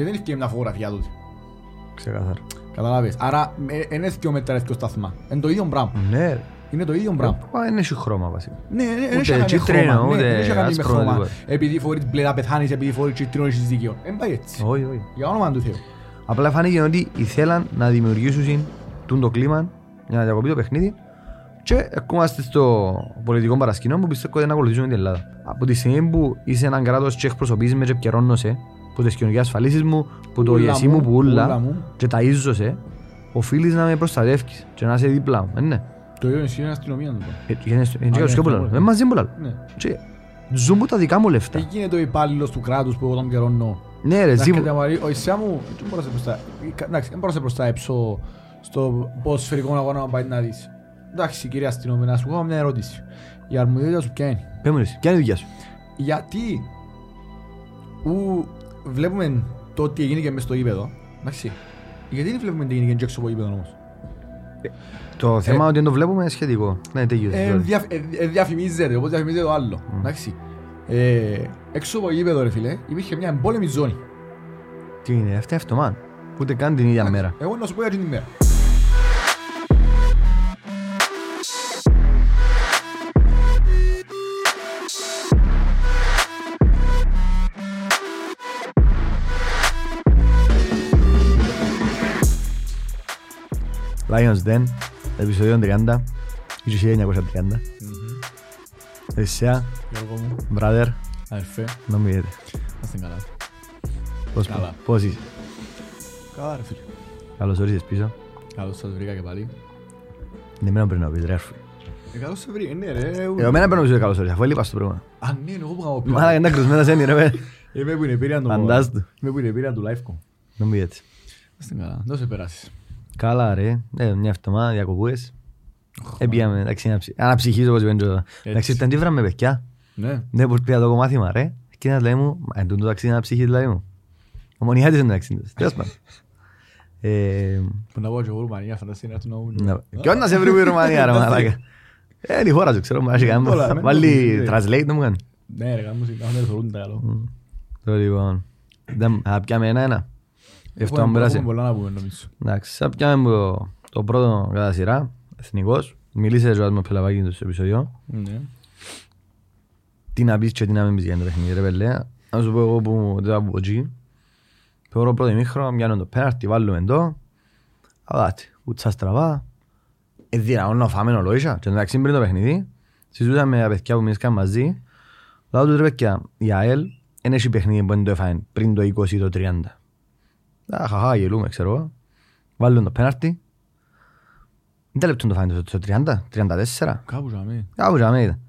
Γιατί δεν έφυγε μια φωτογραφία του. Ξεκάθαρα. Καταλάβες. Άρα δεν είναι δύο μέτρα και σταθμά. Είναι το ίδιο πράγμα. Ναι, ρε. Είναι το ίδιο πράγμα. Μα δεν έχει χρώμα βασικά. Ναι, ναι, Ούτε δεν έχει να κάνει κίτρινο, χρώμα. Ναι, ούτε δεν έχει να κάνει με άσπρο, χρώμα. τίποτα. Επειδή φορείς μπλε να πεθάνεις, επειδή φορείς κίτρινο έχεις δίκιο. Δεν πάει έτσι. Όχι, όχι. Για όνομα του Θεού. Απλά φάνηκε ότι ήθελαν να δημιουργήσουν τούν το κλίμα για να διακοπεί το παιχνίδι και ερχόμαστε στο πολιτικό παρασκηνό που πιστεύω ότι να ακολουθήσουμε την Ελλάδα. Από τη στιγμή που είσαι έναν κράτος και εκπροσωπείς με και επικαιρώνεσαι που τις κοινωνικές ασφαλίσεις μου, που το Ούλα γεσί μου, μου, που ούλα ούλα μου. και ταΐζεσαι, οφείλεις να με προστατεύεις και να είσαι δίπλα μου, ε, ναι. Το ίδιο ισχύει στην αστυνομία του. Ε, και Είναι είναι και ναι, πιο πολλά, ναι. είναι μαζί μου λάλλον. Ναι. Και ζουν που τα δικά μου λεφτά. Τι γίνεται ο υπάλληλος του κράτους που εγώ τον καιρώνω. Ναι ρε, ζει Εντάξει, Μαρή, Ο Ισιά μου, δεν μπορώ να σε προστα- εντάξει, δεν μπορώ να σε προστατέψω στο ποδοσφαιρικό αγώνα να πάει να δεις. Εντάξει κύριε αστυνομία, να σου κάνω μια ερώτηση. Η αρμοδιότητα σου ποια είναι; Πες μου ρε, εσύ, ποια είναι η δουλειά σου; Γιατί ου, βλέπουμε το τι έγινε και μες στο γήπεδο, εντάξει. Γιατί δεν βλέπουμε τι έγινε και έξω από το γήπεδο όμως; Το θέμα ότι δεν το βλέπουμε είναι σχετικό. Ναι, τέλειο. Ε, δια- ε, ε, διαφημίζεται, όπως διαφημίζεται το άλλο. Εντάξει. Ε, έξω από το γήπεδο ρε φίλε, υπήρχε μια εμπόλεμη ζώνη. Τι είναι, αυτά αυτό man. Ούτε καν την ίδια μέρα. Εγώ να σου πω για την ημέρα. Lions Den, επεισόδιο 30, ίσως 1930. Εσέα, Γιώργο μου, brother, αδερφέ, να μην είδετε. να είστε καλά. Πώς, Καλά. πώς είσαι; Καλά ρε φίλε. Καλώς όρισες πίσω. Καλώς σας βρήκα και πάλι. Δεν μένα πρέπει να πεις ρε αρφή. Ε, καλώς σε βρήκα, ναι ρε. ε, Εγώ μένα πρέπει να πεις καλώς όρισες, αφού έλειπα στο πράγμα. Α, ναι, είναι εγώ που κάνω Μάλακα είναι τα κρουσμένα σένι ρε πέ. Είμαι που είναι πήραν του... Φαντάστο. Είμαι που είναι πήραν του Livecom. Να μην έτσι. Να είστε καλά, δεν σε περάσεις. Καλά ρε, ε, μια εβδομάδα διακοπούες. Έπιαμε, εντάξει, να ψη- αναψυχίζω όπως είπαν Εντάξει, ήταν τι βράμε παιδιά. Ναι. Ναι, που πήγα το κομμάτι μα ρε. Και να λέει μου, μα εν τούτο ταξίδι να ψυχεί δηλαδή μου. Ομονιά της είναι το ταξίδι της. Τέλος πάντων. Ε, Που να πω και εγώ Ρουμανία, φανταστεί να έρθουν να βγουν. να- Ποιον να σε βρει που η Ρουμανία ρε μαλάκα. Ε, είναι η χώρα σου, ξέρω, μα έχει κάνει. Όλα, ναι, Βάλει ναι. translate να μου κάνει. Ναι ρε, κάνουν μουσικά, δεν θεωρούν τα καλό. Το λοιπόν. δεν- Θα πιάμε ένα-ένα. Αυτό μου Έχουμε- πέρασε. έχουμε πολλά να πούμε νομίζω. Εντάξει, θα πιάμε το- το πρώτο κατά σειρά, εθνικός. Μίλησε ο Άσμο Πελαβάκη στο επεισόδιο. Ναι. Τι να πεις και τι να μην πεις για το παιχνίδι ρε πέλε. Να σου πω εγώ που δεν θα πω εκεί. Θεωρώ πρώτο ημίχρονο, μοιάνω το πέναρτι, βάλουμε το. Αγάτε, ούτσα στραβά. Ε, δυνατόν να φάμε ολόισα. Και εντάξει πριν το παιχνίδι, συζούσαμε με τα παιδιά που μίλησαν μαζί. Λάω τους ρε παιδιά, η ΑΕΛ δεν έχει παιχνίδι που δεν το έφαγε πριν το 20 ή το 30. Α, χαχά, γελούμε, ξέρω εγώ. Βάλουν το πέναρτι. Δεν λεπτό το φάνε στο 30, 34. Κάπου ζαμε. Κάπου τζάμε ήταν.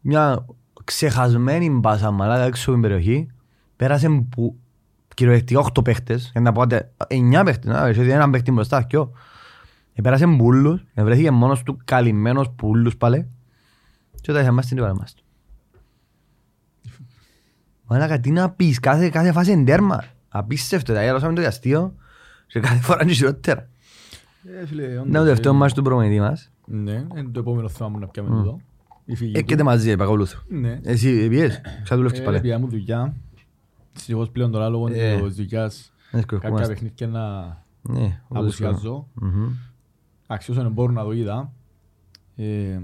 Μια ξεχασμένη μπάσα μαλάκα έξω από την περιοχή. Πέρασε που κυριολεκτικά 8 παίχτες. Για να πω ότι 9 παίχτες. Να, έχει έναν παίχτη μπροστά. Κοιό. Πέρασε μπούλους. Βρέθηκε μόνος του καλυμμένος πουλούς πάλι. Και όταν είχαμε στην ώρα μας του. Μαλάκα τι να πεις. Κάθε, κάθε φάση είναι τέρμα. Απίστευτο. Τα έλωσαμε το διαστείο. Και κάθε φορά είναι χειρότερα. Ε, φίλε, όντως, Είναι το τελευταίο ε, μάτς του προμονητή μας. Ναι, είναι το επόμενο θέμα μου να πιάμε εδώ. Η φυγή του. Έκετε μαζί, παρακολούθω. Ναι. Εσύ πιες, ξαδουλεύεις Ε, πάλι. Πια μου δουλειά. Συνεχώς πλέον τώρα λόγω Ε. της δουλειάς Εύκολο, κάποια είμαστε. παιχνίδια να Ναι, όπως απουσιάζω. Μμμ. Εντάξει, όσο μπορώ να το είδα. Ε,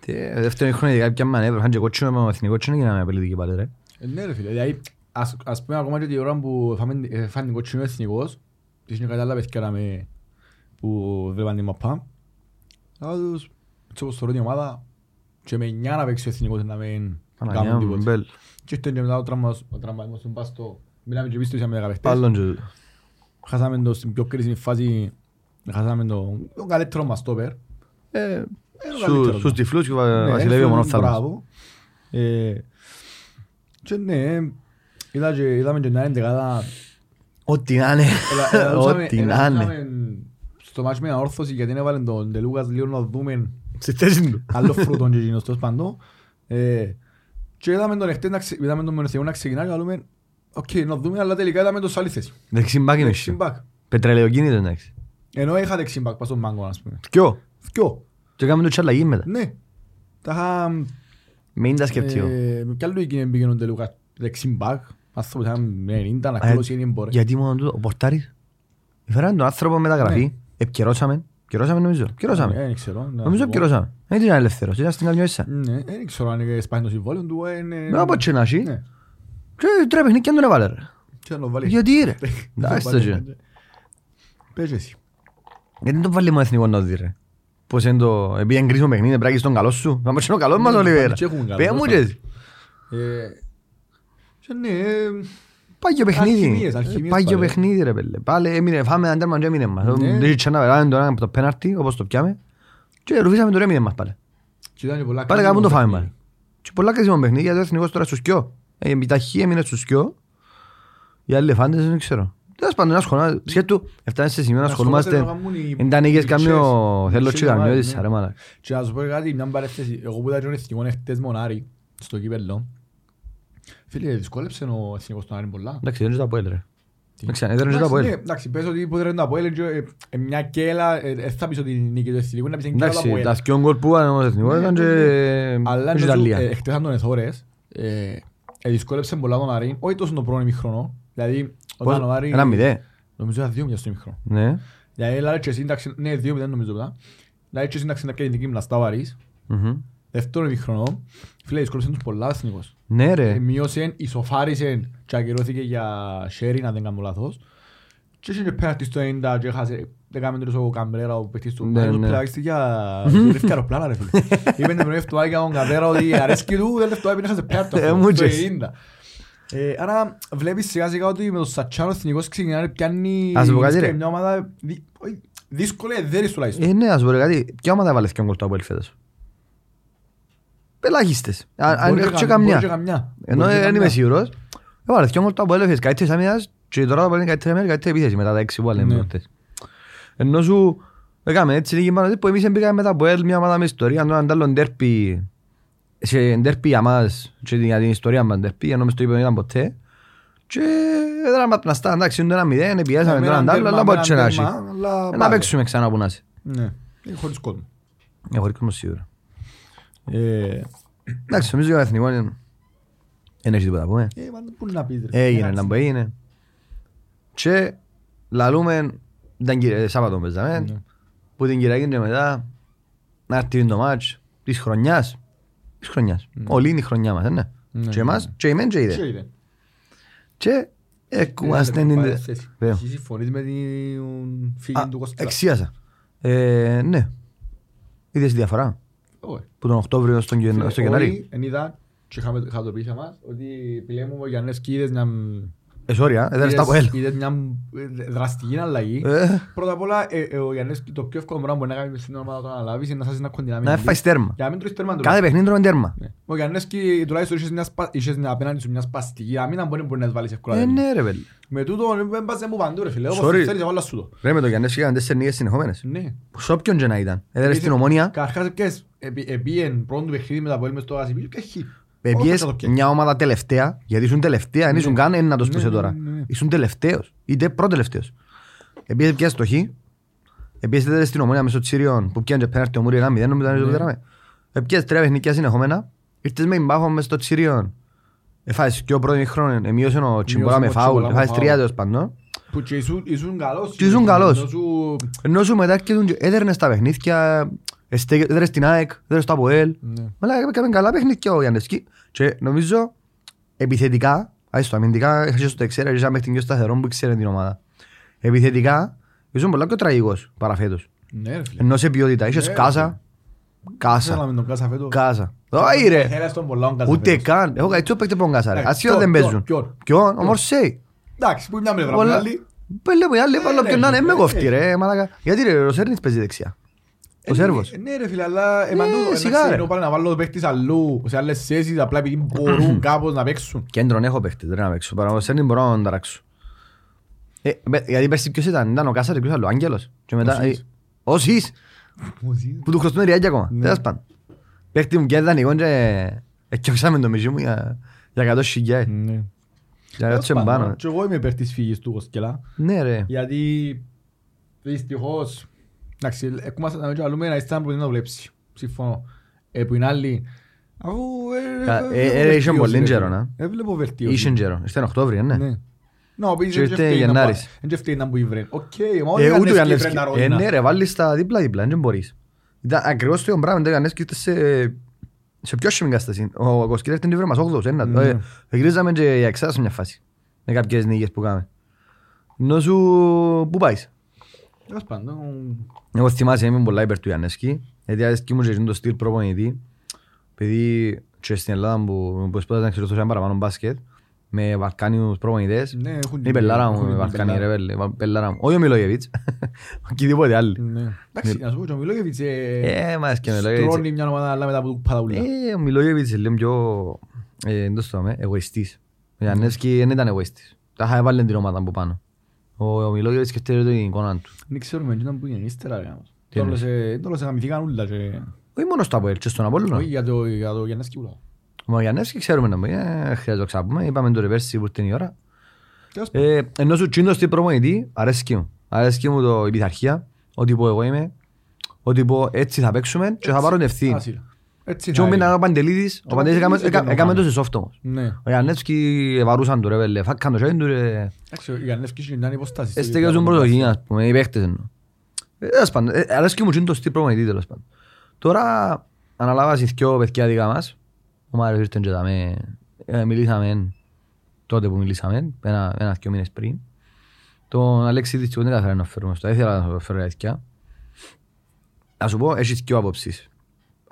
Τι, ε, Δεύτερο χρόνο ειδικά πια μανέβρα, είχαν και κότσινο με τον εθνικός κότσινο και να με απελητική πάλι ρε. ε, ναι ρε φίλε, δηλαδή ας, ας πούμε ακόμα και την ώρα που φάμε- ε, φάνε την κοτσινό εθνικός τις είναι κάτι άλλα παιδιά με, που βλέπαν την μαπά. Αλλά τους, έτσι όπως θεωρώ την ομάδα και με εννιά να παίξει ο εθνικός να μην Παναγιά κάνουν μου, τίποτα. μπέλ. Και ήρθε και μετά ο τραυμα- ο τραυματισμός του Μπάστο. Μιλάμε και πίστος είχαμε δέκα παίχτες. Πάλλον και τούτο. Χάσαμε το στην πιο κρίσιμη φάση. Χάσαμε το, τον καλύτερο μας στόπερ. Ε, Ε, ο σου- καλύτερος Στους μας. τυφλούς και Ναι, βασιλεύει ο έφυγε, μονόφθαλμος. μπράβο. Ε, Και ναι, είδα και- είδαμε και μια εντεκάδα. Ό,τι να είναι, Ελα- ελαλούσαμε- ό,τι να είναι. ελαλούσαμε Στο μάτς με την όρθωση γιατί έβαλε τον Τελούκας λίγο να δούμε Στη θέση του. άλλο φρούτον και εκείνος τέλος πάντων. Ε, Και είδαμε τον εχτές να ξε- είδαμε τον Μονεθιό να ξεκινά και λέμε Οκ, να δούμε, αλλά τελικά είδαμε τον σε άλλη θέση. Δεξιμπάκ είναι εσύ. Δεξιμπάκ. Πετρελαιοκίνητο εντάξει. Ενώ είχα δεξιμπάκ πας στον μάγκο, ας πούμε. Ποιο. Δυο. Και κάνουμε το τσαλαγή μετά. Ναι. Τα είχα... Μην τα σκεφτείω. ε, Με ποια λογική είναι πήγαινε ο Τελούκας δεξιμπάκ. Άνθρωπος ήταν με 90, να Ε, κλώσει είναι μπορεί. Γιατί μόνο τούτο, ο Πορτάρης. Φέραν τον άνθρωπο μεταγραφή. Ναι. Επικαιρώσαμε. Επικαιρώσαμε νομίζω. Επικαιρώσαμε. Ε, Δεν ξέρω. να Νομίζω σου πω. επικαιρώσαμε. Δεν ήταν ελεύθερος. Ήταν στην Καλνιώσα. Ναι, δεν ξέρω αν είναι σπάνιο το συμβόλαιο του. ε, είναι- Με από και να έχει. Ναι. Και τρία παιχνίδια τον έβαλε ρε; Και να το βάλει. Γιατί ρε; Να Εντάξει το το βάλει. και. Πες εσύ. Γιατί δεν τον βάλει μόνο εθνικό να δει ρε; Πώς είναι το... Επειδή είναι κρίσιμο παιχνίδι, πρέπει να έχεις τον καλό σου. Να είναι ο καλός μας Ναι, Ολιβέρα. πάνε και έχουν καλό, Πέ μου πώς και θα- εσύ. Ε, και ναι, ε, Πάγιο παιχνίδι. Αλχημίες, αλχημίες Πάγιο πάλι. παιχνίδι ρε πέλε. Πάλι έμεινε, φάμε έναν τέρμα και έμεινε μας. Ναι. Δεν είχε να περάμε τώρα από το πέναρτι, όπως το πιάμε. Και ρουφίσαμε το έμεινε μας πάλι. και ήταν και πολλά Πάλι κρίσιμο κάπου το φάμε παιχνίδι. πάλι. Και πολλά κρίσιμο παιχνίδι γιατί ο εθνικός τώρα στους κοιό. Ε, Η ταχύ έμεινε στους κοιό. Οι άλλοι ελεφάντες δεν ξέρω. Τέλος πάντων, ασχολούμαστε. Σκέτου, έφτανε σε σημείο να ασχολούμαστε. ασχολούμαστε να κάνουν οι- Δεν τα νίκες οι κάμιο chess. θέλω Οι και chess καμιώτης, ομάδες, ναι. ρε μάλακα. Και να σου πω κάτι, μια παρέθεση. Εγώ που ήταν τον εθνικό χτες με τον Άρη, στο κύπελλο. Φίλε, δυσκόλεψε ο εθνικός τον Άρη πολλά. Εντάξει, δεν είναι το Αποέλ ρε. Τι; Εντάξει, δεν είναι το Εντάξει, Αποέλ. ναι, Εντάξει, πες ότι που δεν το Αποέλ, ε, ε, ε, μια κέλα, ε, ε, θα πεις ότι είναι η νίκη του εθνικού, να πεις είναι κέλα του Εντάξει, Αποέλ. τα δυο γκολ που ήταν ο εθνικός ήταν και Αλλά και η νομίζω, Ιταλία. ε, χτες ήταν τον Εθώρες, ε, ε, δυσκόλεψε πολλά τον Άρη, όχι τόσο τον πρώτο ημίχρονο, δηλαδή όταν ο Άρη... Ένα μηδέ. Νομίζω ήταν δύο μια στο ημίχρονο. Ναι. Δηλαδή, λάρε και σύνταξη, ναι, δύο μηδέν νομίζω μετά. Δηλαδή και σύνταξη να κάνει την γύμναστα ο Άρης. Μμμ. Δεύτερο ημίχρονο, φίλε, δυσκόλεψε τους πολλά ο εθνικός. Ναι Ε, ρε. Μείωσε, ισοφάρισε και ακυρώθηκε για sharing, αν δεν κάνω λάθος. Και είχε και πέναρτι στο 90 και έχασε, έκαμε τέλος ο Καμπρέρα, ο παίκτης του. Ναι, Μα, ναι. πειράξτε για ρίφκε αεροπλάνα ρε φίλε. Είπε την πρωί φτωά για τον Καμπρέρα ότι αρέσκει του, δεν λεφτό έπινε έχασε πέναρτι Ε, αυτό, μου στο τζες. 90. Ε, Άρα βλέπεις σιγά σιγά ότι με τον Σατσάνο ο εθνικός ξεκινάει να πιάνει Ας σου πω κάτι, ρε. μια ομάδα δι- όχι, δύσκολη εδέρης τουλάχιστον. Ε, ναι, ας πω ρε κάτι. Ποια ομάδα έβαλε δυο γκολ το Αποέλ φέτος. Πελάχιστες. Αν- Αν Μπορεί έχει και κα- μπορεί και καμιά. καμιά. Ενώ Μπορεί και δεν είμαι καμιά. σίγουρος. Έβαλε δυο γκολ το Αποέλ φέτος. Καλύτερης άμυνας και τώρα το Αποέλ είναι καλύτερη άμυνα και καλύτερη επίθεση μετά τα έξι που Ναι. βάλε χτες. Ενώ σου έκαμε έτσι λίγη πάνω που εμείς μπήκαμε μετά από Αποέλ μια ομάδα με ιστορία. Τώρα αντάλλον ντέρπι σε ντέρπι για μας και για την ιστορία μας ντέρπι ενώ μες το είπε δεν ήταν ποτέ. Και έδραμα να στά, εντάξει, είναι το ένα μηδέν, πιέσαμε Με τώρα έναν αντάλλον, τέρμα, αλλά με πότε έναν να έχεις. τέρμα, αλλά Ε, Να πάλι. παίξουμε ξανά που να είσαι. Ναι, Ε, χωρίς κόσμο. Εγώ ρίχνω σίγουρα. Ε, Εντάξει, νομίζω ότι ο εθνικό είναι... Δεν έχει τίποτα να πούμε. ε, μα πού να πεις ρε. Έγινε Εντάξει. να που έγινε. Και λαλούμε, ήταν Κυριακή- Σάββατο παίζαμε, Ναι. που την Κυριακή και μετά να έρθει το μάτς της χρονιάς. Της χρονιάς. Όλη είναι η χρονιά μας, ε, ναι. Ναι, Και ναι, εμάς, ναι. και εμένα και Και είδε. είδε. Και έκουμαστε Ε, την... παρέθεση. Βεβαίω. Εσύ συμφωνείς με την φίλη Α, του Κωστή. Εξίασα. Ε, Ναι. Είδες τη διαφορά Όχι. Που τον Οκτώβριο στον Γεν- στο Γενάρη. Όχι, εν είδα και είχαμε είχα το πει σε εμάς ότι επιλέγουμε ο Γιάννης και είδες μια... Ε, sorry, α, έδερες τα από είδες- ελ. είδες μια ε, δραστική αλλαγή. Ε, Πρώτα απ' όλα, ε, ε, ο Γιάννης το πιο εύκολο πράγμα που μπορεί να κάνει στην ομάδα όταν αναλάβεις είναι να σας να κοντινάμει. Να φάεις τέρμα. Για να μην τρώεις τέρμα του. Κάθε παιχνίδι τρώμε τέρμα. Ναι. Ο Γιάννης και τουλάχιστον είχες μια σπα- είχες μια- απέναντι σου μια σπαστική άμυνα μπορεί μπορεί να τις βάλεις εύκολα. Ε, τέρμα. ναι ρε παιδί. Με τούτο δεν πας μου παντού ρε φίλε. Όπως Sorry. θέλεις έβαλα σου το. Ρε με το Γιάννης είχαν τέσσερις νίκες συνεχόμενες. Ναι. Σε όποιον και να ήταν. Έδερες στην ομόνια, Καρχάς ποιες επίεν πρώτο του παιχνίδι με τα πόλη μες στο Γασιπίλ και χει. Επιές μια ομάδα τελευταία, γιατί ήσουν τελευταία, δεν ήσουν καν ένα το Ναι, σπούσε ναι, τώρα. ναι, ναι. Ήσουν τελευταίος, είτε πρώτο-τελευταίος. Επιές πιάσεις το χ, επιές έδερες στην ομόνια μέσω τσίριων που πιάνε και πέναρτη ο Μούρι ένα μηδέν, νομίζω ήταν Ναι. το πέραμε. Επιές τρία παιχνικιά συνεχόμενα, ήρθες με μπάχο μες στο τσίριον. Εφάσεις και ο πρώτο χρόνο, εμείωσε ο Τσιμπολά με ο φάουλ, Τσιμπολά με εφάσεις φάουλ. τρία τέλος πάντων. Που και ήσουν- ήσουν καλός. Και ήσουν καλός. Ενώ σου- Ενώ σου μετά έρχεται και έδερνες τα παιχνίδια, εστέ- έδερες την ΑΕΚ, έδερες το ΑΠΟΕΛ. Ναι. Μαλά, έκαμε καλά παιχνίδια ο Γιάννεσκι. Και νομίζω επιθετικά, άιστο αμυντικά, είχα και στο τεξέρα, είχα μέχρι την πιο σταθερό που ξέρει την ομάδα. Επιθετικά, ήσουν πολλά πιο τραγικός παραφέτος. Ναι ρε φίλε. Ενώ σε ποιότητα, είχες Ναι, κάσα, Ήθελα κάσα, με τον Κάσα φέτος. κάσα. Όχι ρε, Θέλεις τον πολλά τον Κάσα ούτε φέτος. καν. Έχω καλύτερο παίκτη από τον κάσα ρε. Εντάξει, Ασχέτως δεν ποιον, παίζουν. ποιον, Ποιον, ο Μορσέη. Εντάξει, που μια πλευρά που Πολλά- άλλη. Πέλε που οι άλλοι Ε, βάλω ρε, ποιον να είναι, ε, με ε, κόφτει ε. ρε, μαλάκα. Γιατί ρε, ο Σέρνης παίζει δεξιά. Ο Ε, Σέρβος. ναι, Ναι ρε φίλε, αλλά Ε, εμαντού, εντάξει, σιγά, ρε. ενώ πάλι να βάλω το παίχτης αλλού, σε άλλες θέσεις, απλά επειδή μπορούν κάπως να παίξουν. Κέντρον έχω παίχτες, δεν να παίξω. Παρά ο Σέρνης μπορώ να τον ταράξω. Ε, με- γιατί πέρσι ποιος ήταν, ήταν ο Κάσαρ και ποιος άλλο, ο Άγγελος. Και μετά, Ο Σεις. ε, ο Σεις, που του χρωστούν ριάκια ακόμα. Ναι. Τέλος πάντων. Παίχτη μου και δανεικό και εκκιόξαμε το μισό μου για για 100 χιλιάδες. Ναι. Για να κάτσω Τέλος πάντων, πάνω. Και εγώ είμαι υπέρ της φύγης του Κοσκελά. Ναι ρε. Γιατί δυστυχώς, εντάξει, έχουμε να και αλλούμε να είστε να να το βλέψει. Συμφωνώ. Ε, που είναι άλλοι, Αφού ε, Κα- ε, ε, βλέπω ε, είχε βελτίωση, πολύ ρε καιρό, φίλε. να. Ε, βλέπω βελτίωση. Είχε καιρό. Ήρθε Οκτώβριο, ναι. Ναι. Να, ο οποίος Και δεν ήρθε φταίει να Γενάρης. πά- δεν φταίει να μπει βρε. Οκ, μα όλοι Ε, οι ούτε ο Γιαννέσκι Γιαννεύσκη. βρεν τα Ε, ρόδινα. ναι ρε, βάλεις τα δίπλα-δίπλα, δεν μπορείς. Ήταν ακριβώς το ίδιο πράγμα, το Γιαννεύσκη ήρθες σε... Σε πιο άσχημη κατάσταση. Ο Κοσκύρας ήταν βρε μας 8ος, ένα. Ναι. Ε, Γυρίζαμε και για εξάδα σε μια φάση. Με κάποιες νίκες που κάναμε. Ενώ σου, πού πάεις; Τέλος πάντων, Εγώ θυμάσαι είμαι πολλά υπέρ του Γιαννεύσκη. Γιατί αρέσκει μου και εκείνο το στυλ προπονητή. Επειδή και στην Ελλάδα που που σπούδασα να εξελιχθώ παραπάνω μπάσκετ με Βαλκάνιους προπονητές. ναι, έχουν Είναι την- πελάρα έχουν μου, την η Βαλκάνη ρε πελάρα. πέλε, βα- πελάρα μου. Όχι ο Μιλόγεβιτς, και τίποτε άλλοι. Ναι. Εντάξει, να σου πω και ο Μιλόγεβιτς ε, Ε, μας και ο Μιλόγεβιτς. στρώνει μια ομάδα αλλά μετά που του παταούλα. Ε, ο Μιλόγεβιτς είναι λίγο πιο, ε, εντός το λέμε, εγωιστής. Ο Γιαννεύσκη δεν ήταν εγωιστής. Τα είχα έβαλε την ομάδα από πάνω. Ο ο Μιλόγεβιτς σκεφτείτε την εικόνα του. Δεν ξέρουμε τι ήταν που είναι ύστερα. ρε, γάμος. Τι Τώρα εννοείς; σε- Τώρα σε γαμηθήκαν ούλα και- Όχι μόνος στο Αποέλ, και στον Απόλλωνα. Όχι για το- για το Γιαννέσκι ούλα. Ο Γιαννεύσκη ξέρουμε να μην χρειάζεται να το ξαπούμε. Είπαμε το ρεβέρσι που ήρθε η ώρα. Τέλος πάντων. Ε, ενώ σου τσίντος τι προπονητή, αρέσκει μου. Αρέσκει μου το, η πειθαρχία, ότι πω εγώ είμαι, ότι πω έτσι θα παίξουμε και θα πάρω την ευθύνη. Άσυλα. Έτσι Και θα μου είναι. πήγαινε ο Παντελίδης, ο ο Παντελίδης έκαμε- Παντελίδης έκα- έκανε έκαμε το το σε soft όμως. Ναι. Ο Γιαννεύσκη ευαρούσαν του ρε πέλε, φάκαν το χέρι του ρε. Εντάξει, ο Γιαννεύσκης ήταν υποστάσεις. στο Έστεκε διπλάνο στον του πρωτογενή, μπάσκετ. ας πούμε, οι παίχτες εννοώ. Ε, τέλος πάντων, ε, αρέσκει μου τσίντος τι προπονητή τέλος πάντων. Τώρα αναλάβασαν οι δυο παιδιά δικά μας. Ο Μάριος ήρθε και δαμε, ε, μιλήσαμε τότε που μιλήσαμε, ένα, ένα δυο μήνες πριν. Τον Αλέξη δυστυχώς δεν καταφέραμε να φέρουμε στο, ήθελα να το φέρω αλήθεια. Να σου πω, έχεις δυο απόψεις.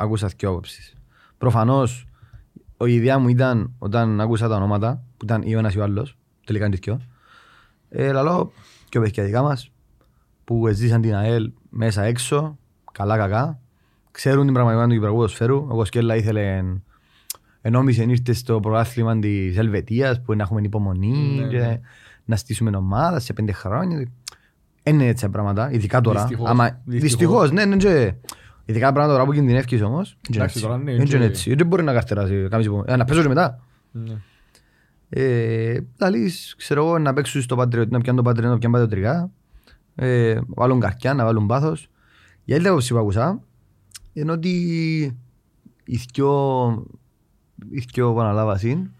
Άκουσα δυο απόψεις. Προφανώς, η ιδέα μου ήταν όταν άκουσα τα ονόματα, που ήταν ή ο ένας ή ο άλλος, τελικά είναι δυο. Ε, λαλό, και παιδιά δικά μας, που ζήσαν την ΑΕΛ μέσα έξω, καλά κακά, ξέρουν την πραγματικότητα του Κυπριακού ποδοσφαίρου. Ο Κοσκέλα ήθελε, ενόμισε ήρθε στο πρωτάθλημα της Ελβετίας που να έχουμε υπομονή Ναι, και ναι. να στήσουμε ομάδα σε πέντε χρόνια. Είναι έτσι τα πράγματα, ειδικά τώρα. Δυστυχώς. Άμα- Δυστυχώς. Δυστυχώς, ναι, ναι, και- Ειδικά τα πράγματα τώρα που κινδυνεύκεις όμως. είναι Εντάξει, έτσι. τώρα ναι, Είναι και- έτσι. Δεν μπορεί να καρτεράσει. κάνεις υπο- ε, Να παίζω και μετά. Ναι. Ε, λαλείς, ξέρω εγώ, να παίξουν στο πατριώτη, να πιάνουν το πατριώτη, να πιάνουν πατριωτικά. Ε, βάλουν καρκιά, να βάλουν πάθος. Η άλλη άποψη που άκουσα είναι ότι οι δυο, οι δυο που αναλάβασαν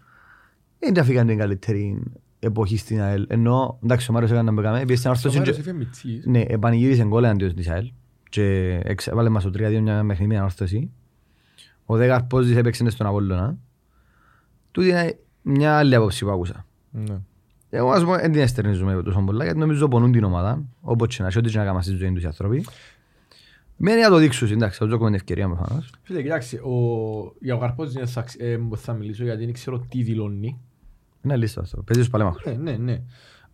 δεν τραβήκαν την καλύτερη εποχή στην ΑΕΛ. Ενώ, εντάξει, ο Μάριος έκανε να μπήκαμε, πήγε στην Στο όρθωση μέρος και- έφυγε Μιτσής. ναι, επανηγύρισε γκολ αντίον της ΑΕΛ και εξ- έβαλε μας το 3-2 μια παιχνίδι με ανόρθωση. Ο Δέκαρ Πόζης έπαιξε στον Απόλλωνα. Τούτη είναι μια άλλη άποψη που άκουσα. Ναι. Εγώ ας πω δεν την εστερνίζουμε τόσο πολλά γιατί νομίζω πονούν την ομάδα όπως και να έχει ό,τι και να κάνουν στη ζωή τους οι άνθρωποι. Μένει να το δείξουν, εντάξει, θα τους δώσουμε την ευκαιρία προφανώς. Φίλε, κοιτάξτε, ο- για ο Καρπός δεν θα, ξ- ε, μου θα μιλήσω γιατί δεν ξέρω τι δηλώνει. Είναι λίστα αυτό, παίζει στους παλέμαχους. Ναι, ναι, ναι.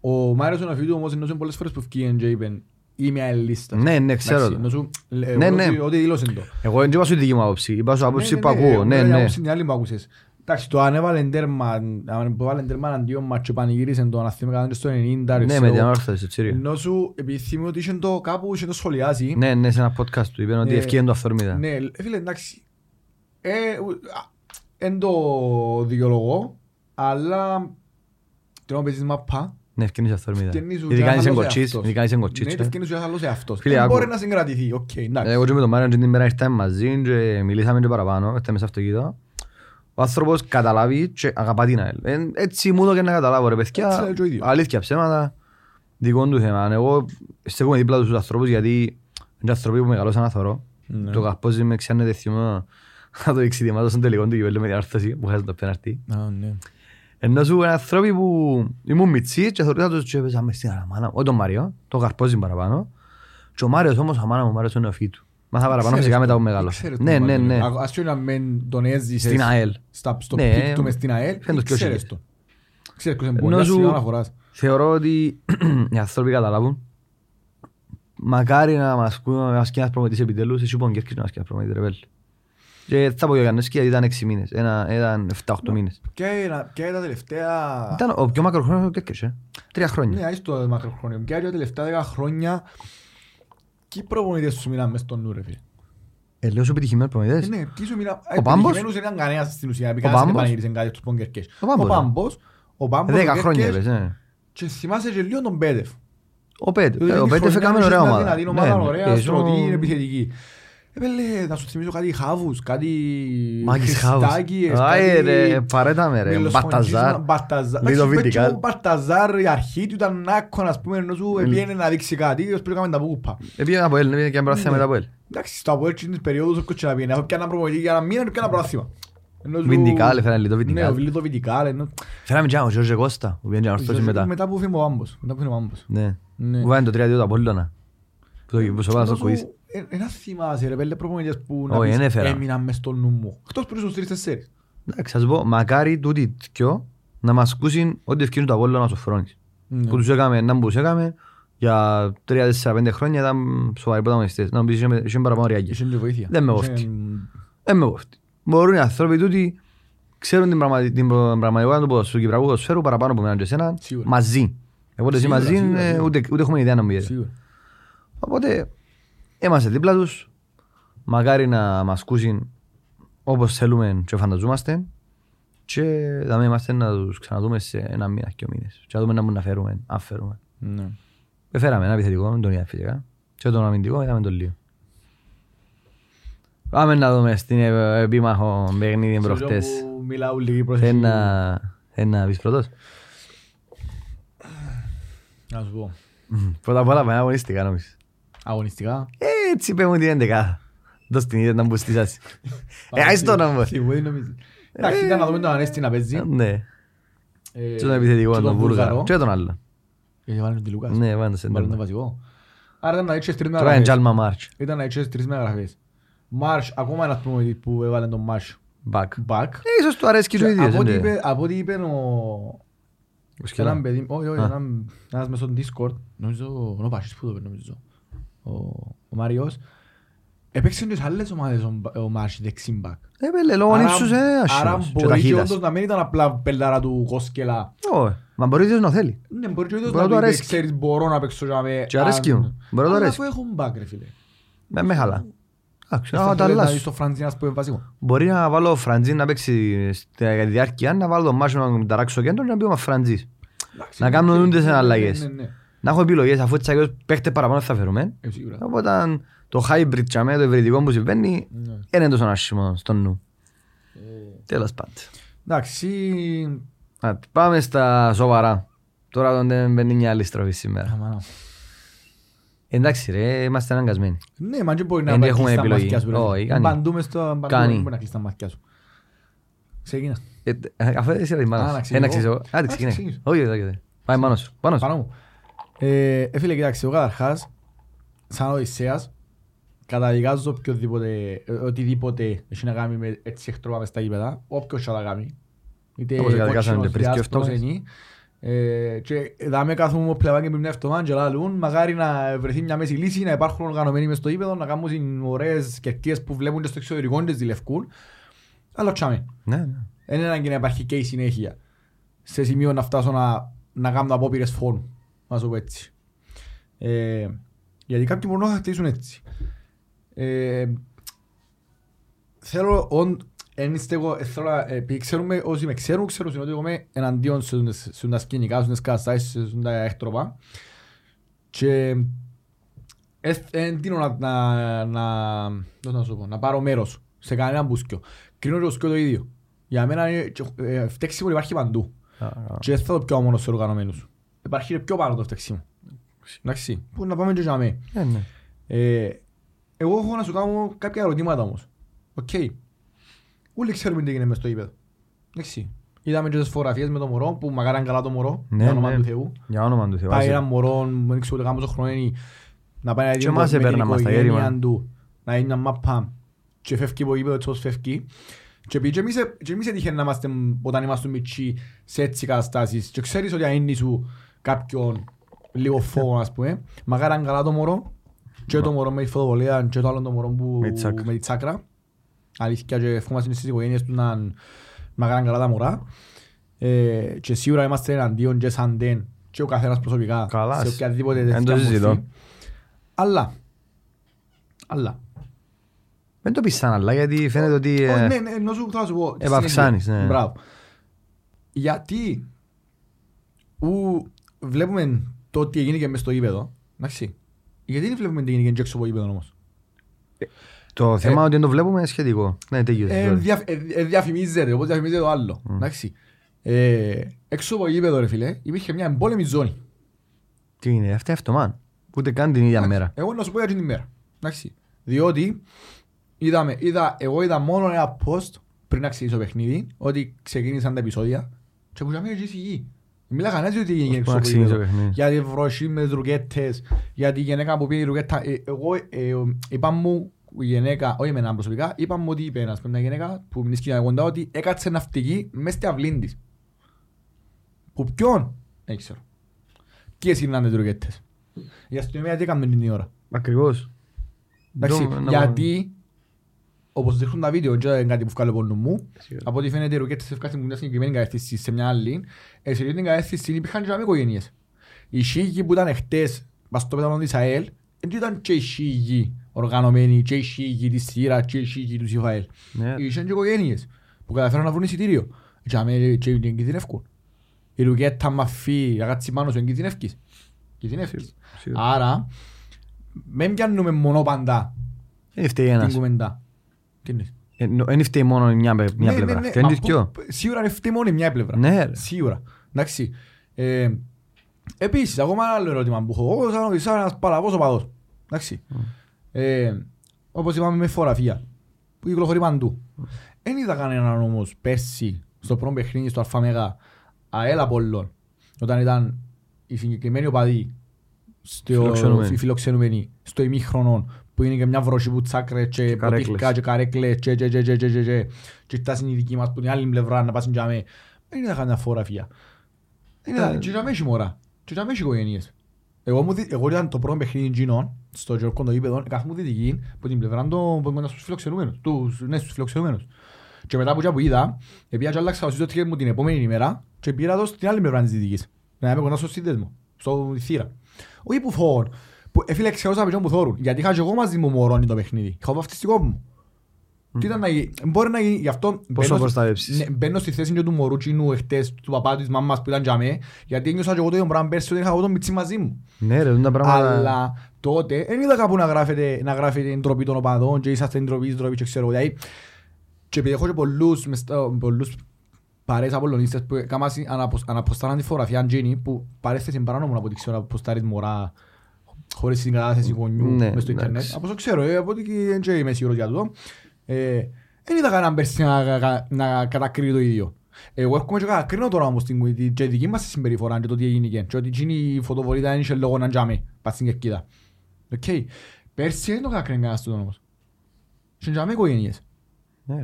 Ο Μάριος ο Ναφίδου όμως εννοούσε πολλές φορές που ευκήγεν και είπεν είμαι αελίστας. Ναι, ναι, ξέρω Εντάξει, το. εννοούσου, ε, Ναι, ότι- ναι. Ότι δήλωσε το. Εγώ δεν είπα σου τη δική μου άποψη, είπα σου άποψη Ναι, που ναι, ναι, ακούω, ναι, εγώ ναι. άποψη την άλλη μου άκουσες. Εντάξει, το αν έβαλε τέρμα, αν έβαλε τέρμα αντίον μας και πανηγύρισε το αναθήμα κατά στο 90, Ναι, ξέρω με την εγώ. ανόρθωση στο Τσίριο. Ενώ σου, επειδή θυμούμαι ότι είχε το κάπου, είχε το σχολιάσει. Ναι, ναι, σε ένα podcast του είπαν ότι Ναι. ευκαιρία το αυθόρμητα. Ναι, ε, φίλε, εντάξει. Ε, ου- α, Εν το δικαιολογώ, αλλά την ώρα παίζεις μαπά, Ναι, ευκαιρία αυθόρμητα. ευκαινείς σου Ειδικά αν και είσαι άλλος κοτσής, εαυτός. ειδικά αν είσαι Ναι, κοτσής. ε. ευκαινείς σου και άλλος εαυτός. Φίλε, Δεν άκου. μπορεί να συγκρατηθεί, οκ, εντάξει. Εγώ και με τον Μάριο την ημέρα ήρθαμε μαζί και μιλήσαμε και παραπάνω, ήρθαμε σε αυτοκίνητο. Ο άνθρωπος καταλάβει και αγαπά την ΑΕΛ. Ε, Έτσι μου το και να καταλάβω ρε Έτσι παιδιά, λέει και ο ίδιος. αλήθεια ψέματα, δικό του θέμα. Εγώ στέκομαι δίπλα τους τους ανθρώπους γιατί είναι άνθρωποι που μεγαλώσαν να θωρώ. Ναι. Το καπόζι με ξιάνε θυμό να το εξειδημάτω στον τελικό του κυπέλλου με την άρθωση που χάσαν το πέναρτι. Α, ναι. Ενώ σου είναι άνθρωποι που ήμουν μητσί και θεωρούσα τους και έπαιζα μες στην αραμάνα. Όχι τον Μάριο, τον Καρπόζη παραπάνω. Και ο Μάριος όμως, αμάνα μου, ο Μάριος είναι ο φύ του. Μάθα παραπάνω Ξέρεις φυσικά μετά το, που μεγάλωσα. ξέρεις το Ναι, ναι, Μάριο. ναι. Α- Ας και να μεν τον έζησες Στην ΑΕΛ. στα- στο Ναι, πικ του μες στην ΑΕΛ, φαίνεται πιο ξέρεις χίλιες. το. Ξέρεις πως είναι Ενώ πολύ σου- ασφαλή αναφοράς. Θεωρώ ότι οι άνθρωποι καταλάβουν. Μακάρι να μας πούμε να μας ένας προμετής επιτέλους, εσύ πον Κέρκης να μας ένας προμετής ρε πέλη. Και θα πω για Γιάννης γιατί ήταν 6 μήνες, ένα- ήταν 7-8 μήνες. Ποια είναι- ποια είναι τα τελευταία... Ήταν ο πιο μακροχρόνιος ο Κέρκης, ε. Τρία χρόνια. Ναι, άις το μακροχρόνιο. Ποια είναι τα τελευταία δέκα χρόνια και οι προπονητές σου μιλάνε μες στον νου ρε φίλε; Ε, λέω σου επιτυχημένους Ε, προμετές. Ναι, ποιοι σου μιλάνε... Ο Πάμπος; Επιτυχημένους δεν ήταν κανένας στην ουσία. επειδή Ο κανένας δεν Πάμπος; επανηγύρισε κάτι στους Πονκερκές. Ο Πάμπος, Ο ναι. Πάμπος, ο Πάμπος, Δέκα ο χρόνια Κέρκες έπαιζε, ναι. και θυμάσαι και λίγο τον Πέτεφ. Ο Πέτ, Διότι ε, ο είναι Πέτεφ χρονιά έκαμε που ωραία είχες μια ομάδα. δυνατή Ναι, ομάδα, ναι. ωραία, Ε, στρωτή, ζω- επιθετική. Ε, πέλε, να σου θυμίσω κάτι χάβους, κάτι Μάκης Χάους. χριστάκιες, Άι κάτι ρε, παρέτα με ρε. μιλοσφωνγίσμα, Μπαρταζάρ. Μπαρταζάρ. Λίτο Εντάξει, Βιτικάλ. πέτσι ο Μπαρταζάρ, η αρχή του ήταν άκον, ας πούμε, ενώ σου πήγαινε να δείξει κάτι, ως πριν έκαμε τα πούπα. Επήγαινε από ελ, επήγαινε και μπράθια Ναι. μετά από ελ. Εντάξει, στο Αποέλ της περίοδος όποιος και να πήγαινε, αφού πιάνα προπονητή για ένα μήνα, πιάνα πράθυμα. Ενώ σου- Βιντικάλ, έφεραν Λίτο Ναι, ο Βιντικάλ. Βιλίτο Βιτικάλ, ενώ... Φέραμε και ο Γιώργο Κώστα, που πήγαινε να ορθώσει μετά. Μετά που φύγει ο Άμπος, μετά που φύγει ο Άμπος. Ναι. Ναι. Που βάνε το 3-2 του Απόλλωνα. Που το- που στο πάνω στο Σου- κουίς. ε, Ένα θυμάσαι ρε πέλε προπονητές που να Όχι, πεις δεν έφερα. έμειναν μες στο νου μου. Εκτός που ήσουν στους τρεις-τεσσέρις. Εντάξει, θα σου πω, μακάρι τούτοι δυο να μας ακούσουν ό,τι ευκαιρούν το Απόλλωνα στο Φρόνης. Ναι. Που τους έκαμε, να που τους έκαμε, για 3-4-5 χρόνια ήταν σοβαροί πρωταγωνιστές. Να μου πεις, είχε- είχε παραπάνω ριάκια. Είχε και βοήθεια. Δεν με Είχε- κόφτει. Δεν με κόφτει. Μπορούν οι άνθρωποι τούτοι, ξέρουν την πραγματι- την προ- πραγματικότητα του ποδοσφαίρου, του Κυπριακού ποδοσφαίρου παραπάνω από εμένα και εσένα, Σίγουρα. μαζί. Οπότε εσύ Σίγουρα, μαζί σίγουρα, ε, σίγουρα. ούτε ούτε έχουμε ιδέα να μου πείτε. Σίγουρα. Οπότε είμαστε δίπλα τους. Μακάρι να μας ακούσουν όπως θέλουμε και φανταζόμαστε. Και θα είμαστε να τους ξαναδούμε σε ένα μήνα και μήνες. Και να δούμε να μπορούμε να φέρουμε, αν φέρουμε. Ναι. Έφεραμε ένα επιθετικό, τον είδα φυσικά. Και τον αμυντικό είδαμε τον λίγο. Πάμε να δούμε στην ε, επίμαχο παιχνίδι προχτές. Σε που μιλάω λίγη Θέλει προσοχή. να, θέλει να πεις πρώτος. Να σου πω. Πρώτα απ' όλα πάμε αγωνιστικά νομίζεις. Αγωνιστικά. Ε, Έτσι είπαμε την 11. Δώσ' την είδε να μπουν στη σάση. Ε, άις το να μου. Τι μου νομίζεις. Εντάξει, ήταν να δούμε τον Ανέστη να παίζει. Ναι. Ε, Και τον επιθετικό, και τον Βούργαρο. Βούλγαρο. Και τον άλλο. Γιατί βάλουν τη Λουκάς. Ναι, βάλουν το Βάλουν τον σέντερ. βασικό. Άρα ήταν να έχεις τρεις Τώρα είναι μεταγραφές. Τζάλμα Μάρτς. Ήταν να έχεις τρεις μεταγραφές. Μάρς, ακόμα ένας προμονητής που έβαλε τον Μάρς Μπακ. back. Ε, Ίσως του αρέσει και το Και ίδιο. από ό,τι δεν είπε- Από ό,τι είπε ο... Ο Σκελά. Έναν παιδί, όχι, όχι, Α. έναν- ένας μέσω Discord, νομίζω, ο Πάσης που το είπε, νομίζω, ο, ο Μάριος, έπαιξε και σε άλλες ομάδες ο, Μπα- ο Μάρς δεξιμπακ. Ε, πέλε, λόγω ύψους είναι Άρα άσχημος. Και μπορεί και ταχύτητας. όντως να μην ήταν απλά πελάρα του Κόσκελα. Όχι, μα μπορεί ίδιος να θέλει. Ναι, μπορεί και όντως Μπορεί να να του πει, αρέσει. ξέρεις, μπορώ να παίξω για με... Και αρέσκει αν- μου. Μπορεί να του Αλλά αρέσει. αφού έχουν μπακ, ρε φίλε. Με με χαλά. Εντάξει, Θα να τα θέλεις να δεις αλλάσω. το Φραντζίνας που είναι βασικό. Μπορεί να βάλω Φραντζίν να παίξει στη διάρκεια, να βάλω τον Μάσο να ταράξω κέντρο και να πει ο Φραντζής. Εντάξει, Να κάνουν ναι, ούντες ναι, ναι, αλλαγές. ναι, ναι. Να έχω επιλογές, αφού έτσι αγιώς παίχτες παραπάνω θα φέρουμε. Ε, σίγουρα. Οπότε το hybrid και αμέ, το ευρυδικό που συμβαίνει, Ναι. δεν είναι τόσο άσχημο στο νου. Ε, Τέλος πάντων. Εντάξει, Α, Πάμε στα σοβαρά. Τώρα τον δεν μπαίνει μια άλλη στροφή σήμερα. αμάνα. Εντάξει ρε, είμαστε αναγκασμένοι. Ναι, μα και μπορεί να Δεν πάει έχουμε στα επιλογή. μάτια σου. ρε. Όχι, κάνει. Παντού μες στο παντού Κάνει. μπορεί να κλείσει τα μάτια σου. Ξεκίνα. Ε, ε, Αφού εσύ ρε Α, μάνος. να Ένα ξεκινήσω. ξεκινήσω. Άντε Α, ξεκινάει. ξεκινήσω. Όχι, όχι, όχι. Πάει πάνω σου. Πάνω σου. Πάνω μου. Ε, ε, φίλε, κοιτάξτε, εγώ καταρχάς, σαν Οδυσσέας, καταδικάζω οποιοδήποτε, ε, οτιδήποτε έχει να κάνει με έτσι εχτρόπα μες στα γήπεδα, όποιος θα τα κάνει. Είτε Όπως καταδικάσαμε κότσινος, και πριν και διάσπρος, αυτό. ενή. Ε, και δάμε κάθομαι ο πλευρά και πριν μια εβδομάδα και λαλούν, μακάρι να βρεθεί μια μέση λύση, να υπάρχουν οργανωμένοι μες στο γήπεδο, να κάνουν ωραίες κερκίες που βλέπουν και στο εξωτερικό και τις ζηλευκούν. Αλλά τσάμε. Ναι, ναι. Δεν είναι ανάγκη να υπάρχει και η συνέχεια. Σε σημείο να φτάσω να, να κάνω απόπειρες φόνου. Να σου πω έτσι. Ε, γιατί κάποιοι μπορούν να χτίσουν έτσι. Ε, θέλω, ον, εν είστε εγώ, ε, θέλω να, ε, επειδή ξέρουμε, όσοι με ξέρουν, ξέρουν ότι εγώ είμαι εναντίον σε τούντες- σε τα σκηνικά, σε τούντες καταστάσεις, σε τα έκτροπα. Και δεν τίνω να, να, να, πώς να, σου πω, να πάρω μέρος σε κανένα μπουσκιο. Κρίνω και το σκιο το ίδιο. Για μένα είναι, και, ε, φταίξιμο υπάρχει παντού. Α, α. Και δεν θα το πιω μόνο σε οργανωμένους. Υπάρχει πιο πάνω το φταίξιμο. Εντάξει, που να πάμε και για μέ. Ναι, ναι. Ε, εγώ έχω να σου κάνω κάποια ερωτήματα όμως. Οκ. Όλοι ξέρουμε τι γίνεται μες στο γήπεδο. Εντάξει. Είδαμε και τις φωτογραφίες με το μωρό που μακάρι είναι καλά το μωρό. Ναι, για όνομα ναι. του Θεού. Για όνομα του Θεού. Πάει άσε. ένα μωρό, δεν ξέρω ούτε κάμω χρόνο είναι, να πάει να δει Και με εμάς την έπαιρνα μας τα γέρημα. οικογένεια του, να είναι μια μάπα και φεύγει από γήπεδο έτσι όπως φεύγει. Και επειδή και εμείς, ε- και εμείς έτυχε να είμαστε όταν είμαστε μητσί σε έτσι καταστάσεις και ξέρεις ότι αν είναι σου κάποιον λίγο φόβο ας πούμε, μακάρι είναι καλά το μωρό και το μωρό με τη φωτοβολία και το άλλο το μωρό που Με τη τσάκρα. με τη τσάκρα. Αλήθεια και ευχόμαστε στις οικογένειες του να μακάρι είναι καλά τα μωρά. Ε, και σίγουρα είμαστε εναντίον και σαν δεν και ο καθένας προσωπικά Καλά, σε σ- οποιαδήποτε εν το τέτοια συζητώ. μορφή. Αλλά, αλλά, Δεν το πεις σαν αλλά γιατί φαίνεται ότι... ε, Όχι, ναι, ναι, ενώ σου θα σου πω. τη επαυξάνεις, συνέχεια. ναι. Μπράβο. Γιατί ου, βλέπουμε το τι έγινε και μες στο γήπεδο, εντάξει. Γιατί δεν βλέπουμε τι έγινε και έξω από το γήπεδο όμως; Το θέμα ότι δεν το βλέπουμε είναι σχετικό. Ναι, τέλειος. Ε, sorry. δια- ε, ε, διαφημίζεται, όπως διαφημίζεται το άλλο. Εντάξει. Ε, έξω από το γήπεδο ρε φίλε, υπήρχε μια εμπόλεμη ζώνη. Τι είναι, αυτά αυτομάν. Ούτε καν την ίδια μέρα. Εγώ να σου πω για την ημέρα. Εντάξει. Διότι είδαμε, είδα, εγώ είδα μόνο ένα post πριν να ξεκινήσω το παιχνίδι ότι ξεκίνησαν τα επεισόδια και που είχαμε και σιγή. Μιλά κανένας ότι έγινε Πώς έξω να από το ξεκινήσει το γήπεδο. παιχνίδι. Για τη βροχή με τις ρουκέτες, για τη γυναίκα που πήγε η ρουκέτα. Ε, Εγώ ε, είπα μου η γυναίκα, όχι εμένα προσωπικά, είπα μου ότι είπε ένας μια γυναίκα που είναι σκηνά κοντά ότι έκατσε ναυτική μέσα στη αυλή της. Που ποιον, δεν ξέρω. Ποιες είναι τις ρουκέτες. Η αστυνομία τι έκαμε την ώρα; Ακριβώς. Εντάξει, Ντο- να- γιατί όπως δείχνουν τα βίντεο, και είναι κάτι που βγάλω πόνο μου, Σίγουρα. από ό,τι φαίνεται οι ρουκέτες ευκάσουν μια συγκεκριμένη κατεύθυνση σε μια άλλη, ε, σε αυτή την κατεύθυνση υπήρχαν και άλλες οικογένειες. Οι Σίγοι που ήταν χτες, πας στο πέταλο της ΑΕΛ, δεν ήταν και οι Σίγοι οργανωμένοι, και οι Σίγοι της Σύρας, και οι Σίγοι του ΣΥΦΑΕΛ. Ναι. Είχαν και οικογένειες που καταφέραν να βρουν εισιτήριο. Και αμέ και την κινδυνεύκουν. Η ρουκέτα μαφή, αγάτσι πάνω σου, κινδυνεύκεις. Κινδυνεύκεις. Σίγουρα. Άρα, μην πιάνουμε μόνο παντά Δεν φταίει την ένας. κουβεντά. Τι είναι. Ε, νο- Δεν φταίει μόνο μια μια Ναι, πλευρά. ναι, ναι, Φταίει μα τις που- δυο. Σίγουρα είναι φταίει μόνο η μια πλευρά. Ναι, ρε. Σίγουρα. Εντάξει. Ε, Επίσης, ακόμα ένα άλλο ερώτημα που έχω. Εγώ σαν, σαν ένας παλαβός οπαδός. Εντάξει. Ε, όπως είπαμε με φωτογραφία. Που κυκλοφορεί παντού. Δεν είδα κανέναν όμως πέρσι στο πρώτο παιχνίδι στο ΑΜΕΓΑ ΑΕΛ Απολλών. Όταν ήταν οι συγκεκριμένοι οπαδοί στο Φιλοξενούμενοι. οι φιλοξενούμενοι στο ημίχρονο που είναι και μια βροχή που τσάκρε και καρέκλες. ποτήρκα και καρέκλες και και και και και και και και φτάσουν οι δικοί μας που είναι άλλη πλευρά να πάσουν για μέ. Δεν είδα κανένα φωτογραφία. Δεν είδα, Ε. και για μέ έχει μωρά. Και για μέ έχει οικογένειες. Εγώ, μου δι- εγώ ήταν το πρώτο παιχνίδι γίνον στο Γιώργο το γήπεδο, κάθε μου δυτική από την πλευρά των που ήμουν στους φιλοξενούμενους, τους, ναι, στους φιλοξενούμενους. Και μετά που και που είδα, επειδή και άλλαξα το ticket μου την επόμενη ημέρα και πήρα το στην άλλη πλευρά της δυτικής. Να είμαι κοντά στο σύνδεσμο, στο θύρα. Όχι που φόβον, που ε, φίλε ξεώσα από που θόρουν, γιατί είχα και εγώ μαζί μου μωρώνει το παιχνίδι. Είχα βαφτιστικό μου. Τι ήταν να γίνει, μπορεί να γίνει, γι' αυτό μπαίνω στη- προστατεύσεις; ναι, μπαίνω στη θέση και του μωρούτσινου εχτες, του παπά της μάμας που ήταν για μέ, γιατί ένιωσα και εγώ το ίδιο πράγμα πέρσι όταν είχα εγώ τον μιτσί μαζί μου. Ναι ρε, τα πράγματα... Αλλά τότε δεν είδα κάπου να γράφεται, να γράφεται η ντροπή των οπαδών και είσαστε η ντροπή, η ντροπή και ξέρω. Δηλαδή, και επειδή έχω και πολλούς, μες στα- πολλούς παρέες απολωνίστες που κάμαν αναποστάραν τη φωτογραφία Αντζίνη που παρέθεσε παράνομο από ό,τι ξέρω να αποστάρεις μωρά χωρίς την κατάθεση γονιού Ναι, μες στο ίντερνετ. εντάξει. Από όσο ξέρω, ε, από ό,τι και δεν είμαι σίγουρος για τούτο. Ε, Δεν είδα κανέναν πέρσι να, να, να κατακρίνει το ίδιο. Εγώ έρχομαι και κατακρίνω τώρα όμως την, την, και δική μας τη συμπεριφορά και το τι έγινε και ότι εκείνη η φωτοβολίδα δεν είχε λόγο να τζάμε πας στην κερκίδα. Οκ. Πέρσι δεν το κατακρίνει κανένας τούτο όμως. Και τζάμε οικογένειες. Ναι ρε,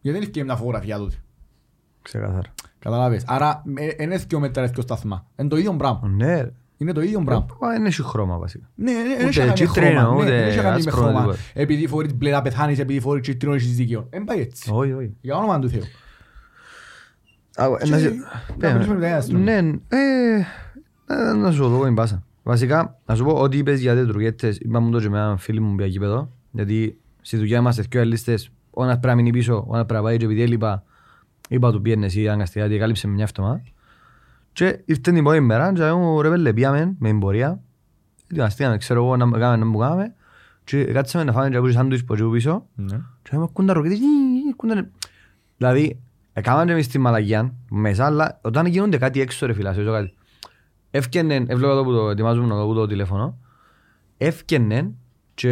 Γιατί δεν έφυγε μια φωτογραφία τότε. ξεκάθαρα. Καταλάβες. Άρα δεν είναι δύο μέτρα δύο σταθμά. Είναι το ίδιο πράγμα. Ναι ρε. Είναι το ίδιο πράγμα. Μα Δεν έχει χρώμα βασικά. Ναι, ναι, Ούτε δεν έχει να κάνει με κίτρινο, χρώμα. Ναι, ούτε δεν έχει να κάνει με άσπρο, χρώμα. τίποτα. Επειδή φορείς μπλε να πεθάνεις, επειδή φορείς κίτρινο έχεις δίκαιο. Δεν πάει έτσι. Όχι, όχι. Για όνομα του Θεού. Α, Και να σε- να ναι, μιλήσουμε με τα άστρονα. Ναι, ε, ε, να σου το πω την πάσα. Βασικά, να σου πω ότι είπες για τις ρουκέτες, είπαμε το και με έναν φίλο μου πια γήπεδο, γιατί στη δουλειά είμαστε δυο ελίστες, ο ένας πρέπει να μείνει πίσω, ο ένας πρέπει να πάει και επειδή έλειπα, είπα του πιένε εσύ αναγκαστικά, γιατί κάλυψε με μια φτωμά. Και ήρθε την πρώτη μέρα και μου ρε πέλε πήγαμε με την πορεία, ετοιμαστήκαμε, ξέρω εγώ να κάνουμε να μου κάνουμε, και κάτσαμε να φάμε και ακούσαμε σάντουιτς που πίσω, Ναι. και μου ακούν τα ροκέτες, «Ι, ι, ακούν τα-» Δηλαδή, έκαναν και εμείς τη μαλαγιά μέσα, αλλά όταν γίνονται κάτι έξω ρε φίλα, σε κάτι. Έφκαινε, έβλεπα εδώ που το ετοιμάζουμε εδώ που το τηλέφωνο, έφκαινε και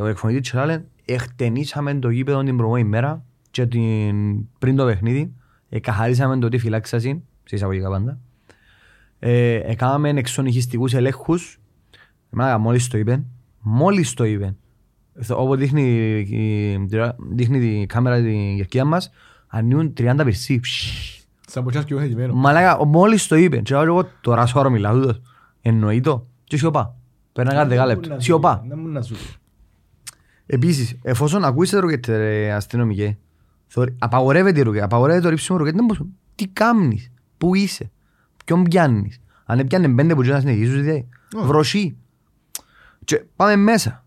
ο εκφωνητής της λέει, εκτενήσαμε το γήπεδο την προηγούμενη μέρα και την, πριν το παιχνίδι, εκαχαρίσαμε το τι φυλάξασαν, σε εισαγωγικά πάντα. Ε, έκαναμε εξονυχιστικούς ελέγχους, εμένα μόλις το είπε, μόλις το είπε, όπως δείχνει, η- δείχνει η κάμερα την κερκίδα μας, ανοίγουν 30 περσί. Σαν ποτσάς και εγώ hedημένο. Μαλάκα, μόλις το είπε, και εγώ τώρα σώρο μιλάω τούτος, εννοεί το, και σιωπά. Παίρνει κάτι δέκα λεπτά, σιωπά. Δεν μου να σου πει. Επίσης, εφόσον ακούεις ρουκέτε ρε αστυνομικέ, θωρεί- απαγορεύεται η ρουκέτε, απαγορεύεται το ρίψιμο ρουκέτε, δεν μπορείς- τι κάνεις, πού είσαι, ποιον πιάνεις; Αν έπιανε πέντε που να συνεχίσεις, δηλαδή, Όχι. βροσί. Και πάμε μέσα.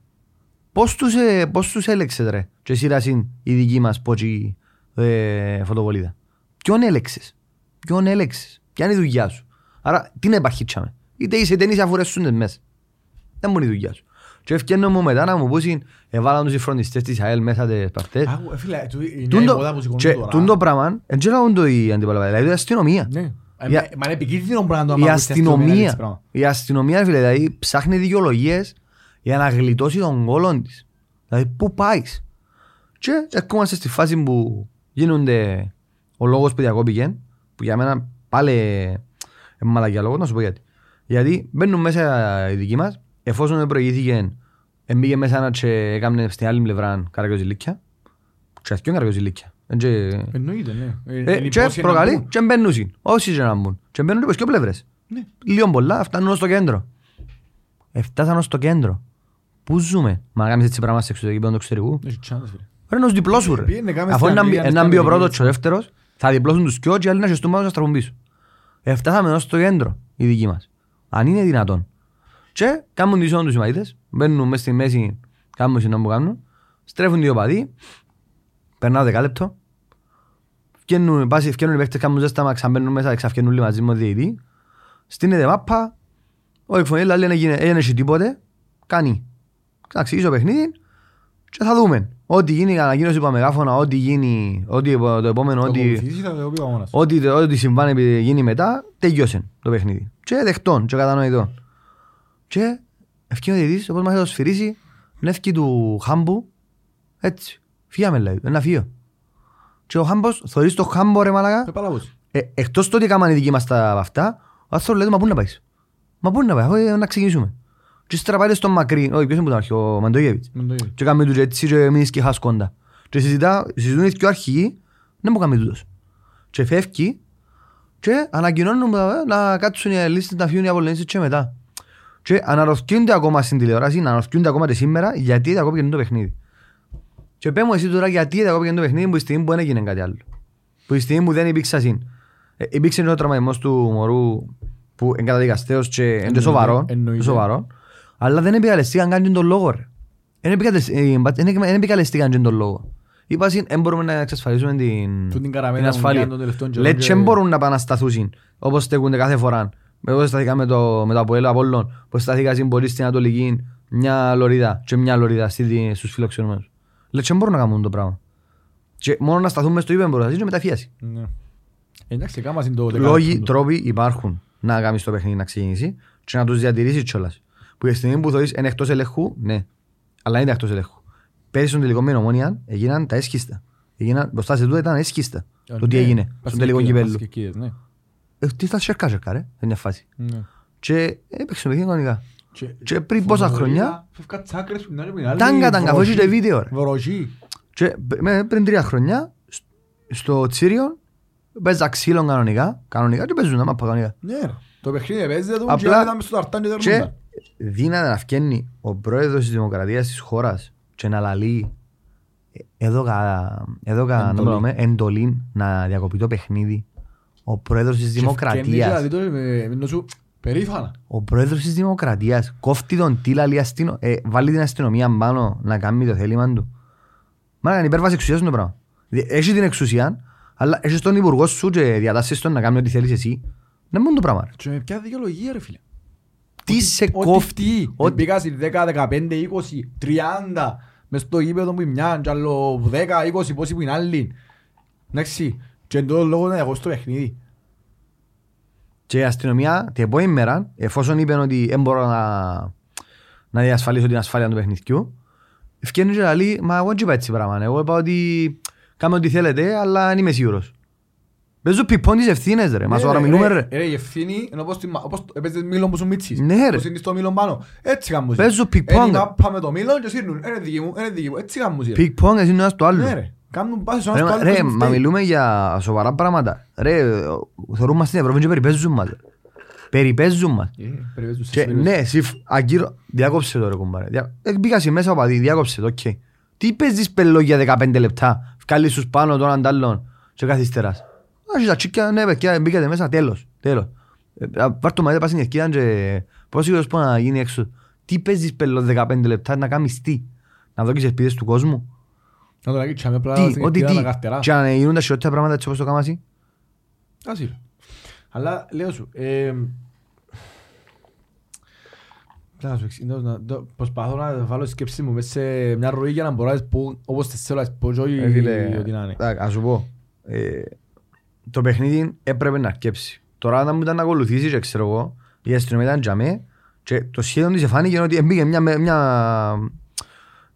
Πώς τους, ε, πώς τους έλεξες ρε, και σειράσιν η δική μας πότσι ε, φωτοβολίδα. Ποιον έλεξες, ποιον έλεξες, ποια είναι η δουλειά σου; Άρα, τι να επαρχίτσαμε; Είτε είσαι είτε είσαι αφού ρεσούνται μέσα. Δεν μπορεί η δουλειά σου. Και ευκαινώ μου μετά να μου πούσουν, έβαλαν τους οι φροντιστές της ΑΕΛ μέσα τις παρτές. Άκου, ε, φίλε, του- η νέα Τούντο- υποδά που σηκώνουν και τώρα. τούν το πράγμα, εν και λάβουν το η αντιπαλαβά, δηλαδή η αστυνομία. Ναι. Ε, Η- μα- Μα είναι επικίνδυνο πράγμα το Η άμα ακούεις την αστυνομία να λέει αστυνομία, έτσι πράγμα. η αστυνομία φίλε, δηλαδή ψάχνει δικαιολογίες για να γλιτώσει τον κόλον της. Δηλαδή πού πάεις; Και έρχομαστε στη φάση που γίνονται ο λόγος που διακόπηκε, που για μένα πάλι είναι μαλακιά λόγος, να σου πω γιατί. Γιατί μπαίνουν μέσα οι δικοί μας, εφόσον προηγήθηκε, μπήκε μέσα ένα και έκαμε στην άλλη πλευρά καραγκιόζηλίκια, και αυτοί καραγκιόζηλίκια. Εννοείται, ναι. Ε, Ε, είναι και υπόσχεση να προκαλεί μπουν. και μπαίνουν. Όσοι και να μπουν. Και μπαίνουν και προς δύο πλευρές. Ναι. Λίγο πολλά, φτάνουν ως το κέντρο. Εφτάσαν ως το κέντρο. Πού ζούμε; Μα να κάνεις έτσι πράγμα σε εξωτερική πέρα του εξωτερικού; Έχει chance, φίλε. Ρε είναι ως διπλός σου ρε. Πήγαινε, κάμε Αφού στην έναν μπει- Αμερική, έναν μπει ο στην πρώτος Αμερική. και ο δεύτερος, θα διπλώσουν τους κοιό και οι άλλοι να χεστούν πάνω και να στραφούν πίσω. Εφτάσαμε ως το κέντρο οι δικοί μας. Αν είναι δυνατόν. Και κάνουν τις όντους οι μαθήτες, μπαίνουν μέσα στη μέση, κάνουν συνόμου που κάνουν, στρέφουν δύο παδί, περνάω δεκάλεπτο, Φκαίνουν, πάση, φκαίνουν οι παίκτες, κάνουν ζέσταμα, ξαναμπαίνουν μέσα, ξαφκαίνουν όλοι μαζί με τον διαιτητή. Στείνεται μάπα, ο εκφωνής λέει δεν έγινε έγινε και τίποτε, κάνει. Ξαναξηγήσει το παιχνίδι και θα δούμε. Ό,τι γίνει, ανακοίνωση από μεγάφωνα, ό,τι γίνει, ό,τι το επόμενο, Το ό,τι... ακολουθήσει, θα το πει ο μόνος. Ό,τι, ό,τι συμβάνει επί- γίνει μετά, τελειώσε το παιχνίδι. Και δεχτών και κατανοητών. Και ευκεί ο διαιτητής, όπως μας θα το σφυρίσει, νεύκει του Χάμπου, έτσι. Φύγαμε λέει, ένα φύγιο. Και ο Χάμπος, θωρείς το Χάμπο ρε μαλακά, Ε, παλαβούς. ε, εκτός το ότι έκαναν οι δικοί μας τα αυτά, ο άνθρωπος λέει, μα πού να πάεις; Μα πού να πάεις, αφού ε, να ξεκινήσουμε. Και ύστερα πάτε στον μακρύ, όχι ποιος είναι που ήταν αρχή, ο Μαντογεύιτς. Μεν το ίδιο. Και κάνουμε τους έτσι και μείνεις και χάσκοντα. Και συζητά, συζητούν οι δυο αρχηγοί, δεν μου κάνει τούτος. Και φεύγει και ανακοινώνουν ε, να κάτσουν οι λίστες να φύγουν οι απολυνήσεις και μετά. Και αναρωτιούνται ακόμα στην τηλεόραση, αναρωτιούνται ακόμα και σήμερα γιατί διακόπηκε το παιχνίδι. Και πες μου εσύ τώρα γιατί διακόπηκε το παιχνίδι που η στιγμή που δεν έγινε κάτι άλλο. Που η στιγμή που δεν υπήρξε ασύν. Ε, υπήρξε ο τραυματισμός του μωρού που είναι καταδικαστέος και είναι και Εννοείται, σοβαρό, εννοείται. σοβαρό. Αλλά δεν επικαλεστήκαν καν και τον λόγο ρε. Δεν επικαλεσ- ε, δεν επικαλεστήκαν και τον λόγο. Είπα συν, δεν μπορούμε να εξασφαλίσουμε την, Τούτη την καραμέλα την μου ασφάλεια. πιάνουν τον τελευταίο καιρό Λέει και- και δεν μπορούν να επανασταθούν όπως στέκονται κάθε φορά. Εγώ σταθήκα με το, με το Αποέλ Απόλλων, που σταθήκα στην πολύ στην Ανατολική, μια λωρίδα και μια λωρίδα στη- στους φιλοξενούμενους. Λέει και δεν μπορούν να κάνουν το πράγμα. Και μόνο να σταθούμε στο ύπεμπρο, θα ζήσουν μεταφίαση. Ναι. Εντάξει, κάμα είναι το Λόγοι, δεκάλεπτο. τρόποι υπάρχουν να κάνεις το παιχνίδι να ξεκινήσει και να τους διατηρήσεις κιόλας. Που η στιγμή που θεωρείς είναι εκτός ελέγχου, ναι. Αλλά είναι εκτός ελέγχου. Πέρυσι στον τελικό με την Ομόνια έγιναν τα έσχιστα. Έγιναν, μπροστά σε τούτα ήταν έσχιστα. Το τι Ναι, έγινε πας στον τελικό και- κυπέλλου. πας και εκεί, ναι. Ε, Τι θα σερκά σερκά ρε, δεν είναι φάση. Ναι. Και έπαιξε το παιχνίδι κανονικά. Και- Και πριν πόσα φοβερή, χρόνια- φεύγα τσάκρες που είναι άλλη, που είναι άλλη, Τάγκα, τάγκα, αφού βροχή. έχεις το βίντεο, ρε. Βροχή. Και με- πριν τρία χρόνια, σ- στο Τσίριο, παίζα ξύλο κανονικά, κανονικά και παίζουν άμα κανονικά. Ναι, ρε. Το παιχνίδι παίζεται του Απλά- και άλλοι ήταν μες στο ταρτάν και Και δερνούνταν. δύναται να φκένει ο πρόεδρος της Δημοκρατίας της χώρας και να λαλεί ε, έδωκα, έδωκα Εντολή. να το λέμε, εντολή να διακοπεί το παιχνίδι. Ο πρόεδρος της Και φκένει και Δημοκρατίας. Δηλαδή το, ε, ενώ σου περήφανα. Ο πρόεδρος της Δημοκρατίας κόφτει τον τι λαλεί αστυνο... ε, βάλει την αστυνομία πάνω να κάνει το θέλημα του. Μα είναι υπέρβαση εξουσίας το πράγμα. Δι- Έχει την εξουσία, αλλά έχεις τον υπουργό σου και διατάσσεις τον να κάνει ό,τι θέλεις εσύ. Δεν μόνο το πράγμα. ρε. Και με ποια δικαιολογία ρε φίλε; Τι σε Ότι κόφτει. τι, ότι- μπήκα στη 10, 15, 20, 30 μες στο γήπεδο που είναι μια και άλλο 10, 20 πόσοι που είναι άλλοι. Εντάξει, και εν τότε λόγο να διακόψει το παιχνίδι. Και η αστυνομία την επόμενη μέρα, εφόσον είπε ότι δεν μπορώ να, να διασφαλίσω την ασφάλεια του παιχνιδιού, ευκαιρνεί και λέει, μα εγώ δεν είπα έτσι πράγμα. Εγώ είπα ότι κάνουμε ό,τι θέλετε, αλλά δεν είμαι σίγουρος. Παίζω πιπών τις ευθύνες ρε, μας Ναι, ώρα ρε, μιλούμε ρε, ρε. Ρε, η ευθύνη είναι όπως τη μα- όπως έπαιζες μήλο που σου μίτσις. Ναι, ρε. Που σύρνεις το μήλο πάνω. Έτσι κάνουν. Παίζω πιππόνγκ. Είναι η μάπα με το μήλο και σύρνουν. Είναι δική μου, είναι δική μου. Έτσι κάνουν. ρε. Πικ πονγκ εσύ είναι ένας το άλλο. Ναι ρε. Κάνουν πάση στο Ρε, ένας μα- το άλλο Ρε, και σου μα φταίει. μιλούμε για σοβαρά πράγματα. Ρε, θεωρούμε στην Ευρώπη και περιπέζουν μας. ρε. Περιπέζουν μας. Ε, περιπέζουν στις Και περιπέζουν. ναι, εσύ αγκύρω, διάκοψε το ρε κουμπάρε. Δια- Ε, Μπήκα σε μέσα ο παδί, διάκοψε το, οκ. Τι παίζεις πελό για 15 λεπτά, βγάλεις τους πάνω τον αντάλλον και καθυστεράς. Άχι τα τσίκια, ναι παιδιά, μπήκατε μέσα, τέλος, τέλος. Ε, α, Πάρ' το μαζί, πας στην ευκαιρία και πώς σίγουρος πω να γίνει έξω. Τι παίζεις πελό 15 λεπτά, να κάνεις τι; Να δώκεις ελπίδες του κόσμου; Ό,τι ευκαιρία τι. τα καρτερά. Και να γίνουν τα χειρότερα πράγματα έτσι όπως το κάναμε εσύ; Ας είναι. Αλλά λέω σου, ε, Να σου εξηγήσω, να- το- Προσπαθώ να βάλω τις σκέψεις μου μέσα σε μια ροή για να μπορώ να τις πω όπως τις θέλω να τις πω και όχι Ε, φίλε, ό,τι να είναι. εντάξει, ας σου πω. ε, Το παιχνίδι έπρεπε να αρκέψει. Τώρα αν μου ήταν να ακολουθήσεις και ξέρω εγώ, η αστυνομία ήταν για μέ και το σχέδιο της εφάνηκε ότι μπήκε μια, μια,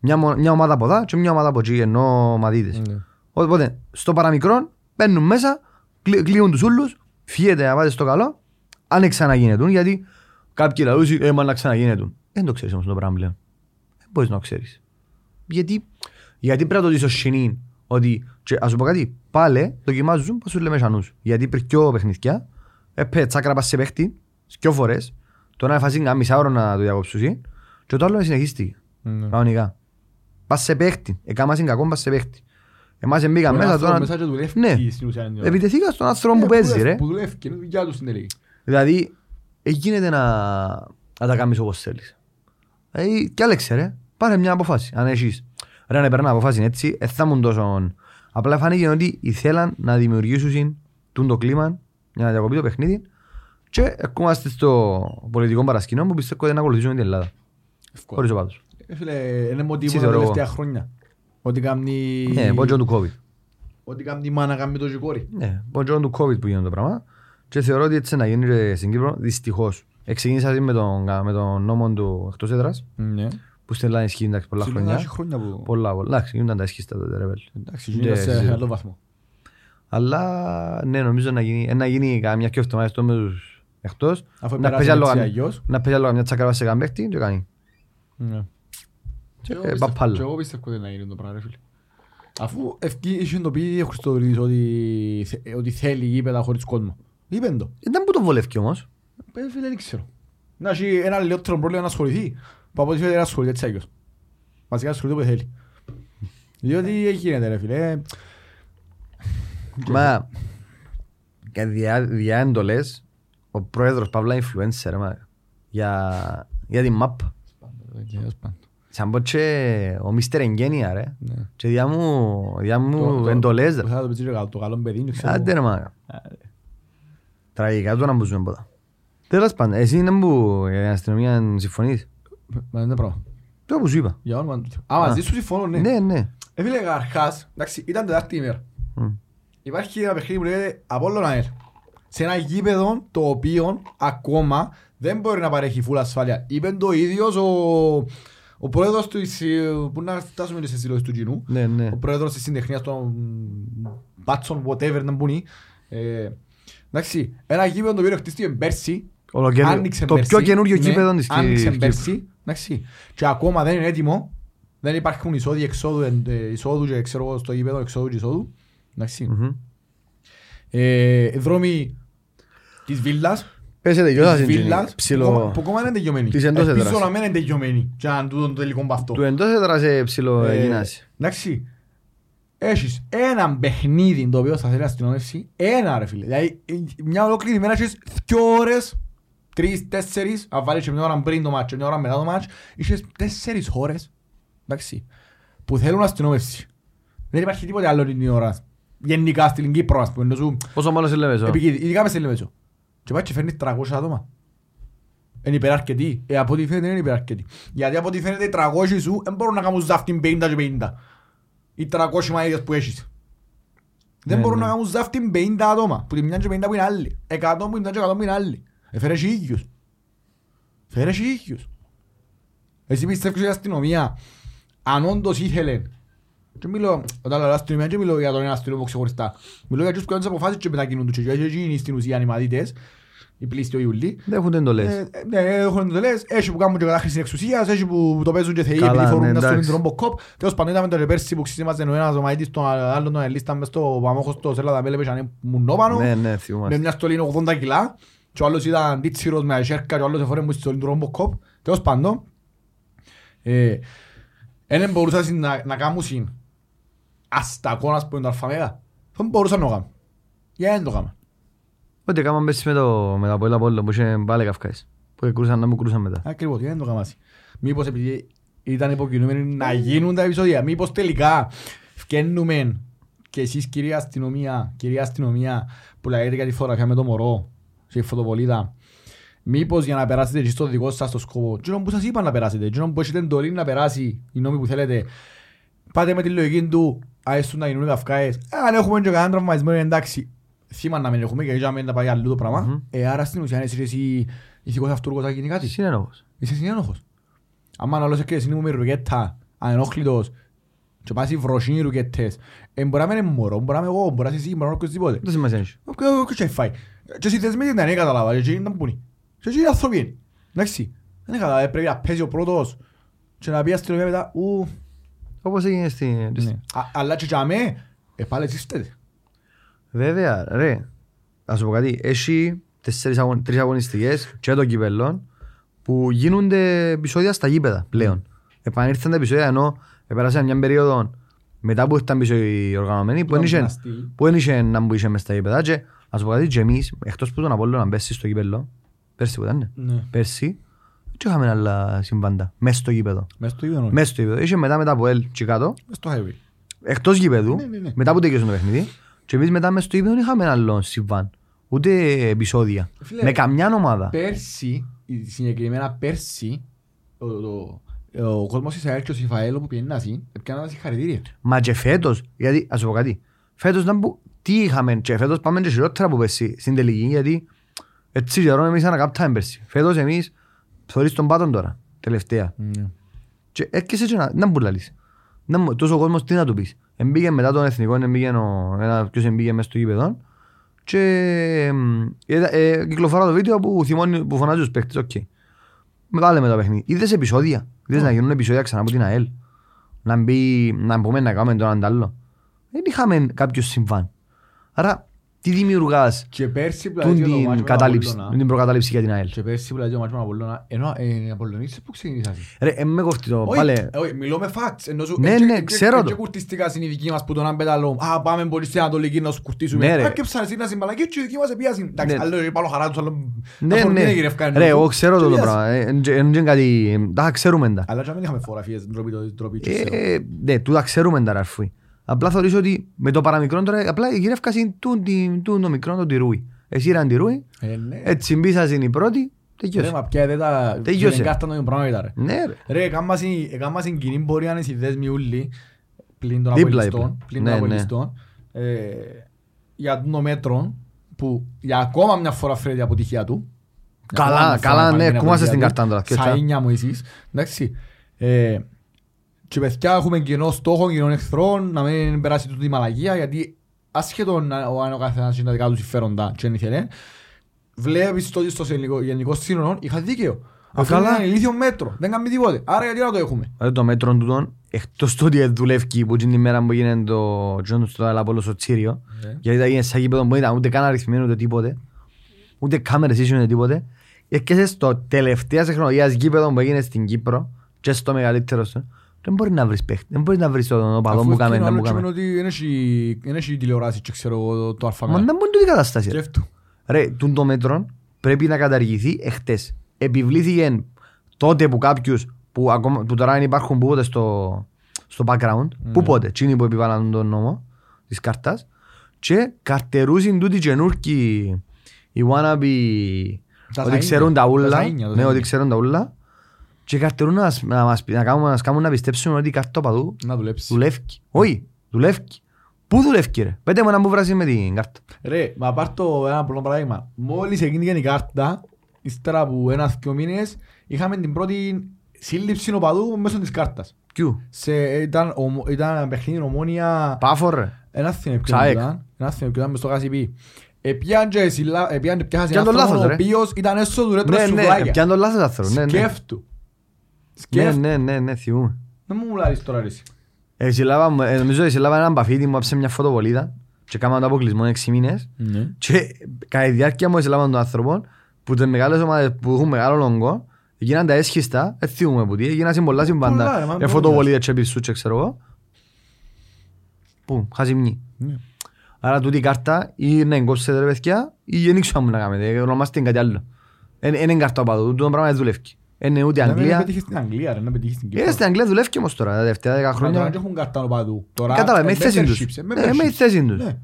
μια, μο- μια ομάδα από εδώ και μια ομάδα από εκεί ενώ ομαδίτες. Ναι. Οπότε στο παραμικρό μπαίνουν μέσα, κλει- κλείουν τους ούλους, φύγεται να πάτε στο καλό, αν ξαναγίνετουν, γιατί κάποιοι λαούς ε, μα να ξαναγίνετουν. Δεν το ξέρεις όμως το πράγμα πλέον. Δεν μπορείς να το ξέρεις. Γιατί, γιατί πρέπει να το δεις ως συνήν ότι, και ας σου πω κάτι, πάλι δοκιμάζουν πως σου λέμε σανούς. Γιατί πριν πιο παιχνιδιά, έπαιζε τσάκρα πας σε παίχτη, δυο φορές, τώρα έφασε μια μισά ώρα να το διακόψουν και το άλλο συνεχίστηκε. Ναι. Κανονικά. Πας σε παίχτη. Εκάμας είναι κακό, πας σε παίχτη. Εμάς μπήκαν Μπορεί να μέσα έρθω τώρα... μέσα και δουλεύει Ναι. στην ουσία, είναι. Επιτεθήκα στον άνθρωπο Ε, που παίζει δουλεύει, ρε. Που δουλεύει και είναι δουλειά τους στην τελική. Δηλαδή, δεν γίνεται να, να τα κάνεις όπως θέλεις. Δηλαδή, κι άλλεξε ρε. Πάρε μια αποφάση, αν έχεις. Ρε, να περνά αποφάση έτσι, δεν θα ήμουν τόσο... Απλά φάνηκε ότι ήθελαν να δημιουργήσουν τούν το κλίμα για να διακοπεί το παιχνίδι και ερχόμαστε στο πολιτικό παρασκηνό που πιστεύω ότι να ακολουθήσουμε την Ελλάδα. Εύκολα. Χωρίς ο πάτος. Ε, Φίλε, είναι μοτίβο Έτσι τα θεωρώ τελευταία εγώ. χρόνια. Ό,τι κάνει... Ναι, πόντζο του COVID. Ό,τι κάνει η μάνα κάνει το ζυγόρι. Ναι, πόντζο του COVID που γίνεται το πράγμα και θεωρώ ότι έτσι να γίνει και στην Κύπρο δυστυχώς. Εξεκίνησα με τον, με τον νόμο του εκτός έδρας Ναι. που στην Ελλάδα ισχύει εντάξει, πολλά Στην χρόνια. Ελλάδα έχει χρόνια που... Πολλά, πολλά. Εντάξει, γίνονταν τα ισχύστα τότε ρε πέλ. Εντάξει, Ναι, γίνεται σε συζητώ. άλλο βαθμό. Αλλά ναι, νομίζω να γίνει, ε, να γίνει καμιά και εβδομάδα στο με τους εκτός. Αφού Να παίζει περάσει άλλο έτσι καμιά- αλλιώς. να παίζει άλλο καμιά τσακαρά σε καμπέχτη και κάνει. Ναι. Και, Και ε, εγώ παπάλα. πιστεύω- και εγώ πιστεύω ότι να γίνει το πράγμα, ρε φίλε. Αφού ευκεί- είχε το πει ο Χριστοδουλίδης ότι, θε- ότι θέλει γήπεδα χωρίς κόσμο. Είπεν το. Ήταν που το βολεύει όμως. Ε, φίλε, δεν ξέρω. Να έχει ένα λιγότερο πρόβλημα να ασχοληθεί. Που από ό,τι φαίνεται να ασχολείται έτσι αλλιώς. Βασικά ασχολείται που θέλει. Διότι έχει γίνεται ρε φίλε. Μα για διά, διά εντολές ο πρόεδρος Παύλα influencer μα, για, για την map. Σαν πω και ο Μίστερ Εγγένεια ρε. Ναι. Και διά μου, διά μου εντολές. Το- το- το- το- Το καλό παιδί, δεν ξέρω. Άντε ρε μα. Τραγικά του να μπουζούμε ποτά. Τέλος πάντων, εσύ είναι που για την αστυνομία συμφωνείς. Μα είναι πράγμα. Το που σου είπα. Για όνομα του Θεού. Α, μαζί σου συμφωνώ, ναι. Ναι, ναι. Ε, φίλε, καταρχάς, εντάξει, ήταν τετάρτη ημέρα. Μμ. Υπάρχει ένα παιχνίδι που λέγεται Απόλλων ΑΕΛ. Σε ένα γήπεδο το οποίο ακόμα δεν μπορεί να παρέχει φουλ ασφάλεια. Είπε το ίδιος ο, ο πρόεδρος του, που να φτάσουμε σε συλλογές του κοινού. Ναι, ναι. Ο πρόεδρος της συντεχνίας των Μπάτσον, whatever να μπουν. Ε, εντάξει, ένα γήπεδο το οποίο χτίστηκε πέρσι. Ολοκαινού- Άνοιξε Το πέρσι. πιο καινούριο Ναι, γήπεδο της Άνοιξε Κύπρου. πέρσι. Εντάξει. Και ακόμα δεν είναι έτοιμο. Δεν υπάρχουν εισόδοι, εξόδου, ε, εισόδου και ξέρω εγώ στο γήπεδο, εξόδου και εισόδου. Εντάξει. Μμμ. Ε, δρόμοι της βίλας. Πες σε τελειώσα Της στην βίλας. Τζίνη. Που Ψιλο... ακόμα- Που ακόμα δεν είναι τελειωμένη. Της εντός Ελπίζω έδρας. να μην είναι τελειωμένη. Και να τούτο το τελικό μπαυτό. Του εντός έδρασε ψηλό Ε, εγινάση. Εντάξει. Έχεις ένα παιχνίδι το οποίο θα θέλει να αστυνομεύσει. Ένα ρε φίλε. Δηλαδή ε, μια ολόκληρη μέρα έχεις δυο ώρες. Τρεις, τέσσερις. Αν βάλεις και μια ώρα πριν το μάτς και μια ώρα μετά το μάτς. Είχες τέσσερις ώρες. Εντάξει. Που θέλουν αστυνομεύσει. Δεν υπάρχει τίποτε άλλο την ώρα. Γενικά στην Κύπρο ας πούμε. ενώ σου- Πόσο μάλλον σε λέμε Επικίνδυ- Ειδικά μες στη Λεμεσό. Και πάει και φέρνεις 300 άτομα. Είναι υπεραρκετοί. Ε, από ό,τι φαίνεται είναι υπεραρκετοί. Γιατί από ό,τι φαίνεται οι 300 σου δεν μπορούν να κάνουν ζάφτιν 50 και 50. Οι 300 μαΐδες που έχεις. Δεν Ναι, μπορούν ναι. να κάνουν ζάφτιν 50 άτομα. Που τη μια και 50 που είναι άλλοι. 100 που είναι και 100 που είναι άλλοι. Ε, φέρε χίλιους. Φέρε χίλιους. Εσύ πιστεύεις ότι η αστυνομία αν όντως ήθελε και μιλώ, όταν λέω αστυνομία και μιλώ για τον ένα αστυνόμο ξεχωριστά. Μιλώ για τους που κάνουν τις αποφάσεις και μετακινούν τους και όχι εκείνοι στην ουσία οι μαθητές, οι πλήστοι ο Ιουλί. Δεν έχουν εντολές. Ε, ε, Ναι, έχουν εντολές, έχει που κάνουν και κατάχρηση εξουσίας, έχει που το παίζουν και θεοί Καλά, επειδή φορούν ναι, να στέλνουν εντάξει. τον Ρομποκόπ. Τέλος πάντων είδαμε τον πέρσι που ξύμαζε ο ένας ο μαθητής τον άλλον τον ελίστα μες στο Παμόχος στο Σέλα Δαμέλε πέσανε μουνόπανο Ναι, ναι, με θυμούμαστε. μια στολή 80 κιλά και ο άλλος ήταν τίτσιρος με σέρκα και ο άλλος εφόρε μου στη στολή του Ρομποκόπ. Τέλος πάντων, ε, δεν μπορούσαν να, να κάνουν συν αστακό, ας πούμε, το αλφαμέγα. Δεν μπορούσαν να το κάνουν. Γιατί δεν το κάνουν. Ό,τι έκαναν πέσει με το με τα πολλά πόλο που είχε πάλι καυκάες. Που κρούσαν να μου κρούσαν μετά. Ακριβώς, γιατί δεν το κάνουν. Μήπως επειδή ήταν υποκινούμενοι να γίνουν τα επεισόδια. Μήπως τελικά φκένουμε και εσείς κυρία αστυνομία, κυρία αστυνομία που λέγεται για τη φωτογραφία με το μωρό σε φωτοβολίδα Μήπως για να περάσετε και στο δικό σας το σκοπό. Τι που σας είπα να περάσετε. Τι που έχετε εντολή να περάσει οι νόμοι που θέλετε. Πάτε με τη λογική του, άιστον να γίνουν οι καυκάες. Ε, Αν έχουμε και κανέναν τραυματισμένο εντάξει. Θύμα να μην έχουμε και για να μην πάει αλλού το πράγμα. Μμμ. Ε, άρα στην ουσία είσαι εσύ ηθικός αυτούργος θα γίνει κάτι. Συνένοχος. Είσαι συνένοχος. Άμα όλος έρχεσαι είναι με ρουκέτα, ανενόχλητος και πας οι βροσινοί ρουκέτες. Ε, μπορεί να μην είναι μωρό, μπορεί να είμαι εγώ, μπορεί να είσαι εσύ, μπορεί να είναι οποιοςδήποτε. Δεν σημασία έχει. Και και φάει. Και εσύ θες με την δεν κατάλαβα, και εκείνοι ήταν πούνοι. Και εκείνοι άνθρωποι είναι. Εντάξει. Δεν κατάλαβα, πρέπει να παίζει ο πρώτος και να πει αστυνομία μετά, ου, Όπως έγινε στην... ναι. Α- Αλλά και για μέ, ε, πάλι εσείς φταίτε. Βέβαια, ρε. Ας σου πω κάτι. Έχει τέσσερις αγων, τρεις αγωνιστικές και το κυπέλλον που γίνονται επεισόδια στα γήπεδα πλέον. Επανήρθαν τα επεισόδια ενώ επέρασαν μια περίοδο μετά που ήρθαν πίσω οι οργανωμένοι που Ήταν δεν είχε- ένα στυλ. που δεν είχε να μπουν μες στα γήπεδα και ας σου πω κάτι και εμείς εκτός που τον Απόλλωνα πέρσι στο γήπεδο πέρσι που ήταν ναι. Ναι. πέρσι δεν είχαμε άλλα συμβάντα μέσα στο γήπεδο. Μες στο ίδιο Μέσα στο γήπεδο. Είχε μετά μετά από ελ και κάτω Μες στο highway. εκτός γήπεδου, Ναι, ναι, ναι. μετά που τελειώσαν το παιχνίδι, και εμείς μετά μες στο γήπεδο δεν είχαμε άλλο συμβάν, ούτε επεισόδια. Φίλε, με καμιά ομάδα. Πέρσι, η- συγκεκριμένα πέρσι, ο, το- ο κόσμος της ΑΕΛ και ο Σιφαέλο που πήγαινε να ζει, έπιαναν τα συγχαρητήρια. Μα και φέτος, γιατί, ας σου πω κάτι, φέτος να μπου, τι είχαμε και φέτος πάμε και χειρότερα από πέρσι στην τελική, γιατί έτσι καιρό εμείς ανακάπταμε πέρσι. Φέτος εμείς θωρείς τον πάτον τώρα, τελευταία. Και έρχεσαι και να, να μου λαλείς. Να μου, τόσο κόσμος τι να του πεις. Εμπήγε μετά τον εθνικό, εμπήγε ο, ένα, ποιος εμπήγε μες στο γήπεδο και εμ, ε, ε, κυκλοφορά το βίντεο που, θυμώνει, που φωνάζει τους παίκτες, οκ. Με βάλε με το παιχνίδι. Είδες επεισόδια. Είδες να γίνουν επεισόδια ξανά από την ΑΕΛ. Να μπει, να πούμε να κάνουμε τον αντάλλο. Δεν είχαμε κάποιο συμβάν. Άρα, τι δημιουργάς Και πέρσι που τούν δηλαδή το μάτς με την τον κατάληψη, Απολλώνα, την προκατάληψη για την ΑΕΛ. Και πέρσι που δηλαδή το μάτς με τον Απολλώνα, ενώ ε, οι Απολλωνίτσες που ξεκινήσαν. Ρε, ε, με κοφτεί το, Όχι, πάλε, ε, όχι, μιλώ με facts. Ενώ σου- Ναι, έτσι- ναι, έτσι- ξέρω έτσι το. κουρτιστικά στην ειδική μας που τον άμπεταλό. Α, πάμε πολύ στην Ανατολική να σου κουρτίσουμε. Ναι, ρε. Α, και ψάνε να συμπαλακεί και η δική μας επίαση. Εντάξει, Ναι. άλλο είναι πάνω χαρά τους, άλλο... Ναι, τα ναι. φορμίδια γυρευκάνε. Ρε, εγώ ξέρω το το Και πράγμα. Ε, εν- εν- εν- κάτι, τα ξέρουμε τα. Αλλά και να μην είχαμε φωτογραφίες, ντροπή το- ντροπή και ξέρω. Ε, Ναι, τούτα ξέρουμε τα ρε φουί. Απλά θεωρείς ότι με το παραμικρό τώρα, απλά η γυρεύκαση τούν την- τούν το μικρό το τυρούι. Εσύ ήταν τυρούι, Ε, ναι. έτσι μπήσας είναι η πρώτη, Ρε, τελειώσε. μα πια δεν τα... Τελειώσε. δεν κάθταν το πράγμα ήταν, ρε. Ναι ρε. Ρε, έκαμα στην κοινή πορεία είναι οι δέσμοι ούλοι, πλην των Δίπλα, αποελιστών, δίπλα. πλην Ναι, των ναι. αποελιστών, ε, για το μέτρο που για ακόμα μια φορά φέρει την αποτυχία του. Για Καλά, ακόμα μια φορά καλά, φάνηκε ναι, την κουμάσαι στην αποτυχία καρτά τώρα, του. και Στα τσα. ίνια μου εσείς. Εντάξει. Ε, και παιδιά έχουμε κοινό στόχο, κοινό εχθρό, να μην περάσει τούτη η μαλαγία, γιατί άσχετον να- ο- αν ο καθένας είναι τα δικά του συμφέροντα και δεν ήθελε, βλέπεις το ότι στο γενικό- γενικό σύνολο είχα δίκαιο. Αυτό είναι καλά. ένα ηλίθιο μέτρο. Δεν κάνει τίποτε. Άρα γιατί να το έχουμε; Ρε, το μέτρο τούτον, εκτός το ότι δουλεύει που την ημέρα που γίνεται το Τζόντου στο Αλαπόλο στο Τσίριο, Ναι. γιατί τα γίνεται σαν γήπεδο που ήταν ούτε καν αριθμμένο ούτε τίποτε, ούτε κάμερες ήσουν ούτε τίποτε, έρχεσαι στο τελευταία τεχνολογίας γήπεδο που έγινε στην Κύπρο και στο μεγαλύτερο σου, δεν μπορεί να βρεις παίχτη, δεν μπορεί να βρεις τον οπαδό Αφού που κάμε, ευκαιρία να άλλο που και κάμε. ότι δεν έχει- δεν έχει τηλεοράση και ξέρω εγώ το- το Μα αλφαγά. δεν μπορεί τούτη η κατάσταση. ρε. Σκέφτου. Ρε, τούν το μέτρο πρέπει να καταργηθεί εχθές. Επιβλήθηκε τότε που κάποιους που, ακόμα, που τώρα δεν υπάρχουν που πότε στο, στο background, που πότε, εκείνοι που επιβάλλαν τον νόμο της κάρτας και καρτερούσαν τούτοι καινούργοι οι wannabe Τα ότι σαΐνια. ξέρουν τα Τα ούλα, σαΐνια, τα ναι, σαΐνια. ότι ξέρουν τα ούλα και καρτερούν να, μας- να, μας, να, κάνουν, να μας κάνουν να πιστέψουν ότι η κάρτα παδού Να δουλέψει. δουλεύει. Όχι, δουλεύει. Πού δουλεύει ρε, πέτε μου να μου βράζει με την κάρτα. Ρε, μα πάρ' το ένα απλό παράδειγμα. Μόλις έγινε η κάρτα, ύστερα από ένα-δυο μήνες, είχαμε την πρώτη σύλληψη οπαδού μέσω της κάρτας. Ποιου, Σε, ήταν, ομο- ήταν ένα παιχνίδι ομόνια... πάφο ρε. Ένα θυμέ ποιο Ξαέκ. ήταν. Ένα θυμέ ποιο ήταν μες στο Κασιπί. Επιάν και συλλα- επιάν και πιάσαν Πιάν τον άνθρωπο λάθος, ο ρε. οποίος ήταν έσω του ρέτρο Ναι, ναι, σουβλάκια. πιάνε τον λάθος άνθρωπο. Ναι, ναι. Σκέφτου. Ναι, Σκέφτου. ναι, ναι, ναι, θυμούμαι. Δεν μου μιλάρεις τώρα ρε εσύ. Ε, συλλάβα- ε, Νομίζω ότι συλλάβα έναν παφίτι μου άψε μια φωτοβολίδα και κάναμε το αποκλεισμό 6 μήνες και κατά τη διάρκεια μου συλλάβαν τον άνθρωπο που τις μεγάλες ομάδες που έχουν μεγάλο λόγκο έγιναν τα έσχιστα, δεν θυμούμαι που τι, έγιναν σε πολλά Πολλά, ρε, μα συμβάντα. Ε, πολλά. φωτοβολίδες και πισού και ξέρω εγώ. Πού, χαζιμνή. Ναι. Άρα τούτη η κάρτα ή να εγκόψετε ρε παιδιά ή δεν ξέρω να κάνετε, ονομάστε την κάτι άλλο. Δεν είναι κάρτα οπαδού, τούτο πράγμα δεν δουλεύει. Είναι ούτε Να μην Αγγλία. πετύχεις στην Αγγλία ρε, να πετύχεις στην Ε, Κύπρο. στην Αγγλία δουλεύει όμως τώρα, τα τελευταία δέκα Μα τώρα χρόνια. δεν έχουν κάρτα οπαδού. Τώρα Κατάλαβε, με η θέση τους. memberships, ε, Ναι, με η memberships. θέση τους. Ναι.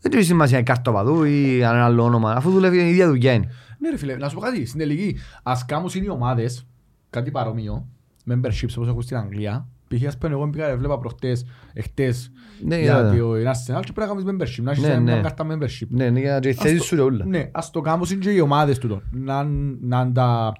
Δεν του έχει σημασία η κάρτα οπαδού ή αν ένα άλλο όνομα, αφού δουλεύει η ίδια δουλειά είναι. Ναι ρε φίλε, να σου πω κάτι, στην τελική, ας κάνουν οι ομάδες, κάτι παρόμοιο, memberships όπως έχουν στην Αγγλία, π.χ. ας πούμε εγώ πήγα, βλέπα προχτές, εχτές, Ναι, για είδα. το Arsenal και πρέπει να κάνεις membership, να έχεις Ναι, μια ναι. κάρτα membership. Ναι, ναι, για τις Ας θέσεις το- σου ρε ούλα. Ναι, ας το κάνουν και οι ομάδες τούτο, να να τα...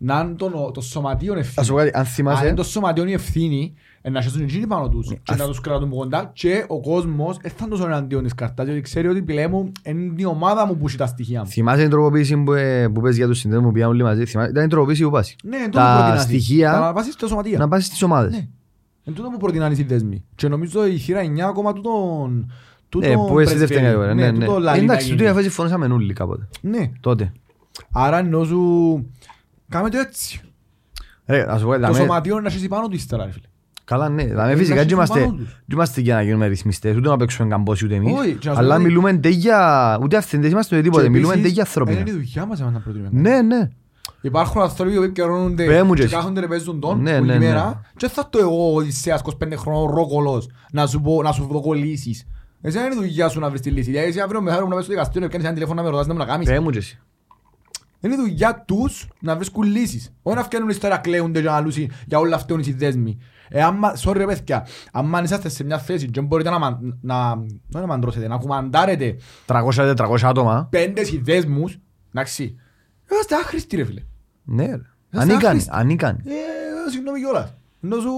Να είναι το, το σωματείο ευθύνη. Ας σου πω κάτι, αν Αν θυμάσαι, είναι το σωματείο η ευθύνη, ε, να χέσουν εκείνοι πάνω τους και ας- να τους κρατούν κοντά και ο κόσμος δεν θα είναι τόσο εναντίον της καρτάς, διότι ξέρει ότι πλέον είναι η ομάδα μου που έχει τα στοιχεία μου. θυμάσαι την τροποποίηση που, ε, που πες για τους συνδέσμους που πήγαν όλοι μαζί. Θυμάσαι, ήταν η τροποποίηση που πάσει. Ναι, εν τούτο Τα προτείνεις. στοιχεία Τα να βάσεις στα σωματεία. να πάσει στις ομάδες. Ναι. Εν τούτο που προτείναν οι συνδέσμοι. Και νομίζω η θύρα 9 ακόμα τούτον... Ναι, που εσύ δεύτερη κατηγορία. Ναι, ναι. τούτο Ε, λαλεί να Εντάξει, γίνει. τούτη αφές συμφωνήσαμε όλοι κάποτε. Ναι. Τότε. Άρα ενώ σου... Κάμε το έτσι. Ρε, ας σου πω κάτι, Το δαμέ- σωματείο να χέσει πάνω του ύστερα, ρε φίλε. Καλά, ναι. Δηλαδή, να φυσικά έχει και είμαστε, πάνω τους. και είμαστε για να γίνουμε ρυθμιστές, ούτε να παίξουμε καμπόσι ούτε εμείς. Όχι, και να σου Αλλά πω ότι- μιλούμε ντε για... Ούτε αυθεντές είμαστε ούτε τίποτε. Και Μιλούμε επίσης, ντε για ανθρώπινα. Είναι η δουλειά μας εμάς να προτείνουμε. Ναι, ναι. Υπάρχουν άνθρωποι που επικαιρώνονται Πέ μου και και εσύ. κάθονται να παίζουν τον Ναι, όλη ναι, ναι. μέρα και θα το εγώ ο Οδυσσέας 25 χρόνων ρόκολος να σου πω να σου δω λύσεις. Εσύ είναι η δουλειά σου να βρεις τη λύση. Δηλαδή εσύ αύριο μεθαύριο να πες στο δικαστήριο να πιάνεις ένα τηλέφωνο να με ρωτάς να μου να κάνεις. Πέ μου και εσύ. Είναι η δουλειά τους να βρίσκουν λύσεις. Όχι να φτιάχνουν ιστορία κλαίονται και να λούσει για όλα αυτά οι συνδέσμοι. Ε, άμα, sorry ρε παιδιά, άμα είσαστε σε μια θέση και μπορείτε να, μαν- να, όχι να μαντρώσετε, να κουμαντάρετε 300-400 άτομα. πέντε συνδέσμους, εντάξει, είμαστε άχρηστοι ρε φίλε. Ναι, ρε. Είμαστε Ανίκανοι, άχρηστοι. ανίκανοι. Ε, συγγνώμη κιόλας. Ενώ σου,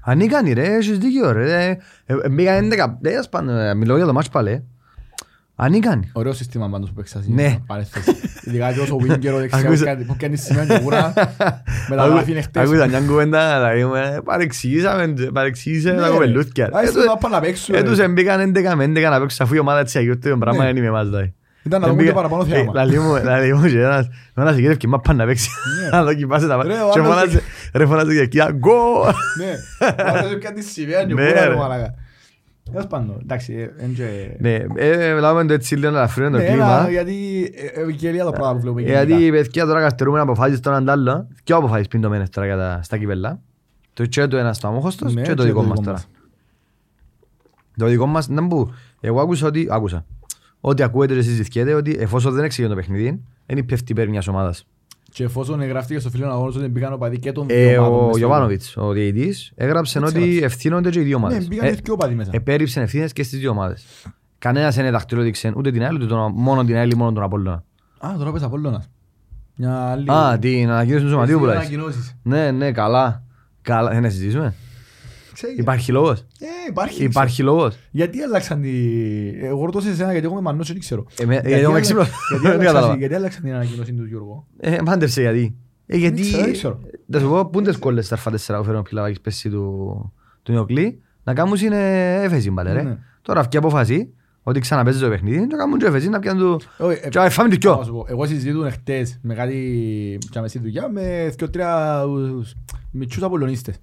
Ανίκανοι ρε, έχεις δίκιο ρε. Ε, ε, Μπήκα 11, δεν ας πάνε, μιλώ για το μάτς πάλι. Ε. Ανίκανοι. Ωραίο σύστημα πάντως που παίξας. Ναι. Παρέθεση. Ειδικά και όσο winger ο δεξιός Ακούσα- κάτι- που κάνει σημείο και κούρα. Μεταγραφή είναι χτες. Ακούσα μια κουβέντα, δηλαδή, ε, παρεξηγήσαμε, παρεξήγησε Ναι, τα ρε. κοπελούθκια. Άι, Ε, στο του- να πάνε να παίξουν, ε, ρε. τους εμπήκαν 11 με 11 να παίξουν αφού η ομάδα της Αγίου το πράγμα Ναι. είναι με εμάς δηλαδή. Ήταν να δούμε Εμπήκα- και παραπάνω ε, θέαμα. λαλεί μου- λαλεί μου και ένας- ένας γύρευκε, μα πάνε να παίξει. Ναι. Να δοκιμάσει τα Ρε, ο πάντα. Και άλλος φωνάζει- Ρε φωνάζει και εκεί, γκολ. Ναι. Άρα δεν κάνει σημαία και Ναι, κούρα, ρε. ρε μαλάκα. Τέλος πάντων, εντάξει, ε, εν και- Ναι, ε, λάβουμε το έτσι λίγο να ελαφρύνουμε το Ναι, κλίμα. έλα, γιατί ε, ευκαιρία το πράγμα που βλέπουμε Γιατί γενικά. οι παιδιά τώρα καθυστερούμε αποφάσεις τον αντάλλο. Ποιο αποφάσεις πιντωμένες τώρα για τα- στα κυπέλλα; Το και το ένας στο αμόχωστος Ναι, και το δικό μας τώρα. Το δικό μας, να μπου, εγώ άκουσα ότι, άκουσα, ότι ακούετε και συζητιέται ότι εφόσον δεν εξηγεί το παιχνίδι, δεν πέφτει υπέρ μιας ομάδας. Και εφόσον εγγραφτήκε στο φίλο αγώνας ότι μπήκαν οπαδοί και των Ε, δύο ομάδων ο μες στο- Γιωβάνοβιτς, ο διαιτητής, έγραψε Έτσι ότι έγραψε. ευθύνονται και οι δύο Ναι, ομάδες. μπήκαν Ε, και δύο οπαδοί μέσα. Επέριψε ευθύνες και στις δύο ομάδες. Κανένας δεν δαχτυλόδειξε ούτε την άλλη, ούτε τον, μόνο την άλλη, μόνο τον Απόλλωνα. Α, τώρα πες Απόλλωνας. Μια άλλη... Α, την ανακοίνωση του σωματείου που Δύο λες. ανακοινώσεις. Ναι, ναι, καλά. Καλά, δεν να συζητήσουμε. Ξέρεις, Υπάρχει λόγος; Ε, υπάρχει. Υπάρχει λόγος; Γιατί αλλάξαν τη... Εγώ ρωτώ σε εσένα γιατί εγώ είμαι μannός και δεν ξέρω. Ε, με- Γιατί εγώ είμαι άλλα- έξυπνος. γιατί Δεν αλλάξαν- κατάλαβα. Γιατί αλλάξαν την ανακοίνωση του Γιώργου. Ε, μάντεψε γιατί. Ε, γιατί... ξέρω, δεν ξέρω. Θα σου πω, πού είναι τις κόλλες στα αρφά 4 που φέρουν ο Πιλαβάκης πέσει του, του Νιοκλή, να κάνουν είναι έφεση μπαλε ρε. Ναι. Τώρα αυτή η απόφαση, ότι ξαναπέζει το παιχνίδι, να κάνουν και έφεση, να πιάνουν του... Όχι, ε, Και να φάμε το να κοιό. σου πω, Εγώ συζητούν χτες με κάτι και με στη δουλειά με δύο τρία ους, μητσούς απολωνίστες.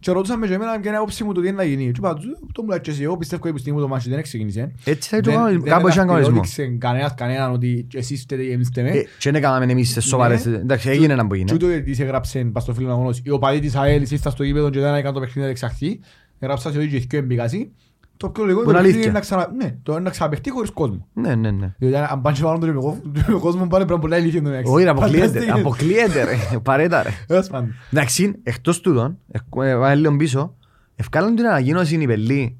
Και ρωτούσαν με και εμένα ποια είναι η άποψη μου το τι είναι να γίνει. Και είπα τους, το μου λέει και εσύ, εγώ πιστεύω ότι η στιγμή που το μάτσι δεν ξεκίνησε. Έτσι θα είναι Δεν- το δεν κάπου έχει έναν κανονισμό. δαχτυλόδειξε κανένας κανέναν ότι εσείς φταίτε ή εμείς φταίμε. Ε, Και δεν κάναμε εμείς σε σοβαρές... Ναι. Εντάξει, έγινε να που Και γίνει. ούτε ο διαιτητής έγραψε πας στο φίλο αγώνος. Οι οπαδοί της ΑΕΛ ήρθαν στο γήπεδο και δεν έκαναν το παιχνίδι να εξαχθεί. Έγραψαν ότι και οι δυο εμπικασί. Το πιο λογικό Που είναι είναι το παιχνίδι αλήθεια. να ξανα- ναι, το να ξαναπαιχτεί χωρίς κόσμο. Ναι, ναι, ναι. Διότι αν αν πάνε και βάλουν τον ημικο- τον κόσμο πάνε πρέπει να πολλά ηλικία τον έξι. Όχι, ρε, αποκλείεται, Φανταστείτε. αποκλείεται ρε, παρέτα ρε. Τέλος πάντων. Εντάξει, εκτός τούτων, ε, ε, βάλε λίγο πίσω, ευκάλαν την ανακοίνωση οι πελοί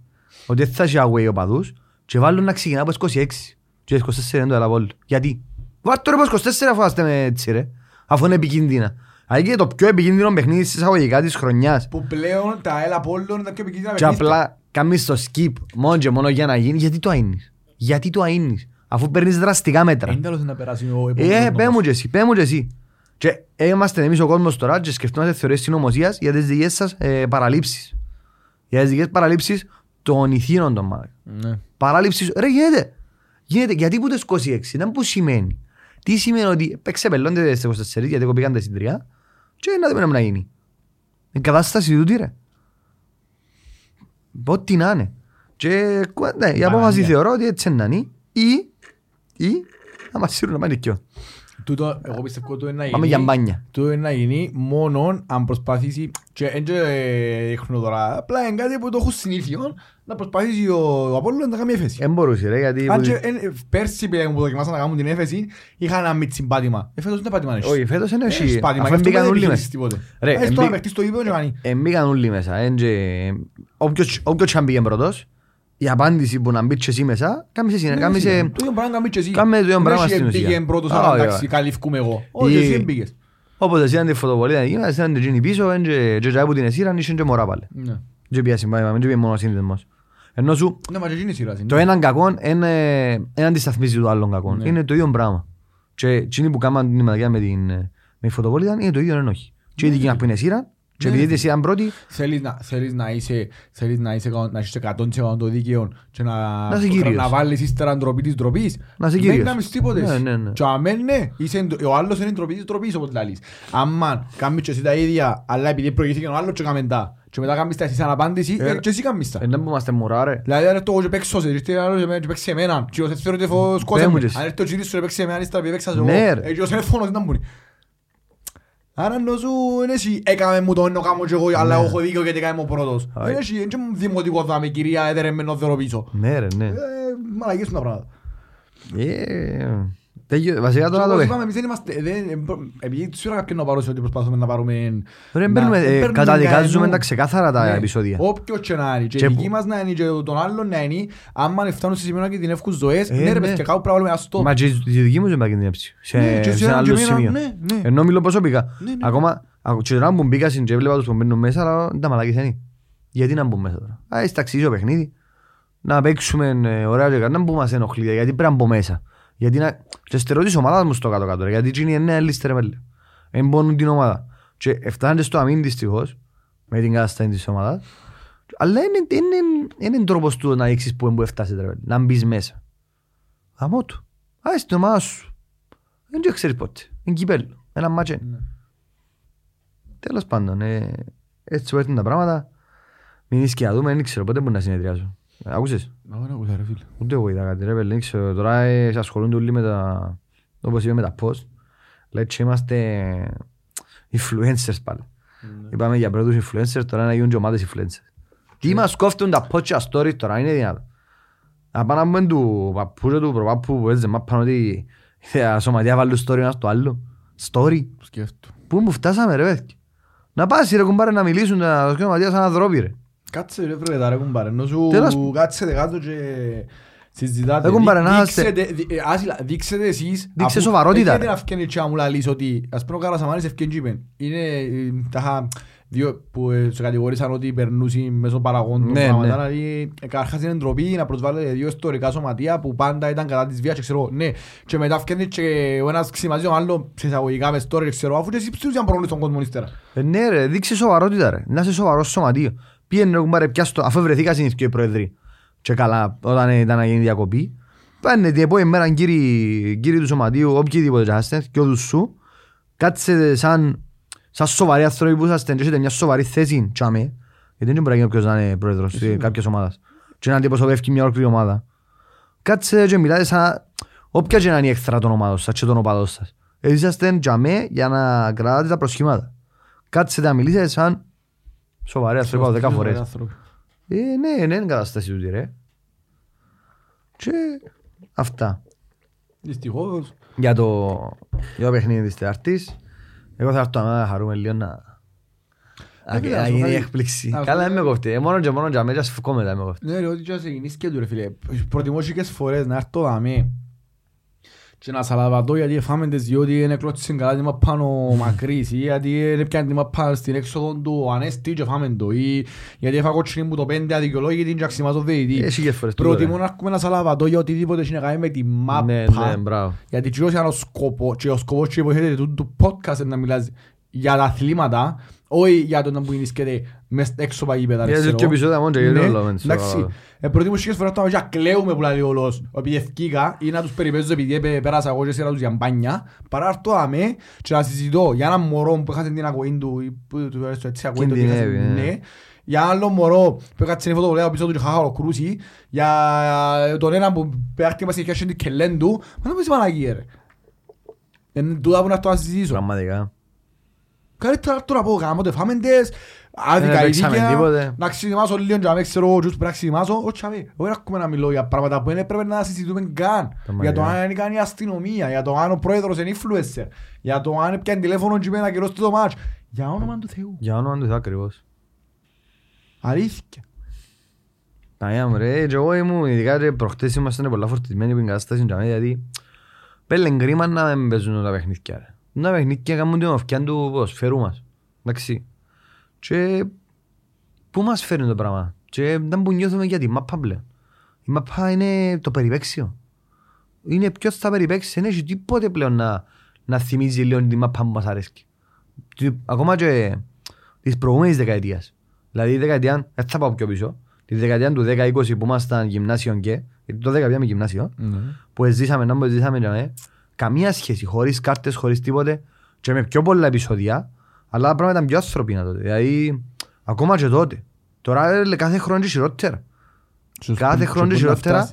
ότι δεν θα έχει away οπαδούς και βάλουν να ξεκινά από τις 26 και τις 24 είναι το Ελαβόλ. Γιατί; Βάρ' το ρε από τις 24 αφού είστε με έτσι ρε, αφού είναι επικίνδυνα. Αλλά και το πιο επικίνδυνο παιχνίδι στις αγωγικά της χρονιάς. Που πλέον τα ΑΕΛ Απόλλων είναι τα πιο επικίνδυνα Και παιχνίδια. Απλά κάνεις το skip μόνο και μόνο για να γίνεις. Γιατί το αΐνεις. Γιατί το αΐνεις. Αφού παίρνεις δραστικά μέτρα. Είναι τέλος να περάσει ο επόμενος Ε, πέ νόμος. μου και εσύ, πέ μου και εσύ. Και είμαστε εμείς ο κόσμος τώρα και σκεφτόμαστε θεωρίες συνωμοσίας για τις δικές σας ε, παραλήψεις. Για τις δικές παραλήψεις των ηθήνων των μάλλον. Ναι. Παράληψης, ρε γίνεται. Γίνεται, γιατί που το 26, δεν που σημαίνει. Τι σημαίνει ότι παίξε πελώνται στις 24 γιατί εγώ πήγαν τα συντριά και να δούμε να γίνει. Η κατάσταση τούτη ρε. Ό,τι να είναι. Και κου- ναι, η απόφαση Παναγία. θεωρώ ότι έτσι να είναι ή, ή να μας σύρουν να πάνε κοιό. Τούτο, εγώ πιστεύω ότι το είναι να Πάμε για γίνει, μπάνια. το είναι να γίνει μόνο αν προσπαθήσει και δεν το δείχνω τώρα, απλά είναι κάτι που το έχουν συνήθειο να προσπαθήσει ο, ο Απόλλων να κάνει έφεση. Δεν μπορούσε ρε γιατί... Αν και εν- πέρσι πήγαν που δοκιμάσαν να κάνουν την έφεση, είχαν ένα μίτσι πάτημα. Ε, φέτος δεν πάτημα είναι. Όχι, φέτος είναι Έχεις όχι. πάτημα, Αφού γι' αυτό μπήκαν δεν όλοι επιχειρήσεις μέσα. τίποτε. Ρε, Έχεις εμπή- τώρα παίχτης στο γήπεδο και κάνει. Εμπήκαν όλοι μέσα. εν και- Όποιος όποιος και αν πήγαινε πρώτος, η απάντηση που να μπεις και εσύ μέσα, κάμε σε... Ναι, κάμε εσύ, σε- Το ίδιο πράγμα κάνεις και εσύ. Κάμε το ίδιο Δεν πράγμα έχει στην ουσία. πήγαινε πρώτος, Α, αλλά όχι, εντάξει, όχι. καλυφκούμε εγώ. Όχι, Ή- εσύ δεν πήγες. Όποτε ήταν τη φωτοβολία εκείνα, ήταν εκείνη πίσω, εν και και τζάι που την εσύραν, ήσουν και μωρά πάλι. Ναι. Και πήγα συμπάθημα, δεν πήγε μόνο σύνδεσμος. Ενώ σου, Ναι, μα και εκείνη η σειρά. το έναν κακό δεν αντισταθμίζει το άλλον κακό. Ναι. Είναι το ίδιο πράγμα. Και εκείνοι που κάναν την ημαδιά με την με τη φωτοβολία είναι το ίδιο εν όχι. Και οι δικοί μας που είναι σύραν, και Ναι, επειδή ρε. τη σύραν πρώτη, Θέλεις να, θέλεις να είσαι, θέλεις να είσαι, να έχεις 100% το δίκαιο και να, Να είσαι κύριος. να βάλεις ύστερα ντροπή της ντροπής. Να είσαι Δεν κύριος. κάνεις τίποτε. Ναι, ναι, ναι. Και αμέν ναι, είσαι, ντρο- ο άλλος είναι ντροπή της ντροπής όπως λαλείς. Αμάν, κάνεις και εσύ τα ίδια, αλλά επειδή προηγήθηκε ο άλλος και κάμεν τα. Και μετά κάνεις τα εσύ σαν απάντηση, Ε, ε, και εσύ κάνεις τα. δεν που είμαστε μωρά ρε. Δηλαδή αν έρθω εγώ και παίξω σε, ήρθε άλλος και με- και παίξει εμένα. Και εγώ θεωρώ ότι φω- σκότωσε μου με. και εσύ. Αν έρθει ο κύριος σου και παίξει εμένα, ύστερα επειδή παίξα σε Ναι, εγώ. ρε. Ε, και εγώ σε φόνο, τι να μπουν. Άρα ενώ σου είναι εσύ, έκαμε μου το ενώ κάνω και εγώ, αλλά Ναι. έχω δίκιο γιατί έκαμε ο πρώτος. Άι. Είναι εσύ, είναι δημοτικό δάμε, κυρία έδερε με νοδερο πίσω. Ναι ρε, ναι. Ε, Μαλακίες είναι τα πράγματα. Ε, τέλειο- Βασικά Και τώρα το όπως λέω. είπαμε, εμείς δεν είμαστε, δεν- επειδή σίγουρα κάποιον να πάρω σε ότι προσπαθούμε να πάρουμε... Ρε, να- παίρνουμε, δεν ε, παίρνουμε καταδικάζουμε κανέναν. τα ξεκάθαρα τα Ναι. επεισόδια. Όποιος και να είναι, και Και η που- δική μας να είναι και τον άλλον να είναι, άμα φτάνουν σε σημείο να κινδυνεύκουν ζωές, Ε, ναι ρε ναι. παιδιά, κάπου πρέπει να βάλουμε ένα stop. Μα και η δική μου δεν πάει κινδυνεύσει. Σε Ναι, και σε σε ένα έναν άλλο και εμένα, σημείο. ναι, ναι. Ενώ μιλώ προσωπικά. Ναι, ναι. Ακόμα, ακου- και τώρα που μπήκα στην και έβλεπα τους που μπαίνουν μέσα, αλλά τα μαλάκες είναι. Γιατί να μπουν μέσα τώρα. Α, είσαι ταξίδι παιχνίδι. Να παίξουμε ε, ωραία και κάτι. Να μπούμε μας ενοχλεί. Γιατί πρέπει να μπω μέσα. Γιατί να... Και στερώ της ομάδας μου στο κάτω-κάτω. ρε. Γιατί εκείνοι είναι ελίστε ρε πέλε. Εμπώνουν την ομάδα. Και φτάνετε στο αμήν δυστυχώς. Με την κατάσταση της ομάδας. Αλλά είναι, είναι, είναι τρόπος του να δείξεις που που έφτασες ρε πέλε. Να μπεις μέσα. Γαμώ του. Α, στην ομάδα σου. Δεν το ξέρεις πότε. Είναι κυπέλλο. Ένα μάτσο είναι. Ναι. Τέλος πάντων, ε, έτσι που έρθουν τα πράγματα. Μην είσαι και να δούμε, δεν ξέρω πότε μπορεί να συνεδριάσω. Ε, Άκουσες, Μα δεν ακούσα ρε φίλε. ούτε εγώ είδα κάτι ρε παιδί, δεν ξέρω. Τώρα ε, ασχολούνται όλοι με τα, όπως είπε με τα post. Λέει και είμαστε influencers πάλι. Είπαμε για πρώτους influencers, τώρα να γίνουν και ομάδες influencers. Τι μας κόφτουν τα post και τα stories τώρα, είναι δυνατό. Να πάνε να πούμε του παππού και του προπαππού που έτσι μάπαν ότι τα σωματεία βάλουν story ένας στο άλλο. Story. Σκέφτο. Πού μου φτάσαμε ρε παιδιά. Να πας ρε κουμπάρε να μιλήσουν τα σκηνωματεία σαν ανθρώποι ρε. Κάτσε ρε βρε τα ρε κουμπάρε, ενώ σου Τέλος- κάτσετε κάτω και συζητάτε. Ρε κουμπάρε, να Δείξετε- δι- ε, άσυλα, Δείξετε εσείς. Δείξε αφού- σοβαρότητα, έχετε ρε. να φκένει και να μου λαλείς ότι ας πούμε ο Καρασαμάνης ευκένει και είπεν. Είναι ε, τα δύο που ε, σε κατηγορήσαν ότι περνούσαν μέσω παραγόντων Ναι, πράγματα. ναι. Δηλαδή ε, καταρχάς είναι ντροπή να προσβάλλετε δύο ιστορικά σωματεία που πάντα ήταν κατά της βίας και ξέρω ναι. Και μετά φκένει και ο ένας ξυμαζεί τον άλλο σε εισαγωγικά μες story και ξέρω αφού και εσείς ψήφους για να προβλήσεις τον κόσμο ύστερα. Ε, ναι ρε, δείξε σοβαρότητα ρε. Να είσαι σοβαρός σωματείο. Πήγαινε ρε κουμπάρε πιάστο, αφού βρεθήκα συνήθως οι πρόεδροι. Και καλά, όταν ήταν να γίνει διακοπή. Πάνε την επόμενη μέρα κύριοι, κύριοι του σωματείου, οποιοι και άστε, και όλους σου. Κάτσε σαν, σαν σοβαροί άνθρωποι που είσαστε και έχετε μια σοβαρή θέση. Τσάμε. Γιατί δεν μπορεί να γίνει όποιος να είναι πρόεδρος ε, κάποιας ομάδας. Και να αντιπροσωπεύει μια ολόκληρη ομάδα. Κάτσε και μιλάτε σαν όποια και να είναι η εχθρά των ομάδων σας και των οπαδών σας. Εσείς είσαστε τζαμέ για να κρατάτε τα προσχήματα. Κάτσε να μιλήσετε σαν σοβαροί άνθρωποι από δέκα φορές. Ε, ναι, ναι, είναι κατάσταση τούτη ρε. Και αυτά. Δυστυχώς. Για το, για το παιχνίδι της Τετάρτης, εγώ θα έρθω να χαρούμε λίγο να... Ε, Να φίλε, να ας γίνει πούμε, έκπληξη. ας Καλά, πούμε- δεν με κοφτεί. Ε, Μόνο και μόνο για μένα και φουκώ μετά με κοφτεί. Ναι ρε, ότι και ξεκινήσει και του ρε φίλε. Προτιμώ χίλιες φορές να έρθω δαμέ και να σαλαβατώ γιατί έφαμε τις διότι είναι κλώτσιν καλά τη μαπάνω μακρύς ή γιατί είναι πιάνε τη μαπά στην έξοδο του ο Ανέστη και φάμε το ή γιατί έφα κότσινη μου το πέντε αδικαιολόγητη και αξιμάζω δεητή. Έχει και φορές τούτο, Προτιμώ ρε. να έρχομαι να σαλαβατώ για οτιδήποτε έχει να κάνει με τη Ναι, ναι, μάπα μπράβο. γιατί και όσοι είναι ο σκοπό και ο σκοπός και υποθέτεται του, του podcast είναι να μιλάς για τα αθλήματα όχι για το να που είναι μες έξω από τα γήπεδα, ρε Για ξέρω. τέτοιο επεισόδιο μόνο και για Ναι, το λόγο, Εντάξει, σοβαρό. ε, προτιμώ σχέσεις φορές να πάμε και κλαίουμε που λέει ο Λος επειδή ευκήκα ή να τους περιπέζω επειδή έπε- πέρασα εγώ και σειρά τους για μπάνια παρά έρθω αμέ και να συζητώ για έναν μωρό που έχασε την ακοή του ή που του αρέσει έτσι ακοή του και έχασε- Κινδυνεύει, ναι. ναι. για άλλο μωρό που έκατσε την φωτοβολία πίσω του και χαχαλοκρούσει για τον έναν που πέραχτη μας και χιάσουν την κελέν του μα να πεις Παναγία ρε Είναι τούτα που να το συζητήσω. Πραγματικά. Καλύτερα τώρα πω γάμοτε φάμεντες, άδικα Δεν παίξαμε ειδίκια, τίποτε. να ξυνημάσω λίγο και να μην ξέρω εγώ τους που να ξυνημάσω, όχι τσάμε. Όχι να ακούμε να μιλώ για πράγματα που δεν έπρεπε να συζητούμε καν. Για το αν είναι κάνει η αστυνομία, για το αν ο πρόεδρος είναι influencer, για το αν πιάνει τηλέφωνο και να καιρώσει το μάτς. Για όνομα του Θεού. Για όνομα του Θεού ακριβώς. Αλήθεια. Παναγιά μου ρε, και εγώ ήμουν, ειδικά και προχτές ήμασταν πολλά φορτισμένοι που την κατάσταση τζαμί, γιατί πέλε κρίμα να μην παίζουν τα παιχνίδια ρε. Τα παιχνίδια κάνουν την ευκαιρία του ποδοσφαίρου μας. Εντάξει. Και πού μας φέρνει το πράγμα; Και δεν που νιώθουμε για τη μάπα πλέον. Η μάπα είναι το περιπέξιο. Είναι ποιος θα περιπέξει, δεν έχει τίποτε πλέον να, να θυμίζει λίγο τη μάπα που μας αρέσει. Τι- Ακόμα και της προηγούμενης δεκαετίας. Δηλαδή η δεκαετία, δεν θα πάω πιο πίσω, τη δεκαετία του 10-20 που ήμασταν γυμνάσιο και, γιατί το 10 πήγαμε γυμνάσιο, που ζήσαμε να που ζήσαμε για μέ, καμία σχέση, χωρίς κάρτες, χωρίς τίποτε και με πιο πολλά επεισόδια, αλλά τα πράγματα ήταν πιο ανθρωπίνα τότε. Δηλαδή, ακόμα και τότε. Τώρα ε, κάθε χρόνο και χειρότερα. Κάθε χρόνο και χειρότερα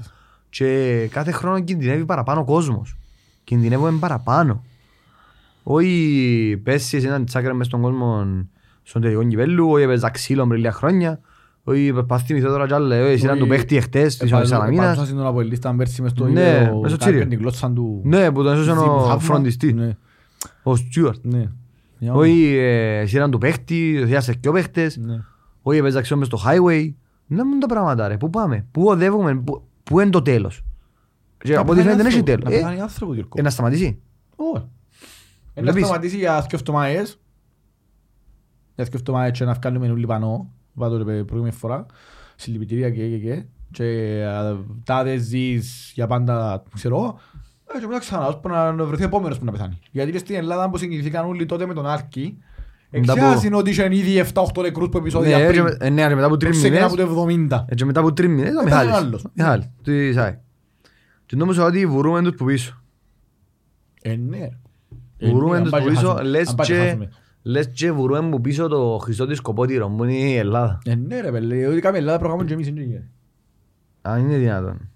και κάθε χρόνο κινδυνεύει παραπάνω ο κόσμος. Κινδυνεύουμε παραπάνω. Όχι πέσεις έναν τσάκρα μες στον κόσμο στον τελικό κυπέλλου, όχι έπαιζα ξύλο πριν λίγα χρόνια, όχι προσπαθεί μισό τώρα κι άλλα, όχι εσύ ήταν του παίχτη εχτες της Σαλαμίνας. Επαλούσα στην ώρα που ελίσταν πέρσι μες στο Ναι, γήπεδο, μες στο κάπιαν Τσίριο. την γλώσσα του. Ναι, που τον έσωσαν ο Θαύμα. φροντιστής, Ναι, ο Στιούαρτ. ναι. Για όνομα. Όχι ε, εσύ ήταν του παίχτη, θειάσαι και ο παίχτες, Ναι. όχι έπαιζα ξύλο μες στο highway. Να μην τα πράγματα ρε, πού πάμε, πού οδεύουμε, πού- πού είναι το τέλος. Και Να από ό,τι πεθάνει φαίνεται δεν έχει άνθρωπο, τέλος. Να Ε, πεθάνει άνθρωπο, Γιώργο. ε, να σταματήσει. Όχι. Ε, Να Βλέπεις. σταματήσει για δύο εβδομάδες. Για δύο εβδομάδες και να βγάλουμε όλοι πάνω. Είπα το προηγούμενη φορά. Συλληπιτήρια και και και. Και α, τάδε ζεις για πάντα, ξέρω εγώ. Ε, και μετά ξανά, ώσπου να βρεθεί επόμενος που να πεθάνει. Γιατί και στην Ελλάδα που συγκινηθήκαν όλοι τότε με τον Άρκη, Μετά από- εξιάζει ότι είχαν ήδη 7-8 νεκρούς που Ναι, επεισόδια και πριν. με- ε, ναι, και μετά από τρεις Ξεκινά μήνες, από το 70. ε, και μετά από τρεις μήνες, ήταν ο Ήταν Μιχάλης. άλλος. Μιχάλης, του ΣΑΕ. Και νόμιζα ότι βουρούμε τους που πίσω. Ε, ναι. Ε, Βουρούμε ναι, τους αν που πάει και πίσω, χάσουμε. λες Αν πάει και και- χάσουμε. Λες και βουρούμε που πίσω το Χριστό της Κοπότηρο, που είναι η Ελλάδα. Ε, ναι ρε πέλε, ότι κάμε Ελλάδα προγράμμα και εμείς είναι γίνεται. Αν είναι δυνατόν.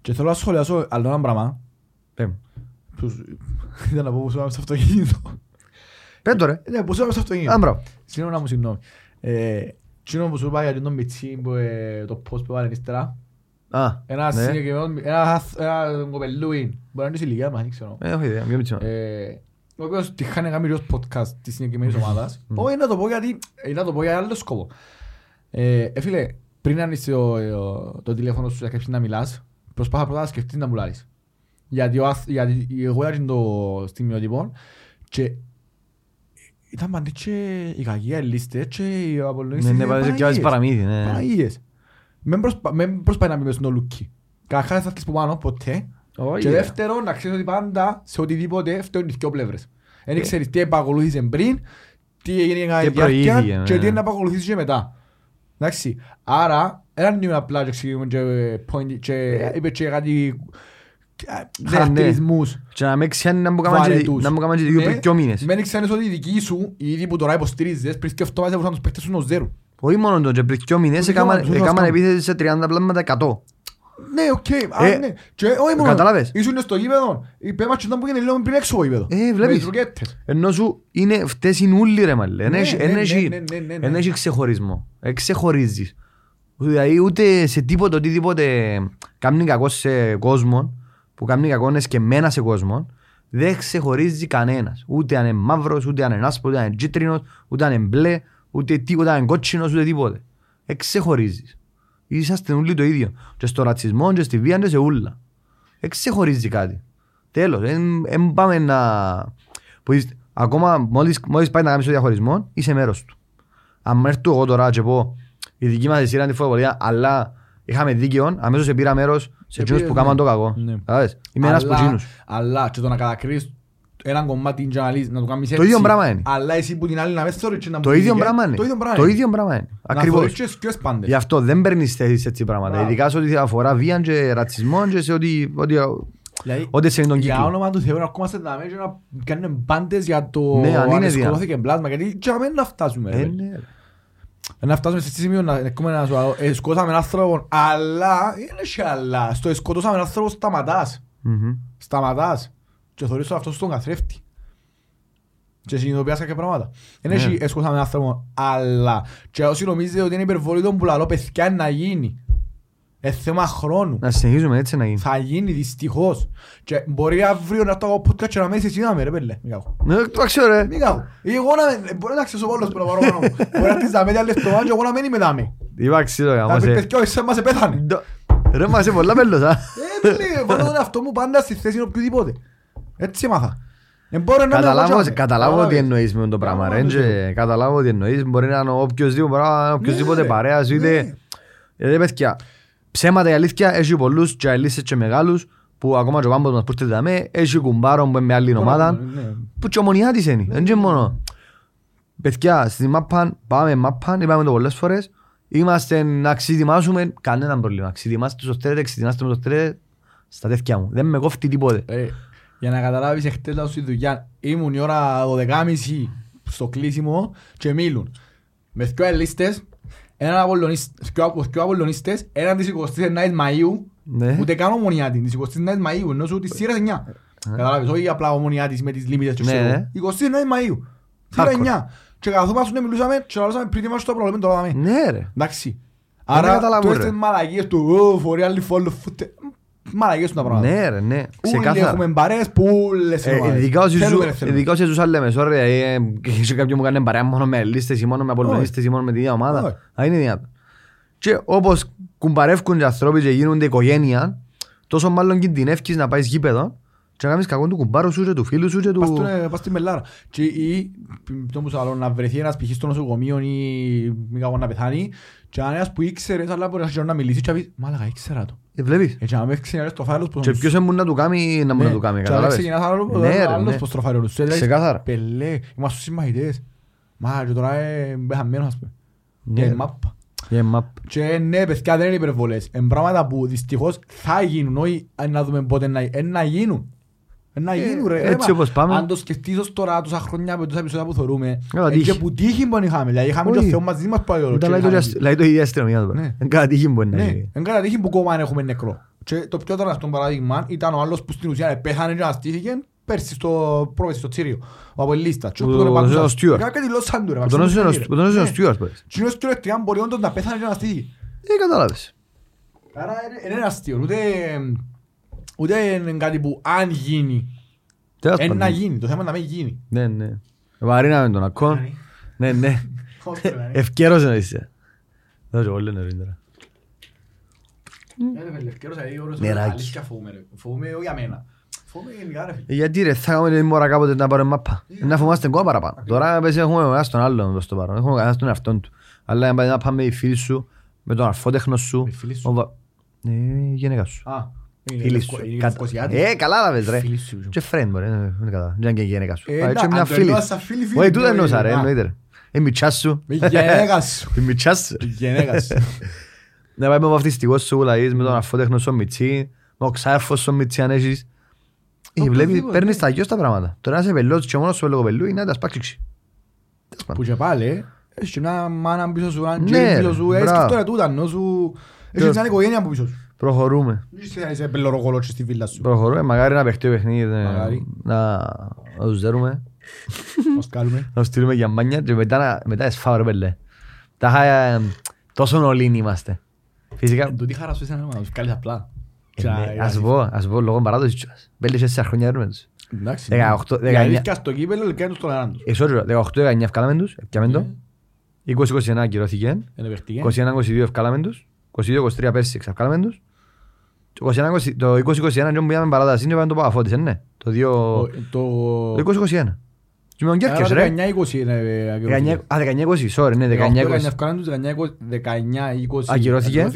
Και θέλω να σχολιάσω άλλο ένα πράγμα. Πέμ. Τους- Ήταν να πω πως είπαμε στο αυτοκίνητο. Πέμ το ρε. Ναι, πως είπαμε στο Α, αυτοκίνητο. μπράβο. Συγγνώμη να μου συγγνώμη. Ε, Τσίνο που σου είπα για τον Μιτσί που ε, το post που έβαλε ύστερα. Α, Ένα ναι. συγκεκριμένο, ένα ένα κοπελούιν. Μπορεί να είναι της ηλικίας μας, δεν ξέρω. Ε, έχω ιδέα, πιο μητσινό. Ε, ο οποίος τυχάνει να κάνει ως podcast της συγκεκριμένης ομάδας. Όχι να το πω γιατί, ε, να το πω για άλλο σκοπό. Ε, ε, φίλε, πριν ανοίξεις το, το, το τηλέφωνο σου και αρχίσεις να μιλάς, προσπάθα πρώτα να σκεφτείς να πουλάρεις. Γιατί, ο, αθ- γιατί εγώ ήταν το στιγμιότυπο και ήταν πάντα και η κακία, οι λίστες και οι Ναι, απολογιστές. ναι, παραδείγματος και βάζεις παραμύθι, ναι. Παναγίες. Μην προσπα- Μην προσπαθεί να μπει μες στο λουκί. Καταρχάς δεν θα έρθεις που πάνω ποτέ. Όχι, Και ρε. δεύτερον, να ξέρεις ότι πάντα σε οτιδήποτε φταίνουν οι δυο πλευρές. Δεν ξέρεις τι επακολούθησε πριν, τι έγινε για Τι τη διάρκεια προήγηκε, και ναι. τι είναι να επακολουθήσεις και μετά. Εντάξει. Άρα, έναν είναι απλά και εξηγούμε και point και είπε και κάτι ε, χαρακτηρισμούς. Και να με ξέρει να μου κάνουμε και- βαρετούς. να μου κάνουμε και δύο Ναι, πριν δυο μήνες. Μην ξέρεις ότι οι δικοί σου, οι ίδιοι που τώρα υποστηρίζεις, πριν και αυτό βάζεις να τους παίχτες σου ως ζέρου. Όχι μόνο το, και πριν δυο μήνες Ούτε έκαναν δυο μήνες, έκαναν ούτε επίθεση σε 30 πλάσματα 100. Ναι, οκ, α, Ε, ναι. Και όχι μόνο, κατάλαβες; ήσουν στο γήπεδο, η πέμας ήταν που έγινε λίγο πριν έξω από το γήπεδο. Ε, βλέπεις. Με τις ρουκέτες. Ενώ σου είναι φταίς είναι ούλοι ρε μάλλε. Εν Ναι, έχει- ναι, εν ναι, έχει- ναι, ναι, ναι, εν ναι. έχεις ξεχωρισμό. Ε, ξεχωρίζεις. Δηλαδή ούτε σε τίποτε οτιδήποτε κάνει κακό σε κόσμο που κάνει κακό είναι σκεμμένα σε κόσμο δεν ξεχωρίζει κανένας. Ούτε αν είναι μαύρος, ούτε αν είναι άσπρος, ούτε αν είναι κίτρινος, ούτε αν είναι μπλε, ούτε τίποτα, αν είναι κότσινος, ούτε τίποτε. Ε, ξεχωρίζεις. Είσαστε όλοι το ίδιο. Και στο ρατσισμό και στη βία και σε ούλα. Δεν ξεχωρίζει κάτι. Τέλος. Δεν πάμε να... Που είσαι- ακόμα μόλις, μόλις πάει να κάνεις το διαχωρισμό, είσαι μέρος του. Αν έρθω εγώ τώρα και πω η δική μας σειρά είναι τη φωτοβολία, αλλά είχαμε δίκαιο, αμέσως πήρα μέρος σε εκείνους πήρες, που κάμαν ναι. το κακό. Ναι. Κατάλαβες; Είμαι ένας από Αλλά- εκείνους. Αλλά και το να κατακρίνεις έναν κομμάτι και να λύσεις, να το κάνεις Το έτσι. ίδιο πράγμα είναι. Αλλά εσύ που την άλλη να με θεωρείς και να Το μου ίδιο δίκαι, πράγμα είναι. Το ίδιο πράγμα Το είναι. ίδιο πράγμα είναι. Να Ακριβώς. θεωρείς και σκιές πάντες. Γι' αυτό δεν παίρνεις θέσεις σε έτσι πράγματα. Μπράβο. Ειδικά σε ό,τι αφορά βία και ρατσισμό και σε ό,τι, ό,τι, Δηλαδή, ό,τι σε τον για κύκλο. όνομα του Θεού να ερχόμαστε να μένουμε και να κάνουμε μπάντες για το Ναι, αν είναι αν διά. σκοτώθηκε πλάσμα. Γιατί για μένα να φτάσουμε. ρε Ε, παιδί. ναι, ρε. Να φτάσουμε σε σημείο να έχουμε να σου ε, σκοτώσαμε έναν άνθρωπο, αλλά, είναι και αλλά, στο σκοτώσαμε έναν άνθρωπο σταματάς. Μμμ. Σταματάς. Και θεωρείς αυτό στον καθρέφτη. Και συνειδητοποιάσα και πράγματα. Δεν Ναι. έχει έσκοσαμε άνθρωπο, αλλά και όσοι νομίζετε ότι είναι υπερβολή των που λαλώ, παιδιά να γίνει. Ε, θέμα χρόνου. Να συνεχίζουμε έτσι να γίνει. Θα γίνει δυστυχώς. Και μπορεί αύριο να το podcast και να με είσαι εσύ να με ρε πέλε. Μη κάγω. Ναι, το ξέρω ρε. Μη κάγω. Ή εγώ να με... Μπορεί να ξέσω όλος που να πάρω πάνω μου. Μπορεί να τις δάμε άλλες το μάτσο, εγώ να μένει με δάμε. Είπα ξέρω Να γάμος πει ε. παιδιά, εσύ μας επέθανε. Ντο- Ρε μας είσαι πολλά μέλος α. Ε, πέλε, βάλω τον εαυτό μου πάντα στη θέση οποιοδήποτε. Έτσι έμαθα. Ε, μπορώ να είμαι Καταλάβω, εγώ και καταλάβω άμε. τι εννοείς με το πράγμα ρε. Καταλάβω και Καταλάβω τι εννοείς. Μπορεί να είναι οποιοσδήποτε πράγμα, οποιοσδήποτε ρε. παρέας Ναι. είτε... Γιατί παιδιά, ψέματα η αλήθεια έχει πολλούς και αλήσεις και μεγάλους που ακόμα και ο κάμπος μας που έρχεται δαμέ έχει κουμπάρο που είναι με άλλη ομάδα Ναι. που και ομονιά της είναι. Δεν είναι μόνο. Παιδιά, στη μάπα, πάμε μάπα, είπαμε το πολλές φορές, είμαστε να ξετοιμάσουμε κανένα πρόβλημα. Ξετοιμάστε τους οφθέρετε, ξετοιμάστε τους οφθέρετε στα τέτοια μου. Δεν με κόφτει τίποτε. Ε, Για να καταλάβεις εχθές λάθος στη δουλειά ήμουν η ώρα 12.30 στο κλείσιμο και μίλουν με δυο ελίστες έναν Απολλωνίσ- δυο απο- δυο Απολλωνίστες έναν της 29ης Μαΐου Ναι. ούτε καν ομονιά της 29ης Μαΐου ενώ σου της σειράς 9 Καταλάβεις, όχι απλά ομονιά της με τις λίμιτες και Ναι, ξέρω ναι. εγώ. 29ης Μαΐου σειρά Hardcore. 9 και καθόμαστε μιλούσαμε και λαλούσαμε πριν είμαστε το πρόβλημα τώρα δάμε. Ναι ρε. Εντάξει. Δεν Άρα καταλάβω, τώρα ρε. στις μαλακίες του «Ω, φορεί άλλη follow footer». Μαλακίες του τα πράγματα. Ναι ρε, ναι. Ούλοι Ξεκάθαρα. έχουμε μπαρές που όλες οι Ε, ομάδες. Ειδικά όσοι Θέλουμε, ζου- θέλουμε. ειδικά όσοι ζούσαν λέμε, sorry, ε, και κάποιον μου κάνει παρέα μόνο με λίστες ή μόνο με απολωνίστες ή μόνο με την ίδια Όχι. ομάδα. Θα είναι δυνατό. Και όπως κουμπαρεύκουν οι ανθρώποι και γίνονται οικογένεια, τόσο μάλλον κινδυνεύκεις να πάεις γήπεδο και να κάνεις κακό του κουμπάρου σου και του φίλου σου και Πας του... στον, ε, πας στη μελάρα. Και ή, το μου σου άλλο, να βρεθεί ένας π.χ. στο νοσοκομείο ή μη κακό να πεθάνει και αν ένας που ήξερες, αλλά μπορεί να να μιλήσει και να πεις «Μάλακα, ήξερα το». Ε, Βλέπεις. Έτσι, αν με ξέρεις το φάιλος που Και ποιος έμπουν να του κάνει, να μου να του κάνει, Και αν καταλάβες. ξεκινάς άλλο- Ναι, ρε, άλλος ναι. πως το φάιλος σου. Δηλαδή, Ξεκάθαρα. Πελέ, είμαστε συμμαχητές. Μα και τώρα ε, πεθαμένος ας πούμε. Ναι, Ε, ρε. μάπα. Yeah, map. Και ναι, παιδιά, δεν είναι υπερβολές. Είναι πράγματα που δυστυχώς θα γίνουν, όχι αν να δούμε πότε να, ε, να γίνουν. Ε, να γίνουν ρε. έτσι Ρε, όπως πάμε. Αν το σκεφτείς ως τώρα, τόσα χρόνια με τόσα επεισόδια που θεωρούμε, Καλά, ε, τύχη. και που τύχη που είχαμε. Δηλαδή είχαμε και ο Όχι. Θεός μαζί μας πάει όλο. Ήταν και λέει το είχαμε- ίδιο- λέει το ίδιο αστυνομία του. Ναι. Είναι κάτι τύχη μπορεί να Ναι, γίνει. εν κατά τύχη που κόμμα έχουμε νεκρό. Και το πιο τραναστό παράδειγμα ήταν ο άλλος που στην ουσία πέθανε και αναστήθηκε πέρσι στο πρόβεση στο Τσίριο. Ο Αποελίστας. Και Ο- που τον ο- επαντούσαν. ο Στιούαρτ. Κάτι δηλώσαν του ρε. Που τον έζησε ο- Μαξίμου που τον έζησε ο Ναι. Στιούαρτ, πες. Και είναι ο Στιούαρτ τριάν μπορεί όντως να πέθανε και να αναστήθηκε. Ε, κατάλαβες. Άρα είναι- είναι αστείο, ούτε, ούτε είναι κάτι που αν γίνει, Τέλος είναι να πάντων. γίνει, το θέμα είναι να μην γίνει. Ναι, ναι. Βαρύναμε τον ακόν. Ναι, ναι. Όχι, ρε, ναι. Ευκαιρός να είσαι. Δώσε πολύ νωρίτερα. Ε, ρε, φίλε, ευκαιρός, δηλαδή, ώρες, Νεράκι. αλήθεια φοβούμαι, ρε. Φοβούμαι όχι για μένα. Φοβούμαι γενικά, ρε, φίλε. Ε, Γιατί ρε, θα κάνουμε την ώρα κάποτε να πάρουμε μάπα. Να φοβάστε ακόμα παραπάνω. Τώρα πες έχουμε ο ένας τον άλλον προς το παρόν. Έχουμε ο καθένας τον εαυτόν του. Αλλά να πάει να πάμε με τη φίλη σου, με τον αρφότεχνο σου. Με φίλη σου. ο βα- Ε, η γυναίκα σου. Α, είναι Φίλη λευκο- σου. είναι Κατα- λευκοσιάτη. Ε, καλά να πες ρε. Φίλη σου. Και friend μπορεί, ε, δεν κατάλαβα. Δεν είναι και η γυναίκα σου. Ε, Α, έτσι εντάξει, μια αν το φίλη. εννοάς σαν φίλη, φίλη, Όχι, τούτα ναι, εννοούσα ρε, α. εννοείται ρε. Η μητσά σου. Με γυναίκα σου. Η μητσά σου. Με γυναίκα σου. Να πάει με βαφτιστικός σου λαείς, με τον αρφότεχνο σου Μιτσί, με ο ξάρφος σου Μιτσί αν έχεις. Ε, βλέπει, Οπωσδήποτε, παίρνεις ναι. τα γιος τα πράγματα. Τώρα είσαι πελός και μόνος σου λόγω πελού είναι να τα σπάξεις. Τέλος πάντων. Που και πάλι, έχεις και μια μάνα πίσω σου, έναν Ναι, τζέι ρε, πίσω σου, έχεις μπράβο. και τώρα τούτα, ενώ σου... Έχεις μια οικογένεια από πίσω σου. Προχωρούμε. Δεν είσαι να είσαι πελωροκολότσι στη βίλα σου. Προχωρούμε. Μαγάρι να παιχτεί ο παιχνίδι. ε, Μαγάρι. Να να τους δέρουμε. Μας κάνουμε. Να τους στείλουμε για μάνια και μετά να- μετά εσφάω ρε πελέ. Τα είχα, ε, τόσο όλοι είμαστε. Φυσικά, Εν τούτη χαρά σου είσαι να τους βγάλεις απλά. ε, Και ναι, να- ας πω, ας πω λόγω παράδοσης κιόλας. Πέλες σε χρόνια έρουμε τους. Εντάξει. 18, Η 19. αλήθεια στο κύπελλο κάνει τους τον έναν τους. Ε, sorry, 18-19 ευκάλαμε τους, ευκάλαμε το. Ναι. 20-21 ακυρώθηκε. Είναι παιχτική. 21-22 ευκάλαμε τους. 22-23 πέρσι ευκάλαμε τους. Το 21-20 Το 20-21 και που πήγαμε παράταση είναι πάμε το Παπαφώτης, ε, ναι. Το 2... Ο- Το Το... 20-21. Και με τον Κέρκες, Άρα ρε. 19-20 είναι ε, ακυρώθηκε. 19 Α, 19-20, sorry, ναι, 19 19-20. ευκάλαμε τους, 19-20 Ακυρώθηκε.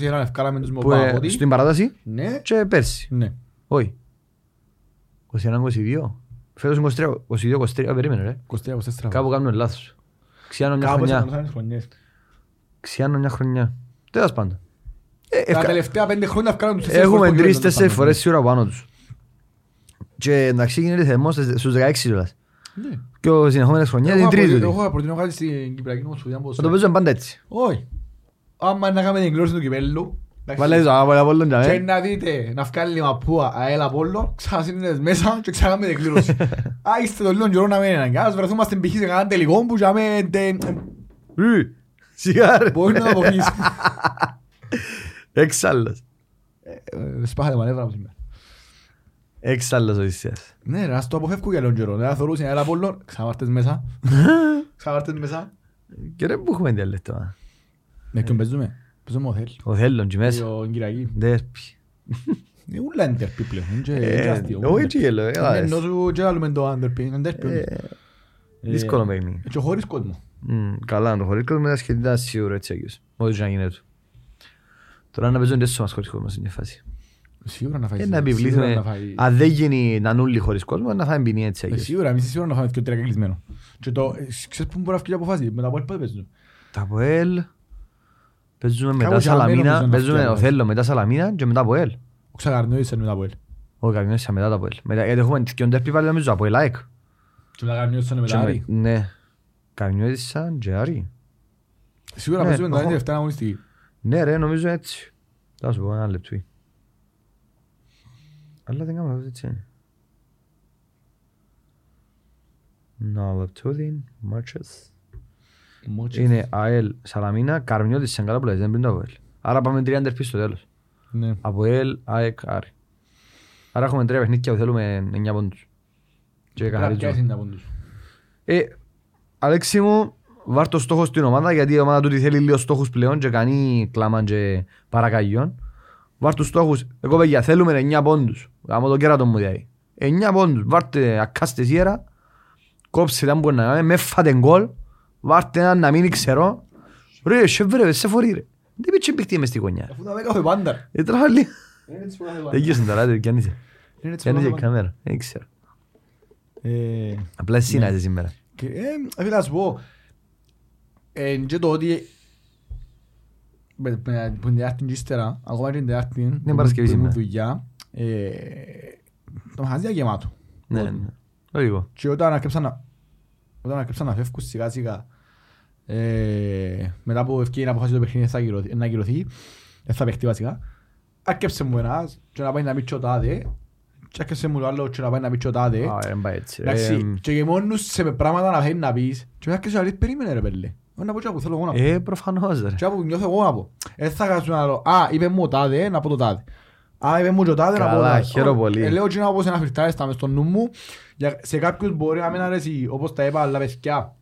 20-21 ευκάλαμε τους με Που, ε, Παπαγώτη. Στην παράταση Ναι. και πέρσι. Ναι. Όχι. 21-22. Φέτος 23, 22-23, περίμενε ρε. 23-24. Κάπου κάνουμε λάθος. Ξιάνω μια Κάπως χρονιά. έκαναν τις χρονιές. Ξιάνω μια χρονιά. Τέλος πάντων. Ε, Τα ευκα- τελευταία πέντε χρόνια ευκάλαμε τους τέσσερις Έχουμε φορές το τρεις κύπελλο, τέσσερις το φορές σίγουρα πάνω τους. Και εντάξει γίνεται θερμός στους 16 κιόλας. Ναι. Και ο συνεχόμενες χρονιές είναι Εγώ τρίτη προτείνω- του. Εγώ προτείνω κάτι στην Κυπριακή Ομοσπονδία πως- Θα το παίζουμε πάντα έτσι. Όχι. Άμα να κάνουμε την εκδήλωση του κυπέλλου Βάλε το από Απόλλων για Και μέ. να δείτε, να βγάλει μαπούα ΑΕΛ Απόλλων, ξανασύνδεσαι μέσα και ξανακάμε την κλήρωση. Α, είστε το λίγο καιρό να μένει αναγκά, ας βρεθούμε στην πηχή σε κανέναν τελικό που για με... Ου, Σιγά ρε. Μπορείς να το αποκλείσεις. Έξαλλος. Ε, Σπάχατε μανέβρα μου σήμερα. Έξαλλος ο Οδυσσέας. Ναι ρε, ας το αποφεύγω για λίγο καιρό. Να θεωρούσε ΑΕΛ Απόλλων, ξαναβάρτες μέσα. Ξαναβάρτες μέσα. Και ρε που έχουμε διαλέκτο. α. Με ποιον παίζουμε; Παίζουμε ο Θέλ. Ο Θέλον και μέσα. Ο Κυριακή. Δέσπι. Είναι ούλα εντερπί πλέον. είναι και- Ε, και αστείο. Όχι έτσι γελό. ε, Είναι άρα, ενώ σου και άλλουμε το αντερπί. Είναι εντερπί. ε, Δύσκολο παιχνίδι. Και χωρίς κόσμο. Μμ, Καλά, το χωρίς κόσμο ήταν σχετικά σίγουρο έτσι αγίως. Ό,τι και να γίνεται. Τώρα να παίζουν τέσσερα μας χωρίς κόσμο στην φάση. Σίγουρα να φάεις. Και να σίγουρα επιβλήθουμε, να φάει- αν δεν γίνει να νουλli χωρίς κόσμο, να φάμε ποινή έτσι Ε, αγίως. Σίγουρα, εμείς σίγουρα να φάμε και τρία κλεισμένο. Και το, ε, ξέρεις πού μπορεί να βγει η αποφάση, με τα πόλη πότε παίζουν; Τα ΑΠΟΕΛ, παίζουμε μετά Κάπου για μένα Σαλαμίνα, νομίζω να παίζουμε φτιάχνει. ο Θέλω μετά Σαλαμίνα και μετά ΑΠΟΕΛ. Ο Ξαγαρνιώτης είναι με τα πόλη. Όχι, καμιώς μετά τα ΑΠΟΕΛ. Μετά- Γιατί έχουμε και ντέρπι πάλι νομίζω ΑΠΟΕΛ ΑΕΚ. Και ο Ξαγαρνιώτης είναι με Και τα με- Άρη. Ναι. Καμιώτης σαν και Άρη. Σίγουρα Ναι, παίζουμε το τα έχω. τελευταία αγωνιστική. Ναι ρε, νομίζω έτσι. Θα σου πω ένα λεπτό. Αλλά δεν κάνουμε έτσι. είναι. Να λεπτό διν, μάτσες. Μότσες. Είναι ΑΕΛ Σαλαμίνα, Καρμιώτης σαν καλά που λες, δεν πριν το ΑΠΟΕΛ. Άρα πάμε τρία ντερπί στο τέλος. Ναι. ΑΠΟΕΛ, ΑΕΚ, Άρη. Άρα έχουμε τρία παιχνίδια που θέλουμε εννιά πόντους. Και Πρέπει να πιάσεις καθαρίζουμε. τα πόντους; Ε, Αλέξη μου, βάρ το στόχο στην ομάδα γιατί η ομάδα του θέλει λίγο στόχους πλέον και κάνει κλάμα και παρακαγιόν. Βάρ τους στόχους, εγώ παιδιά θέλουμε 9 πόντους. Γάμω το κέρατο μου δηλαδή. 9 πόντους, βάρτε ακάστε σιέρα, κόψτε τα που μπορεί να κάνει, με φάτε γκολ, βάρτε έναν να μείνει ξερό. Ρε, σε βρε, σε φορεί ρε. Δεν πίτσε μπηχτή μες στη γωνιά. Αφού τα δέκα πάντα. Ε, τραβάλει. Είναι έτσι που κάθε πάντα. Δεν γύρω τώρα, δεν πιάνεις. Είναι έτσι που Πιάνεις κάθε η κάμερα, δεν ξέρω. πάντα. Ε, Απλά εσύ να είσαι σήμερα. Και, ε, ε, φίλε, να σου πω, ε, και το ότι με- με- που την Τετάρτη και ύστερα, ακόμα και την Τετάρτη, που- Παρασκευή που ήμουν σήμερα. δουλειά, ε, το μαγαζί ήταν γεμάτο. Ναι, ναι. Λογικό. Και όταν αρκέψαν να, όταν αρκέψαν να φεύγουν σιγά σιγά, ε, μετά που ευκαιρία να αποφασίσει το παιχνίδι θα ακυρωθεί- να ακυρωθεί, δεν θα παιχτεί βασικά, αρκέψε μου ένας και να πάει να πει και ο τάδε, και αρκέψε μου το άλλο και να πάει να πει και ο τάδε. Α, δεν πάει έτσι. Εντάξει, Ε, και γεμόνους με πράγματα να θέλεις να πεις και μετά και να λες περίμενε ρε πέλε. Εγώ να πω και που θέλω εγώ να πω. Ε, προφανώς ρε. Και που νιώθω εγώ να πω. Δεν θα κάτσω να λέω, α, είπε μου ο τάδε, να πω το τάδε. Α, είπε μου και ο τάδε, να πω το Καλά, τάδε. χαίρομαι πολύ. Ε, Λέω και να πω σε ένα φιλτράριστα μες στο νου μου. Για- Σε κάποιους μπορεί να μην αρέσει, όπως τα είπα, αλλά παιδιά.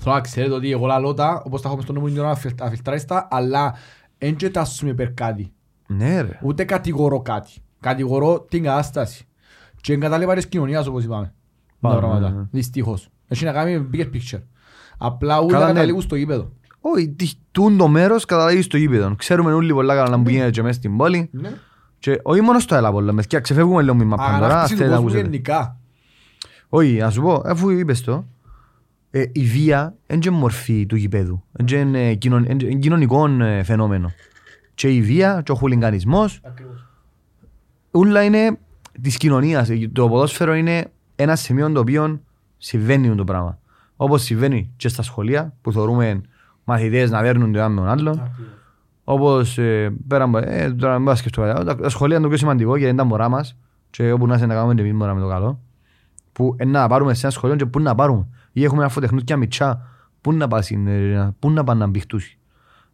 Θέλω να ξέρετε ότι εγώ λαλώ τα, όπως τα έχω μες στο νου μου, είναι ένα φιλ- αφιλτράριστα, αλλά δεν και τάσσουμε υπέρ κάτι. Ναι ρε. Ούτε κατηγορώ κάτι. Κατηγορώ την κατάσταση. Και εγκαταλείπα της κοινωνίας όπως είπαμε. Τα Πάμε, πράγματα. ναι. Δυστυχώς. Έχει να κάνει με bigger picture. Απλά ούτε Καλά, ναι. καταλήγουν στο γήπεδο. Όχι, τι- τούν το μέρος καταλήγει στο γήπεδο. Ξέρουμε όλοι πολλά καλά που γίνεται και μέσα στην πόλη. Ναι. Και όχι μόνο στο έλα πολλά, μεθιά ξεφεύγουμε λίγο μήμα πάντορα. Αγανάκτηση του θέλετε να κόσμου ακούσετε. γενικά. Όχι, να σου πω, αφού είπες το, ε, η βία είναι και μορφή του γηπέδου. Είναι κοινων- είναι κοινωνικό ε, φαινόμενο. Και η βία και ο χουλιγκανισμός Ούλα είναι της κοινωνίας. Το ποδόσφαιρο είναι ένα σημείο το οποίο συμβαίνει το πράγμα. Όπως συμβαίνει και στα σχολεία που θεωρούμε μαθητές να δέρνουν το ένα με τον άλλον. Όπως ε, πέρα από. Ε, τώρα δεν μπορώ να σκεφτώ κάτι. άλλο. Τα σχολεία είναι το πιο σημαντικό γιατί είναι τα μωρά μας. Και όπου να είσαι να κάνουμε και εμεί μωρά με το καλό. Που ε, να πάρουμε σε ένα σχολείο και πού να πάρουμε. Ή έχουμε ένα φωτεχνούκια μητσά. Πού να πας, ε, πού να πάνε να μπηχτούσεις.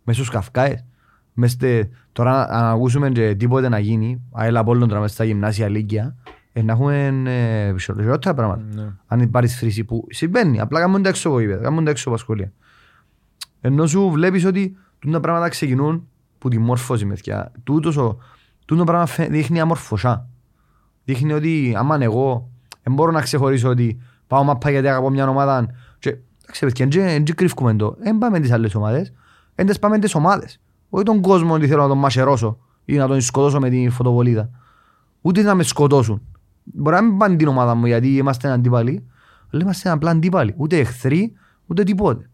Μέσα στους καυκάες. Μες στε- τώρα αν ακούσουμε και τίποτε να γίνει, αέλα από όλων τώρα μες στα γυμνάσια λύκεια, ε, να έχουμε ε, χειρότερα πράγματα. Ναι. Αν πάρεις φρύση που συμβαίνει, απλά κάνουν τα έξω από γήπεδα, κάνουν τα έξω από σχολεία. Ενώ σου βλέπεις ότι τούτα πράγματα ξεκινούν που τη μόρφωση μεθιά. Τούτος ο, τούτο πράγμα φαι- δείχνει αμορφωσά. Δείχνει ότι άμα εγώ δεν μπορώ να ξεχωρίσω ότι πάω μαπά γιατί αγαπώ μια ομάδα και εντάξει παιδιά, δεν κρύφκουμε το. Δεν πάμε τις άλλες ομάδες, δεν τις πάμε τις ομάδες. Όχι τον κόσμο ότι θέλω να τον μασερώσω ή να τον σκοτώσω με τη φωτοβολίδα. Ούτε να με σκοτώσουν. Μπορεί να μην πάνε την ομάδα μου γιατί είμαστε αντίπαλοι, αλλά είμαστε απλά αντίπαλοι. Ούτε εχθροί, ούτε τίποτε.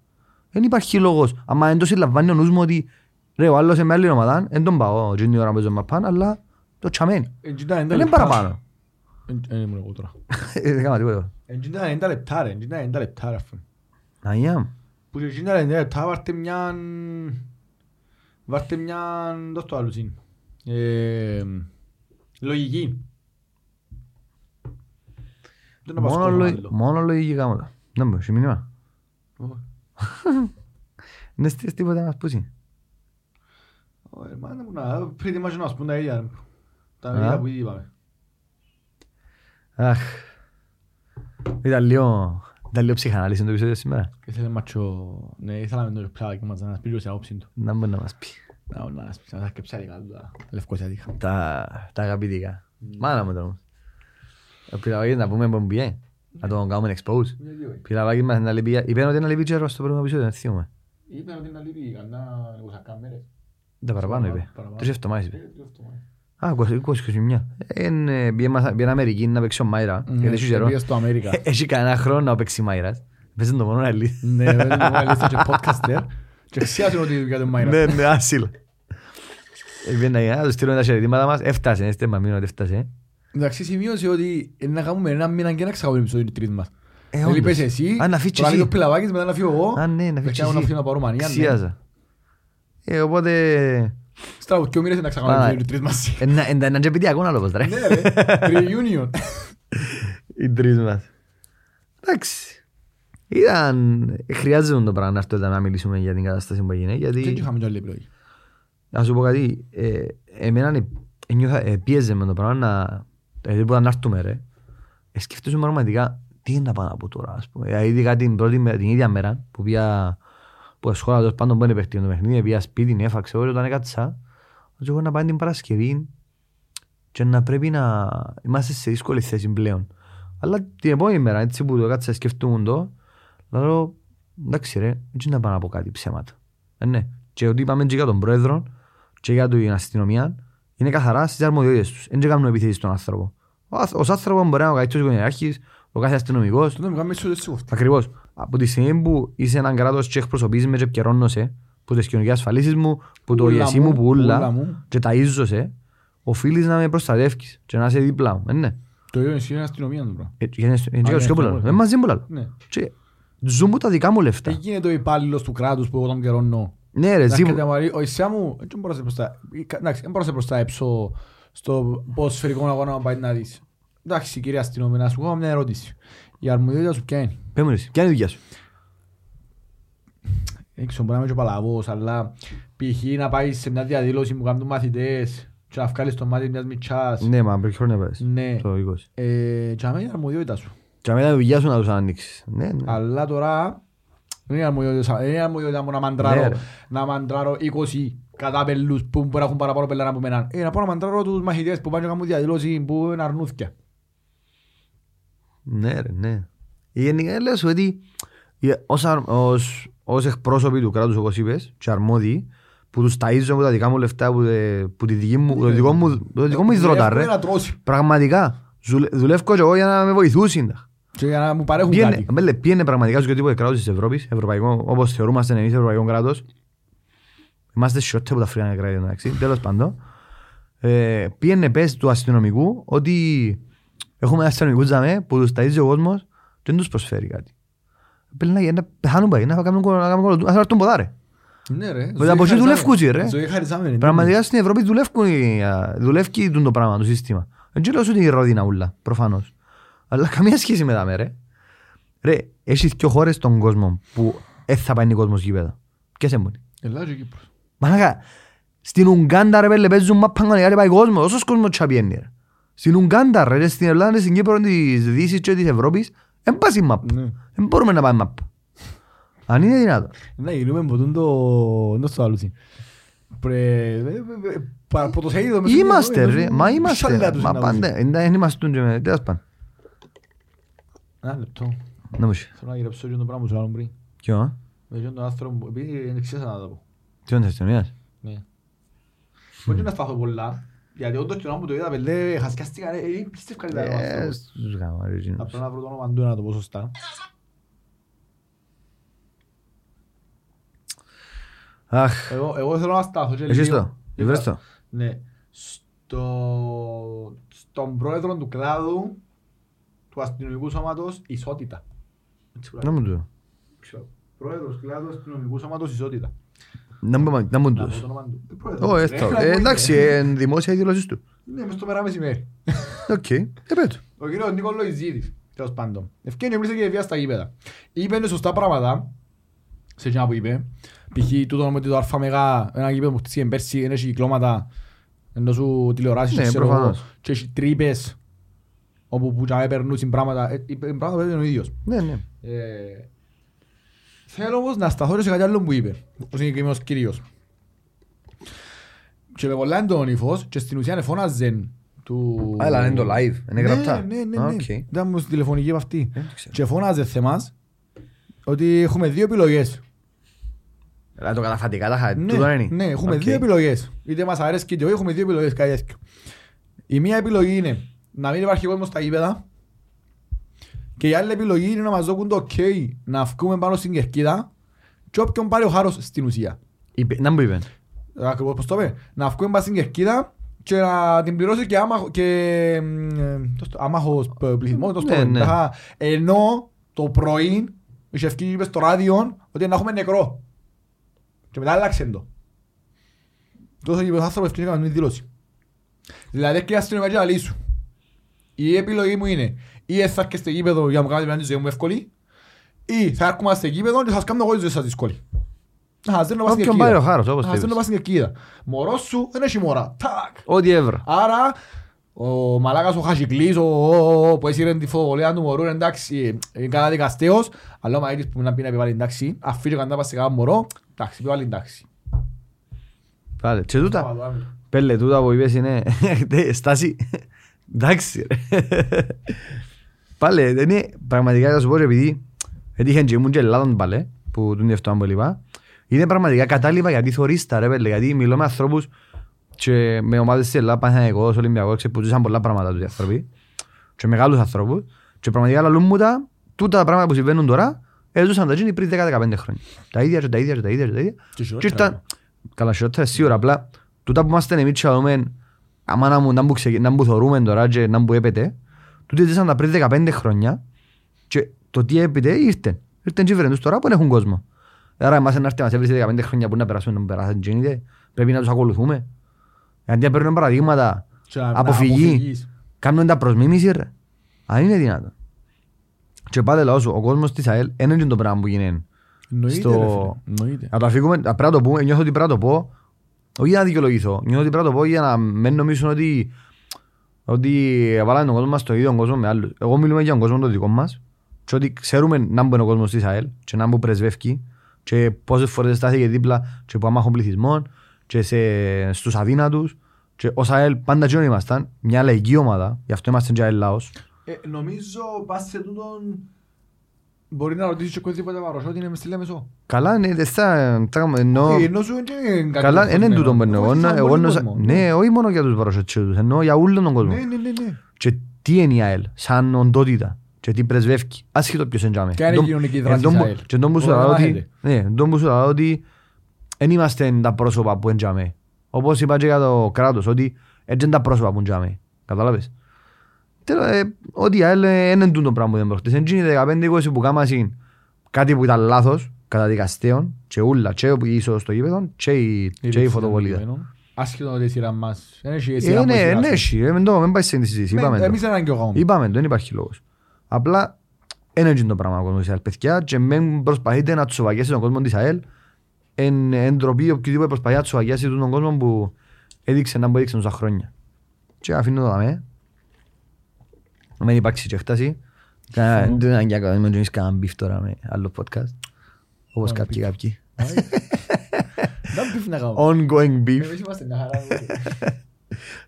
Δεν υπάρχει λόγος. Αν δεν το συλλαμβάνει ο νους μου ότι ρε, ο άλλος είναι με άλλη ομάδα, δεν τον πάω την ώρα που παίζω μαπάν, αλλά το τσαμένει. Εντζίντα Δεν είναι παραπάνω. Δεν ήμουν εγώ τώρα. Ε, Δεν κάμα τίποτα. Εντζίντα 90 λεπτά ρε. Εντζίντα 90 λεπτά ρε. αφού. Αγιά. Που σε εντζίντα 90 λεπτά βάρτε μια... Βάρτε μια, δώσ' το άλλο συν. Ε, Λογική. Δεν το Μόνο, πασκώ λο... άλλο. μόνο λογική γάμματα. Δεν μου, έχει μήνυμα. Όχι. Δεν στείλεις τίποτα να μας πούσει. Όχι, μα δεν μου να, πριν μας να μας πούν τα ίδια. Τα Α. ίδια που ήδη είπαμε. Αχ. Ήταν λίγο, ήταν λίγο ψυχανάλυση το επεισόδιο σήμερα. Και θέλει μάτσο, ναι, ήθελα με το πλάδι μας να μας πει λίγο σε άποψη του. Να μπορεί να μας πει. Να, να μας πει, να τα σκεψάδικα του τα λευκοσιατικά. Τα, τα αγαπητικά. Μάνα μου τώρα. Ο Πιλαβάκης να πούμε που μπιέ. Να τον κάνουμε expose. Πιλαβάκης μας να λείπει, είπε ότι είναι λείπει τζέρος στο πρώτο επεισόδιο, δεν θυμούμαι. Είπε ότι είναι λείπει κανένα 20 μέρες. Τα παραπάνω είπε. Παραπάνω. Τρεις εβδομάδες είπε. Ε, τι αυτό, Α, ε. 20-21. Είναι πήγαινε Αμερική να παίξει ο Μάιρα. Ναι, Γιατί έχει καιρό. πήγε στο Αμέρικα. Έχει κανένα χρόνο να παίξει Μάιρας. Παίζει το μόνο αλήθεια. Ναι, δεν είναι μάλιστα και podcaster. Και ξιάζουν ότι για τον Μάιρα. Ναι, ναι, άσυλο. Πήγαινε να του στείλουμε τα χαιρετήματα μας. Έφτασε, είστε μα μείνω ότι έφτασε. Εντάξει, σημείωσε ότι είναι να κάνουμε ένα μήνα και να ξαγάμε επεισόδιο τρεις μας. Ε, Δηλαδή όντως. πες εσύ, Α, να φύγεις τώρα εσύ. λίγο πιλαβάκης, μετά να φύγω εγώ. Α, ναι, να και φύγεις κάνω να εσύ. φύγω να πάω Ρουμανία. ναι. Ξιάζα. Ε, οπότε... Στραβού, και ο μήνες να ξαγάμε Πάμε. επεισόδιο τρεις μαζί. Εν να και πιτή ακόμα λόγος, ρε. Ναι ρε, reunion. Οι τρεις μας. Εντάξει. Ήταν... Χρειάζεται το πράγμα να έρθω εδώ να μιλήσουμε για την κατάσταση που έγινε. Και Γιατί, έτσι είχαμε και άλλη επιλογή. να σου πω κάτι, ε, εμένα ε, ένιωθα, ε, πίεζε με το πράγμα να... Δηλαδή που να έρθουμε ρε. Ε, σκέφτομαι πραγματικά τι είναι να πάω να πω τώρα, ας πούμε. Δηλαδή, ειδικά την, πρώτη, μέρα- την ίδια μέρα που πήγα που σχόλα τέλος πάντων που είναι παίχτη το παιχνίδι, πήγα σπίτι, έφαξε όλο, όταν έκατσα, ότι εγώ να πάω την Παρασκευή και να πρέπει να είμαστε σε δύσκολη θέση πλέον. Αλλά την επόμενη μέρα, έτσι που το έκατσα σκεφτούμουν το, λέω, εντάξει ρε, έτσι να πάω να πω κάτι ψέματα. Ε, ναι. Και ότι είπαμε και για τον πρόεδρο και για την αστυνομία, είναι καθαρά στις αρμοδιότητες τους. Δεν κάνουν επιθέσεις στον άνθρωπο. Ο αθ- Ως άνθρωπος μπορεί να είναι ο καλύτερος οικογενειάρχης, ο κάθε αστυνομικός, Τότε μου κάνουμε ίσως έτσι κοφτή. Ακριβώς. Από τη στιγμή που είσαι έναν κράτος και εκπροσωπείς με και επικαιρώνεσαι, που τις κοινωνικές ασφαλίσεις μου, που το Ούλα γεσί μου, μου, που ούλα ούλα, μου. και ταΐζωσαι, οφείλεις να με προστατεύεις και να είσαι δίπλα μου. Ε, ναι. Το ίδιο ισχύει στην αστυνομία του πράγμα. Ε, γιατί είναι στο- είναι και ναι, στο αυτό που είναι. λέω. Ε, μαζί μου λέω. Ναι. Και ζουν μου τα δικά μου Τι λεφτά. γίνεται ο υπάλληλος του κράτους που εγώ τον καιρώνω. Ναι ρε, Να ζει μου. έρχεται να μου λέει, Ο Ισιά μου, δεν μπορώ να σε προστα- εντάξει, δεν μπορώ να σε προστατέψω στο ποδοσφαιρικό αγώνα να πάει να δεις. Εντάξει κύριε αστυνομία, να σου κάνω μια ερώτηση. Η αρμοδιότητα σου ποια είναι; Πες μου ρε, εσύ, ποια είναι η δουλειά σου; Δεν ξέρω, μπορεί να είμαι και παλαβός, αλλά π.χ. να πάει σε μια διαδήλωση που κάνουν μαθητές και να βγάλεις το μάτι μιας μητσάς. Ναι, μα πριν χρόνια πες. Ναι. Το 20. Ε, Και αμέσως είναι η αρμοδιότητα σου. Και αμέσως η δουλειά σου να τους ανοίξεις. Ναι, ναι. Αλλά τώρα δεν είναι αρμοδιότητα δεν είναι αρμοδιότητα μου να Ναι, μαντράρω, ρε. να μαντράρω 20 κατά πελούς που μπορεί να έχουν παραπάνω πελάνα από μένα. Ε, να πάω να μαντράρω τους μαχητές που πάνε και κάνουν διαδήλωση που είναι αρνούθκια. Ναι ρε, ναι. Γενικά λέω σου ότι ε, ως, αρ- ως, ως εκπρόσωποι του κράτους όπως είπες και αρμόδιοι που τους ταΐζω με τα δικά μου λεφτά που, ε, που τη δική μου, το δικό μου, το δικό μου υδρότα Εύκολο ρε. να τρώσει. Πραγματικά. Ζουλε- Δουλεύω και εγώ για να με βοηθούσουν. Και για να μου παρέχουν Πήγαινε, κάτι. μέλε, πήγαινε πραγματικά στο τίποτε κράτος της Ευρώπης, ευρωπαϊκό, όπως θεωρούμαστε εμείς ευρωπαϊκό κράτος. Είμαστε σιώτες από τα φρύγανε κράτη, εντάξει, τέλος πάντων. Ε, πήγαινε πες του αστυνομικού ότι έχουμε αστυνομικούς τζαμέ που τους ταΐζει ο κόσμος και δεν τους προσφέρει κάτι. Πρέπει να, να πεθάνουν πάει, να κάνουν κο- να κάνουν κολοτού, να έρθουν ποδάρε. Ναι ρε. Μετά από εκεί δουλεύκουν και, ρε. Ζωή χαριζάμενη. Πραγματικά στην Ευρώπη δουλεύουν, οι, α, δουλεύει τούτο το πράγμα, το σύστημα. Δεν ξέρω σου την ρόδινα ούλα, προφανώς. Αλλά καμία σχέση με τα με, ρε. Ρε, έχεις και χώρες στον κόσμο που δεν θα πάει ο κόσμος γήπεδα. Ποιες είναι μόνοι. Ελλάδα και Κύπρος. Μαλάκα, στην Ουγγάντα ρε πέλε παίζουν μάπα κανονικά και πάει κόσμος. Όσος κόσμος τσα πιένει ρε. Στην Ουγγάντα ρε, και στην Ελλάδα και στην Κύπρο της Δύσης και της Ευρώπης δεν πάσει μάπα. Ναι. Δεν μπορούμε να πάμε μάπα. Αν είναι δυνατόν. Να γίνουμε από τον το... Δεν στο άλλο. Πρωτοσέλιδο μέσα Είμαστε στην- ρε, μα είμαστε. Σαλιά τους Μα είναι πάντα, να δεν είμαστε και με, τέλος πάντων. Ένα λεπτό. Να μου είσαι. Θέλω να γυρέψω και το πράγμα που σου λέω πριν. Ποιο, Με τον άνθρωπο, που- επειδή δεν ξέρεις να το πω. τι είναι της αστυνομίας. Ναι. Μπορεί να σταθώ πολλά, γιατί όντως την ώρα που το είδα, πελέ, χασκιάστηκα, ρε, ε, πίστευκα ότι ήταν ο Ε, άνθρωπος. στους γάμο, ρε, εκείνος. Απλά να βρω το όνομα του να το πω σωστά. Αχ, Εγώ, εγώ θέλω να σταθώ και έχεις λίγο. το, βρες το. Ναι. Στο... Στον πρόεδρο του κλάδου του αστυνομικού σώματος ισότητα. Έτσι Να μου το. Ξέρω. Πρόεδρος κλάδου αστυνομικού σώματος ισότητα. Να μου- να μου Να πω τους. το όνομα του. Ε, πρόεδρος. Ω, Ρε, έστω. έλα, Ε, μου Εντάξει, είπε. ε, δημόσια η δηλώσεις του. Ναι, μες στο μέρα μεσημέρι. Οκ, ε, πέτω. Ο κύριος Νίκος Λοϊζίδης, τέλος πάντων. Ευκένει μιλήσε και βία στα γήπεδα. Είπε σωστά πράγματα, σε εκείνα που είπε. Π.χ. τούτο με το ΑΜΕΓΑ, ένα γήπεδο που χτίστηκε πέρσι, δεν έχει κυκλώματα, ενώ σου τηλεοράσεις, Ναι, ξέρω εγώ, προφανώς. και έχει τρύπες, όπου που τζάμε περνούσαν πράγματα, ε, οι πράγματα που είπε ο ίδιος. Ναι, ναι. Ε, Θέλω όμως να σταθώ σε κάτι άλλο που είπε, ο συγκεκριμένος κύριος. Και με πολλά έντονο ύφος και στην ουσία φώναζεν του... Α, έλα, είναι το live, είναι γραπτά. Ναι, ναι, ναι. Α, ναι. οκ. Ήταν μου στη τηλεφωνική από αυτή. Δεν το ξέρω. Και φώναζε θεμάς ότι έχουμε δύο επιλογές. Δηλαδή το καταφατικά τα χα- Ναι, τούτο είναι. ναι, έχουμε Οκ. δύο επιλογές. Είτε μας αρέσει και όχι, έχουμε δύο επιλογές. κάτι τέτοιο. Η μία επιλογή είναι να μην υπάρχει κόσμος στα γήπεδα και η άλλη επιλογή είναι να μας δώσουν το ok να βγούμε πάνω στην κερκίδα και όποιον πάρει ο χάρος στην ουσία. Είπε- Να μου είπε. Ακριβώς πώς το είπε. Να βγούμε πάνω στην κερκίδα και να την πληρώσει και, άμαχο, και ε, το στο- άμαχος πληθυσμός. το στο- Ναι, ναι. Α, Ενώ το πρωί είχε ευκεί είπε στο ράδιο ότι να έχουμε νεκρό. Και μετά άλλαξε το. Τόσος είπε ο άνθρωπος ευκαιρία να μην δήλωση. Δηλαδή και η αστυνομία και να λύσου. Η επιλογή μου είναι ή θα έρχεστε στο γήπεδο για να μου κάνετε τη ζωή μου εύκολη ή θα έρχομαι στο γήπεδο και θα σας κάνω εγώ τη ζωή σας δύσκολη. Να σας δίνω πας στην Όποιον κερκίδα. πάρει ο χάρος, όπως Να σας δίνω θέλεις. πας στην κερκίδα. Μωρός σου δεν έχει μωρά. Τάκ. Ό,τι έβρα. Άρα, ο μαλάκας ο Χασικλής, ο, ο, ο, που έσυρε τη φοβολία του μωρού, εντάξει, είναι καταδικαστέος, αλλά ο Μαΐτης που να πει να επιβάλλει εντάξει, αφήνει κοντά πας σε κάποιο μωρό, εντάξει, επιβάλλει εντάξει. Πάλε. Και τούτα. Πέλε, τούτα που είπες είναι τε, στάση. Εντάξει ρε. Πάλε, δεν είναι πραγματικά θα σου πω ρε, επειδή έτυχαν και ήμουν και Ελλάδων πάλε που τον διευτόν που είπα είναι πραγματικά κατάλοιπα γιατί θωρείς τα ρε πέλε γιατί μιλώ με ανθρώπους και με ομάδες της Ελλάδας, Παναθηναϊκός, Ολυμπιακός ξέρεις, που ζούσαν πολλά πράγματα τους οι άνθρωποι και μεγάλους ανθρώπους και πραγματικά λαλούν μου τα τούτα τα πράγματα που συμβαίνουν τώρα έζουσαν τα γίνει πριν 10-15 χρόνια. Τα ίδια και τα ίδια και τα ίδια και τα ίδια Και και χειρότερα. ήρθαν, καλά σιώτερα σίγουρα, απλά τούτα που είμαστε εμείς και δούμε, άμα να μου, να μου, ξεκι- να μου θωρούμε τώρα και να μου έπεται, τούτοι ζήσαν τα πριν 15 χρόνια και το τι έπεται ήρθε. Ήρθαν και φέρνουν τους τώρα που δεν έχουν κόσμο. Άρα εμάς να έρθει μας έβρισε 15 χρόνια που να περάσουμε να περάσουν και είναι, πρέπει να τους ακολουθούμε. Γιατί να παίρνουν παραδείγματα, Και να- να αποφυγή, αποφυγείς. κάνουν τα προσμίμηση ρε. Αν είναι δυνατόν. Και πάλι λαός σου, ο κόσμος της ΑΕΛ δεν είναι το πράγμα που γίνεται Εννοείται, στο- ρε φίλε, εννοείται. να το αφήγουμε, να πρέπει να το πούμε, νιώθω ότι πρέπει να το πω, όχι για να δικαιολογηθώ, νιώθω ότι πρέπει να το πω για να μην νομίζουν ότι, ότι βάλαμε τον κόσμο μας στο ίδιο κόσμο με άλλους. Εγώ μιλούμε για τον κόσμο το δικό μας και ότι ξέρουμε να μπουν ο κόσμος της ΑΕΛ και να μπουν πρεσβεύκει και πόσες φορές στάθηκε δίπλα και που αμάχων πληθυσμών και σε, στους αδύνατους και ως ΑΕΛ πάντα και ήμασταν μια λαϊκή ομάδα, γι' αυτό είμαστε και ΑΕΛ λαός. Ε, Νομίζω πας σε τούτον μπορεί να ρωτήσεις και οποιοδήποτε παροσό είναι μες στη Λέμεσο. Καλά, ναι, δεν θα, θα εννοώ... Ε, Ενώ σου είναι κάτι Καλά, δεν είναι τούτο που εννοώ. Βοήθησαν Εγώ- Εγώ πολύ εννοούσα- κόσμο. Ναι, όχι μόνο για τους παροσοτσίους, εννοώ για όλον τον κόσμο. Ναι, ναι, ναι, ναι. Και τι είναι η ΑΕΛ, σαν οντότητα, και τι πρεσβεύει, άσχετο ποιος εντιάμε. Ποια είναι η κοινωνική δράση της ΑΕΛ. Και τον που σου Μπορεί να λέω ότι, μάθετε. ναι, τον που σου λέω ότι δεν είμαστε τα πρόσωπα που εντιάμε. Όπως είπα και για το κράτος, ότι έτσι είναι τα πρόσωπα που εντιάμε. Κατάλαβες. Τέλος, ε, ότι η ΑΕΛ ε, δεν είναι τούτο πράγμα που δεν προχτές. Έτσι είναι 15-20 που κάμασαν κάτι που ήταν λάθος, καταδικαστέων, και ούλα, και ίσως στο γήπεδο, και η, και η φωτοβολίδα. Άσχετο ότι η σειρά μας. Δεν έχει η Ε, σειρά που η ναι, σειρά ναι, σου. έχει, ε, μην το- μην πάει σε συζήτηση, Ναι, είπαμε το. Εμείς έναν και εγώ. Είπαμε το, δεν υπάρχει λόγος. Απλά δεν είναι το πράγμα ο κόσμος της ΑΕΛ, παιδιά, και μην προσπαθείτε να τσοβαγιάσει τον κόσμο της ΑΕΛ εν, εν ντροπή οποιοδήποτε προσπαθεί να τσοβαγιάσει τον κόσμο που έδειξε να μου έδειξε τόσα χρόνια. Και αφήνω το δαμέ. Μην υπάρξει και έφταση. Κα- Δεν είναι ανάγκη να μην κάνεις κανένα μπιφ τώρα με άλλο podcast. Όπως Μόνο κάποιοι beef. κάποιοι. Δεν πήφει να κάνω. Ongoing beef. Εμείς είμαστε μια χαρά.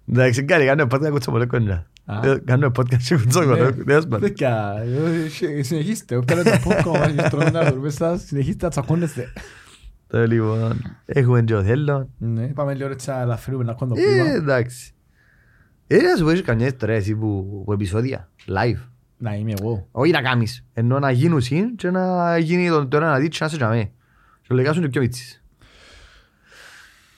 Εντάξει, κάνει, κάνω podcast κουτσό πολύ κοντά. Α. Κάνω podcast κουτσό Ναι. κοντά. Δεν σπάτε. Τέτοια, ε, συνεχίστε. Όποιον το popcorn μας τρώμε να δούμε σας, συνεχίστε να τσακώνεστε. Το λοιπόν, έχουμε και ο Θέλον. Ναι, πάμε λίγο έτσι να ελαφρύνουμε να κόντο Ε, πίμα. εντάξει. Ε, να σου πω, έχεις καμιά ιστορία εσύ που, που επεισόδια, live. Να είμαι εγώ. Όχι να κάνεις, ενώ να γίνουν συν και να γίνει το τώρα να δεις και να σε τζαμέ. Και λογικά σου είναι πιο μίτσις.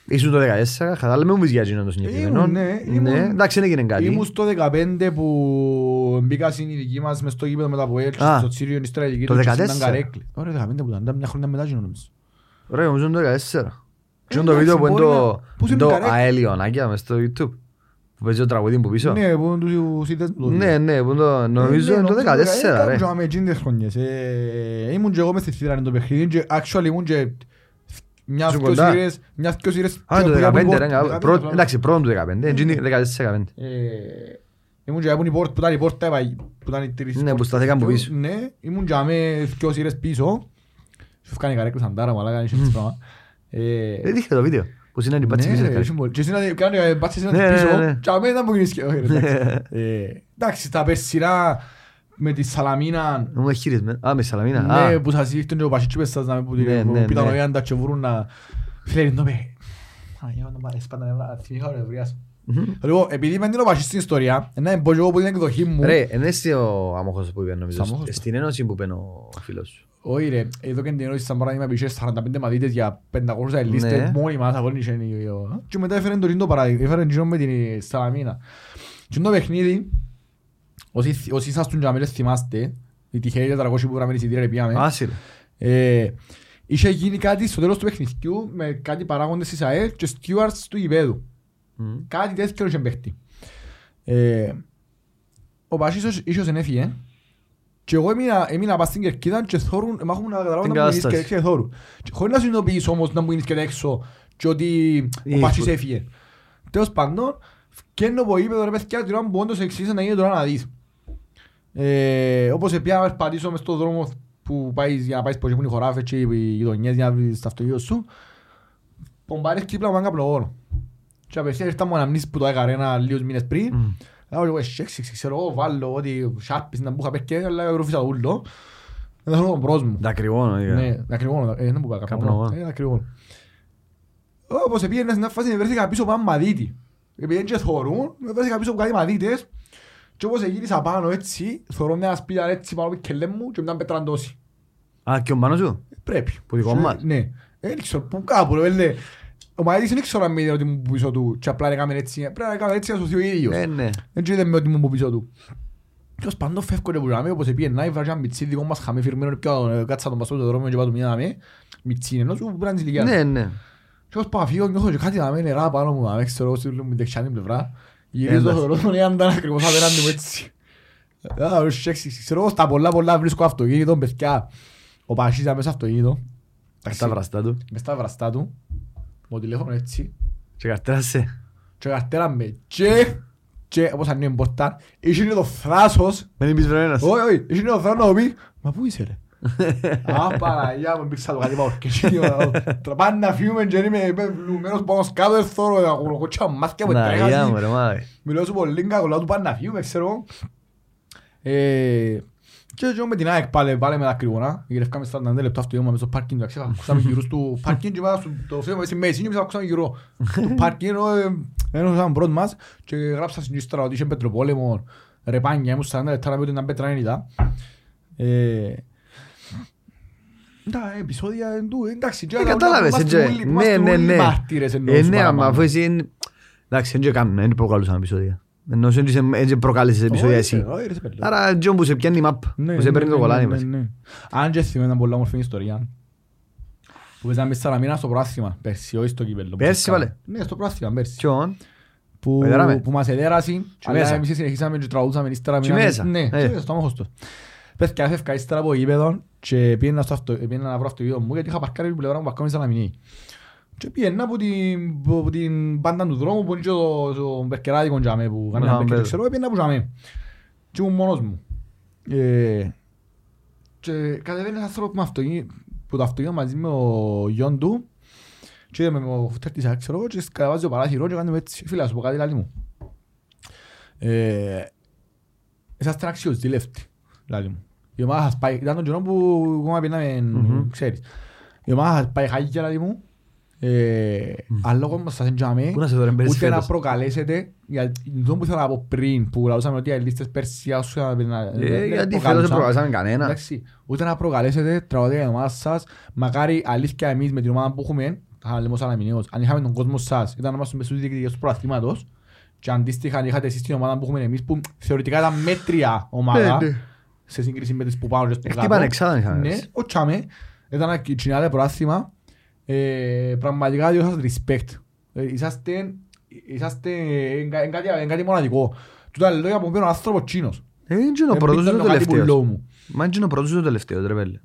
Ήσουν το 14, κατάλαβε μου πεις για εκείνον το συγκεκριμένο. Ήμουν, ναι, ήμουν- Ναι, εντάξει, δεν έγινε κάτι. Ήμουν στο 15 που μπήκα στην ειδική μας μες στο γήπεδο μετά από έλξι Α, στο Τσίριο ύστερα η ειδική το του και 14. στην Καρέκλη. Ωραία 15 που ήταν, ήταν μια χρονιά μετά γίνον νομίζω. Ωραία, όμως είναι το 14. Τι είναι το βίντεο που είναι εντάξει, το, μπορεί να- Πού είναι το καρέ- αέλιονάκια μες στο YouTube. Που παίζει το τραγούδι που πίσω. Ναι, που είναι τους σύνδεσμους. Ναι, ναι, που είναι το, νομίζω Ε, είναι το 14 ρε. Κάμουν εκείνες χρονιές. Ε, Ήμουν και εγώ μες στη θύρα είναι το παιχνίδι και actually ήμουν και μια Ήσουν δυο κοντά. σειρές, μια δυο σειρές Α, το που ήμουν 15 πόρτ, ρε. 15 πρώτο- απλά. Εντάξει, πρώτο του 15. Εκείνη 14-15. Ε, Ήμουν και ήμουν η πόρτα, που ήταν η πόρτα, είπα, που ήταν οι τρεις Ναι, που πόρτες. σταθήκαν από πίσω. Ναι, ήμουν και με δυο σειρές πίσω. Σου φκάνει καρέκλους αντάρα, μαλάκα, είχε έτσι πράγμα. Ε, Δεν δείχνει το βίντεο. Που συνέβη πατσί ναι, και ρε, σε είχε πολύ. Και συνάδε- κάνει, ε, πάτσε συνάδε Ναι, ναι, πίσω, ναι. και αμέ ήταν που γίνεις και- όχι, ρε, εντάξει. Ε, Εντάξει, στα περσινά με τη Σαλαμίνα, Μου έχει χειρισμένο. Α, με Σαλαμίνα. ναι, Α, που σας ήρθαν και ο Πασίτσι πες σας να με που Ναι, την- ναι, που ήταν ναι. ο Ιάντα και βρουν να... Φίλε, το με... Παναγιά μου, να σπάτα νεύρα, θυμήθηκα ο νευριάς. Λοιπόν, επειδή με την ο Πασίτσι στην ιστορία, να πω και εγώ που την εκδοχή μου, Ρε, εν είσαι ο αμόχος που είπε νομίζω. Αμόχος. Στην ένωση που είπε ο φίλος σου. όχι ρε, εδώ και την ερώτηση σαν παράδειγμα πήγε 45 μαθήτες για 500 ελίστες Ναι. μόνοι μας αγώνι είχε η- ο- και μετά έφερε το ρίντο παράδειγμα, έφερε γύρω με την Σαλαμίνα. Και το παιχνίδι, όσοι θ- όσοι ήσασταν και αμέσως θυμάστε, οι τυχαίοι 400 που βράμε εισιτήρια πήγαμε, Άσυ ρε. ε, είχε γίνει κάτι στο τέλος του παιχνιδιού με κάτι παράγοντες της ΑΕΛ και stewards του γηπέδου. Μμ. Κάτι τέτοιο είχε παίχτη. Ε, ο Πασίσος ίσως δεν έφυγε και εγώ έμεινα, έμεινα πας στην κερκίδα και θόρουν, μάχομαι να καταλάβω Την να μου γίνεις και κατάσταση. έξω και θόρου. Και Χωρίς να συνειδητοποιείς όμως να μου γίνεις και έξω και ότι ο Ή- Πασίς έφυγε. Τέλος πάντων, φκένω που είπε ρε παιδιά την ώρα που όντως εξήγησε να γίνει τώρα να δεις. Ε, όπως πια να περπατήσω μες στον δρόμο που πάει για να πάει που έχουν οι χωράφες και οι γειτονιές για να βρεις το αυτοκίνητο σου πομπάρεις κύπλα με έναν καπνογόνο. Και απευθείας ήρθα μου αναμνήσεις που το έκανα ένα λίγους μήνες πριν Μμ. Λέω εγώ εσύ ξέρω εγώ βάλω ότι σάρπις να μπούχα πέκε αλλά ευρωφίσα το ούλο Δεν θέλω τον προς μου. Τα κρυβώνω. είχα. Ναι, δακρυγόνο, ε, δεν μου είπα Καπνογόνο. καπνογόνο. Ε, δακρυγόνο. Όπως πήγαινε σε μια φάση βρέθηκα πίσω από έναν μαδίτη. Επειδή δεν και θωρούν, με βρέθηκα πίσω από κάτι μαδίτες και όπως γύρισα πάνω έτσι, θωρώ μια σπίτα έτσι πάνω από κελέ μου και μετά πετραντώσει. Α, και ο Μάνος σου; Πρέπει. Που δικό Και- μας; Ναι. Ε, Δεν ξέρω, που κάπου ρε, λέει. Ο μαδίτης δεν ξέρω αν με είδε ότι μου πίσω του και απλά έκαμε έτσι. Πρέπει να έκαμε έτσι να σωθεί ο ίδιος. Ε, ναι. Δεν ξέρετε με ότι μου πίσω του. Τέλος πάντων φεύγω και πουλάμε όπως επίε να βράζει ένα μιτσί δικό μας χαμέ φυρμένο πιο κάτσα τον παστό το δρόμο και πάω του μία με μιτσί είναι ενώ σου πρέπει να της ηλικίας. Ναι, ναι. Και ως πάω φύγω νιώθω και κάτι να με νερά πάνω μου, να με ξέρω στη μου δεξιά την πλευρά. Γυρίζω Εντάξει. το ρόλο τον ήταν ακριβώς απέναντι μου έτσι. Α, ο Σέξι, Ξέρω εγώ στα πολλά πολλά βρίσκω αυτοκίνητο, παιδιά. Ο Πασίς ήταν μέσα στο αυτοκίνητο. Τα βραστά του. Μες στα βραστά του. Με το τηλέφωνο έτσι. Και καρτέρασε. Και καρτέρα με και... Και όπως ανοίγει η πόρτα, είχε το θράσος Δεν είπες βρένας. Όχι, όχι, είχε το θράσος να μου πει Μα πού είσαι ρε Α, Παναγιά μου, μπήξα το κάτι πάω και Πάνε να φύγουμε και είμαι βλουμένος πάνω σκάτω δεν θωρώ να κολοκότσια μάθηκια που Να, γεια μου τρέχασαι ρε μάι. Μιλώ σου πολύ κακολά του πάνε να φύγουμε, ξέρω Ε, και εγώ με την ΑΕΚ πάλι, πάλι με τα κρυγόνα Γυρεύκαμε στα 40 λεπτά αυτό μες στο πάρκινγκ εντάξει, Ακούσαμε γύρους του πάρκινγκ και μετά στο- το φύγαμε στη μέση και μετά ακούσαμε γύρω του πάρκινγκ ενώ ε, ενώ ήταν πρώτος μας και γράψα στην ύστερα ότι είχε πετροπόλεμο ρεπάνια ήμουν 40 λεπτά να πει ότι ήταν πέτρα ένιτα Ε, Τα επεισόδια εν του, εντάξει και Ε, άλλα Κατάλαβες, είμαστε έτσι. όλοι- Ναι, είμαστε ναι, όλοι ναι. μάρτυρες ενός Ε, ναι, παραπάνω. άμα αφού εσύ... είναι- Εντάξει, δεν κάνουμε, δεν προκαλούσαν επεισόδια. Ενώ εσύ δεν- δεν προκάλεσες επεισόδια Όχι, εσύ. όχι, ρε, σε πέλε. Άρα, έτσι που σε πιάνει η map, Ναι, που σε παίρνει ναι, το ναι, κολλάνι ναι, μας. ναι. Αν και θυμάμαι μια πολλά όμορφη ιστορία που παίζαμε στα Σαλαμίνα στο πράθυμα πέρσι, όχι στο κύπελλο. Πέρσι, βάλε. Ναι, στο πράθυμα πέρσι. Ποιον; Που, Εδέραμε. που μας εδέρασε, αλλά μέσα. εμείς συνεχίσαμε και τραγουδούσαμε ύστερα. Και μείναμε- μέσα. Ναι, Ε. και στο αμόχωστο. Παιδιά, έφευκα ύστερα από γήπεδο και πήγαινα στο αυτο- πήγαινα να βρω αυτοκίνητο μου γιατί είχα παρκάρει την πλευρά μου παρκάρει στη Σαλαμινή. Και πήγαινα από την, από την πάντα του δρόμου που είναι και το, το μπερκεράδικο τζάμε που κάνει Α, ένα μπερκερ, μπε. ξέρω, πήγαινα που τζάμε. Και ήμουν μόνος μου. Ε, και κατεβαίνει ένας άνθρωπος με αυτοκίνητο, που το αυτοκίνητο μαζί με ο γιον του και με ο φτέρ της ξέρω εγώ και κατεβάζει το παράθυρο και κάνει μου έτσι, φίλα σου πω κάτι λάλη μου. Ε, Είσαστε αξιοζήλευτοι, λάλη μου. Η ομάδα σας πάει, ήταν τον καιρό που ακόμα πήγαμε, Μμμ. ξέρεις. Η ομάδα σας πάει χάγια, λάλη μου. Ε, αλλά λόγω μας σας εντιαμε, Πού να σε δω, ρε, μπέρες ούτε να φέτος. προκαλέσετε, γιατί αυτό που ήθελα να πω πριν, που λαούσαμε ότι οι λίστες πέρσι άσου να Ε, Γιατί φέτος δεν προκαλέσαμε κανένα. Εντάξει, ούτε να προκαλέσετε τραγωδία για ομάδα σας. Μακάρι αλήθεια εμείς με την ομάδα που έχουμε, θα λέμε ως Αναμηνίος, αν είχαμε τον κόσμο σας, ήταν να είμαστε μες στους διεκδικητές του προαθλήματος και αντίστοιχα αν είχατε εσείς την ομάδα που έχουμε εμείς που θεωρητικά ήταν μέτρια ομάδα Ναι, ναι. σε σύγκριση με τις που πάνω και στις που Χτύπανε κάτω. εξάδα είχαμε, Ναι, έτσι. ο Τσάμε ήταν ένα κοινάλε προάθλημα Ε, πραγματικά διότι σας respect. Ε, είσαστε, είσαστε εν κα- εν κάτι, εν κάτι μοναδικό. Τούτα λόγια που μου πει ο άνθρωπος τσίνος. Ε, είναι και ο Δεν πρώτος πήγαινε ή ο κάτι που τελευταίος. λόγω μου. Μα είναι και ο πρώτος ή ο τελευταίος ρε πέλε.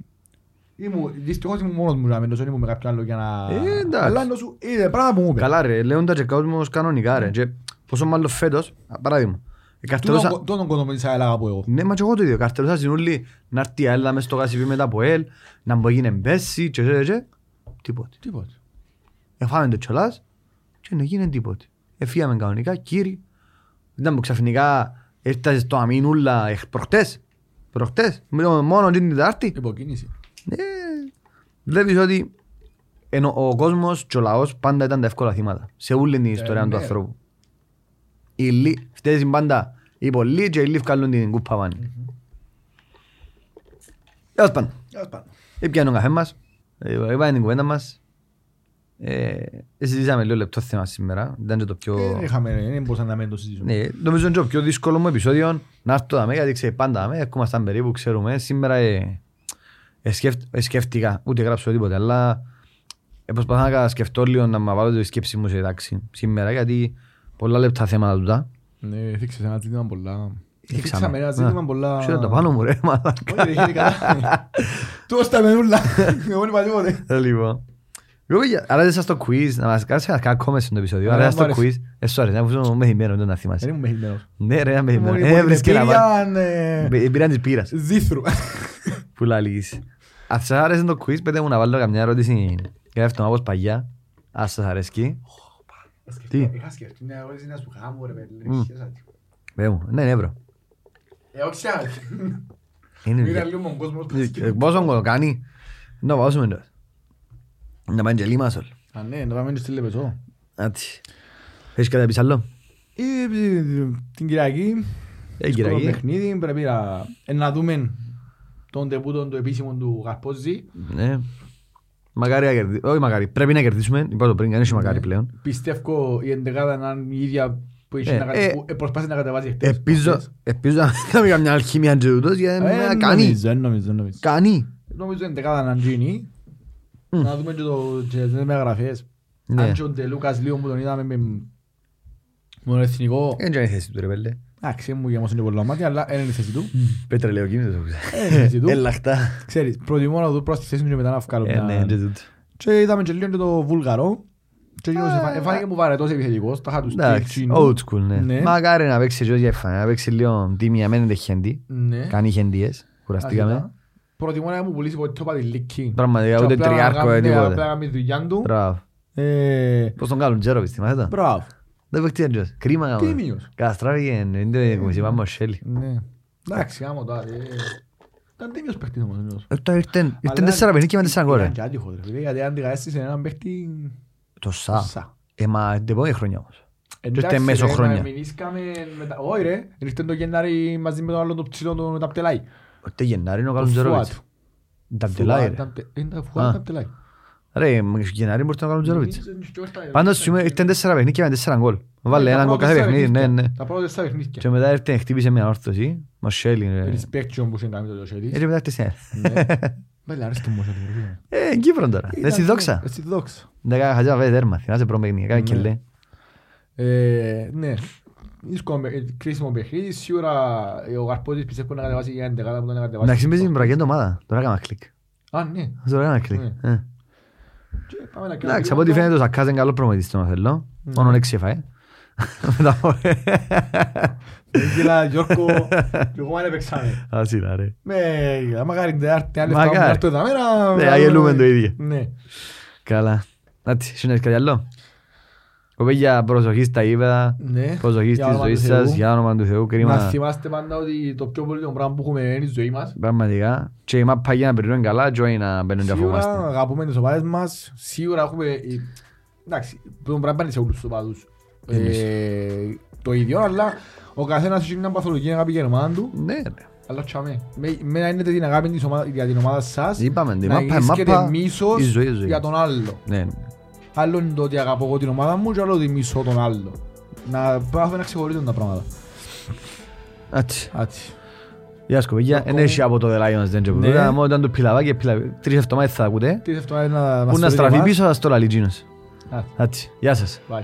Ήμουν, δυστυχώς ήμουν μόνος μου, δηλαδή, δεν ήμουν με κάποιον άλλο για να... Ε, εντάξει. Αλλά ενώ σου είδε πράγματα που μου είπε. Καλά ρε, λέοντα και κόσμος κανονικά ρε. Και πόσο μάλλον φέτος, α, παράδειγμα. Εκαρτελώσα... Τούτον- Τούτον κόσμο της ΑΕΛ αγαπώ εγώ. Ναι, μα και εγώ το ίδιο. Καρτελώσα στην ούλη να έρθει η ΑΕΛ μες στο κασιπί μετά από ΕΛ, να μπορεί γίνει μπέση και και και. Τίποτε. Τίποτε. Εφάμε το τσολάς και δεν έγινε τίποτε. Εφύγαμε κανονικά, κύριοι. Ήταν που ξαφνικά ήρθατε στο αμήνουλα εχ- προχτές. Προχτές. Μιλούμε μόνο την Τετάρτη. Υποκίνηση. Ναι. Βλέπεις ότι ενώ ο κόσμος και ο λαός πάντα ήταν τα εύκολα θύματα. Σε όλη την ιστορία του ναι. ανθρώπου. Οι λί, φταίει πάντα οι πολλοί και οι λίγοι βγάλουν την κούπα πάνω. Τέλος πάντων, Τέλος πάντων. έπιανε ο καφέ μας, ε, είπαμε την κουβέντα μας. Ε, συζητήσαμε λίγο λεπτό θέμα σήμερα, ήταν και το πιο... Δεν είχαμε, δεν μπορούσαμε να μην το συζητήσουμε. Ναι, νομίζω είναι και το πιο δύσκολο μου επεισόδιο να έρθω δαμέ, γιατί ξέρει πάντα δαμέ, ερχόμασταν περίπου, ξέρουμε. Σήμερα ε, ε, σκεφ- ε, σκέφτηκα, ούτε γράψω τίποτε, αλλά ε, προσπαθώ να σκεφτώ λίγο να μου βάλω τη σκέψη μου σε τάξη σήμερα, γιατί πολλά λεπτά θέματα τούτα. Ναι, θίξες ένα ζήτημα πολλά... Θίξαμε. Θίξαμε ένα ζήτημα πολλά... Ξέρω τα πάνω μου ρε, μαλάκα. Όχι, ρε, χέρι καλά. Του στα μενούλα. Εγώ δεν είπα τίποτε. Ε, Λοιπόν. Εγώ, παιδιά, άρα δεν σας το quiz, να μας κάνεις ένα κακό στο επεισόδιο, άρα Ωραία, σας το μου άρεσε. quiz. Ε, sorry, να αφού μεθυμένο, δεν να Δεν θυμάσαι. ήμουν μεχημένος. Ναι ρε, μεθυμένο. Ήμουν Ε, βρίσκε να πάει. υπολοιπήρια, ε, Ε, Πήραν της πύρας. Ζήθρου. Που λαλείς. Αν σας άρεσε το quiz, πέτε μου να βάλω καμιά ερώτηση για αυτό όπως παγιά. Αν σας αρέσκει. Τι; Είχα σκεφτεί μια ερώτηση να σου χάμω ρε παιδί. Μμ. σχέσα. Πέ μου, ναι, Πόσο μου το κάνει. Να βάζουμε το. Να πάνε και λίμασολ. Α, ναι, να πάμε στη Λεπεσό. Άτσι. Έχεις κάτι να πεις άλλο; Ε, ε, Την Κυριακή, Ε, δύσκολο Κυριακή. παιχνίδι, πρέπει να- ε, να δούμε τον τεπούτο το επίσημο του Καρπόζη. Ναι. Μακάρι να κερδίσουμε. Όχι μακάρι. Πρέπει να κερδίσουμε. Είπα το πριν, δεν έχει μακάρι Ναι. πλέον. Πιστεύω η εντεκάδα να είναι η ίδια που είχε Ε, να κα- ε, που, ε, προσπάθησε να κατεβάσει χτες. Ελπίζω Χτες. ελπίζω να κάνουμε καμιά αλχημία και ούτως, γιατί Ε, να εν κάνει. νομίζω, εν νομίζω, εν νομίζω. Κάνει. Νομίζω η εντεκάδα να γίνει. Μμ. Να δούμε και το- και τις μεταγραφές. Ναι. Αν και ο Ντελούκας λίγο που τον είδαμε με με τον εθνικό, Δεν είναι η θέση του ρε πέλε. εντάξει, μου γεμώσουν και πολλά μάτια, αλλά δεν είναι η θέση του. Πετρελαιοκίνητος. Ε, είναι η θέση του. Ελαχτά. Ξέρεις, προτιμώ να δω προς τη θέση μου και μετά να βγάλω Ε, ναι, μια... και τούτο. Και είδαμε και λίγο και το Βουλγαρό. Και εκείνος Α. εφα- εφάνηκε μου βαρετός επιθετικός, τα είχα τους Εντάξει, στυλ old school, ναι. Ναι. Μακάρι να παίξει και για φανά, να παίξει λίγο τίμια, μένετε χέντι. Ναι. Κάνει χέντιες, κουραστήκαμε. Άσχετα. Προτιμώ να μου πουλήσει ποτέ το πατηλίκι. Πραγματικά, Και ούτε απλά να τριάρκο, κάνει- ε, ναι, τίποτε. Απλά να κάνει τη δουλειά του. Μπράβο. Ε, Πώς τον κάνουν, Τζέροβιτς, θυμάσαι το. Μπράβο. Δεν παίχτηκε εντός. Κρίμα γάμο. Τίμιος. Καταστράφηκε, είναι como si vamos Shelly. Ναι. Εντάξει, άμα τώρα. ε, Ήταν τίμιος παίχτης όμως. τίμιος. Ε, τώρα ήρθεν, ήρθεν Αλλά τέσσερα παιχνίδια με τέσσερα γκολ. Ήταν ρε. και άτυχος, ρε φίλε, γιατί αντικατέστησε έναν παίχτη... Το Σα. Σα. Ε, μα την επόμενη χρονιά όμως. Εντάξει, είστε ρε, μεσοχρόνια. μα μιλήσκαμε μετά- Όχι ρε, ήρθε το Γενάρη μαζί με τον άλλο το ψηλό τον Ταπτελάι. Ούτε Γενάρη είναι ο Το καλός Τζέροβιτς. Φουάτ. Τα μπτελάει ρε. Φουάτ, Ταπτε- Είναι τα Α. Φουάτ Ταπτελάι. Ρε, μα στο Γενάρη μπορεί να κάνουν Τζέροβιτς. Νομίζω και όρθα- Πάντως σήμερα ήρθεν τέσσερα παιχνίδια με τέσσερα γκολ. Βάλε Τα έναν γκολ πρώτα κάθε τέσσερα παιχνίδι, ναι, παιχνίδια. ναι. Τα πρώτα τέσσερα παιχνίδια. Και μετά ήρθε, χτύπησε μια όρθωση. Ο Σέλι, ρε. Respect και όμως είναι κάνει το Σέλις. Έτσι μετά χτύπησε. Ναι. Βάλε, άρεσε το μόσο, ρε φίλε. Ε, εν Κύπρο τώρα. Δεν στη δόξα; Ε, Στη δόξα. Δεν έκανα χαζιά βέβαια τέρμα. Θυμάσαι πρώτο παιχνίδι. Έκανε και Ναι. λέει. Ε, Ναι. Δύσκολο με- ε, κρίσιμο παιχνίδι. Σίγουρα ε, ο Καρπότης πιστεύω να κατεβάσει για εντεκάδα που τον κατεβάσει. Εντάξει, παίζει την βραγιά εβδομάδα. Τώρα έκανα κλικ. Α, ναι. Τώρα έκανα κλικ. Ναι. Ε. Και πάμε να Εντάξει, κάνουμε από ό,τι λίγο- φαίνεται ο Σακάς είναι καλό προμηθής στο θέλω. Ναι. Μόνο έξι έφαε. Μετά από- Γέλα, Γιώργο, και εγώ μάλλον παίξαμε. Ας είναι, ρε. Με, άμα κάνει την τετάρτη, άλλη Μακάρι. φορά που έρθω εδώ μέρα, Ναι, να- αγελούμε το ίδιο. Ναι. Καλά. Εντάξει, σου κάτι άλλο; Κοπέγια, προσοχής στα ύπεδα. Ναι. Προσοχής Για στη όνομα ζωή του σας. Θεού. Για όνομα του Θεού. Να Κρίμα. θυμάστε πάντα ότι το πιο πολύτιμο πράγμα που έχουμε είναι η ζωή μας. Πραγματικά. Και η μάπα για να περνούν καλά και όχι να μπαίνουν και Σίγουρα αφομάστε. αγαπούμε τις ομάδες μας. Σίγουρα έχουμε... ε, Εντάξει, το πράγμα είναι σε όλους τους οπαδούς. Εμείς. Ε, Το ίδιο, αλλά ο καθένας έχει μια παθολογική αγάπη για την ομάδα του. Ναι, ρε. Αλλά τσάμε. Με, με να είναι την αγάπη της ομάδας- για την ομάδα σας. Είπαμε, τη να μάπα, η βρίσκεται μάπα, μίσος η ζωή, η ζωή. για τον άλλο. Ναι, ναι. Άλλο είναι το ότι αγαπώ εγώ την ομάδα μου και άλλο ότι μισώ τον άλλο. Να πάθω να ξεχωρίζουν τα πράγματα. Έτσι. Έτσι. Γεια σας κοπήγια. Στοκ Εν έχει από το The Lions δεν Ναι. τσεπουρούτα. Μόνο ήταν το πιλαβάκι. πιλαβ- Τρεις εβδομάδες θα ακούτε. Τι εβδομάδες να μας Πού να στείλετε στραφεί εμάς. πίσω θα στο λαλί Τζίνος. Α, Έτσι. Γεια σας. bye.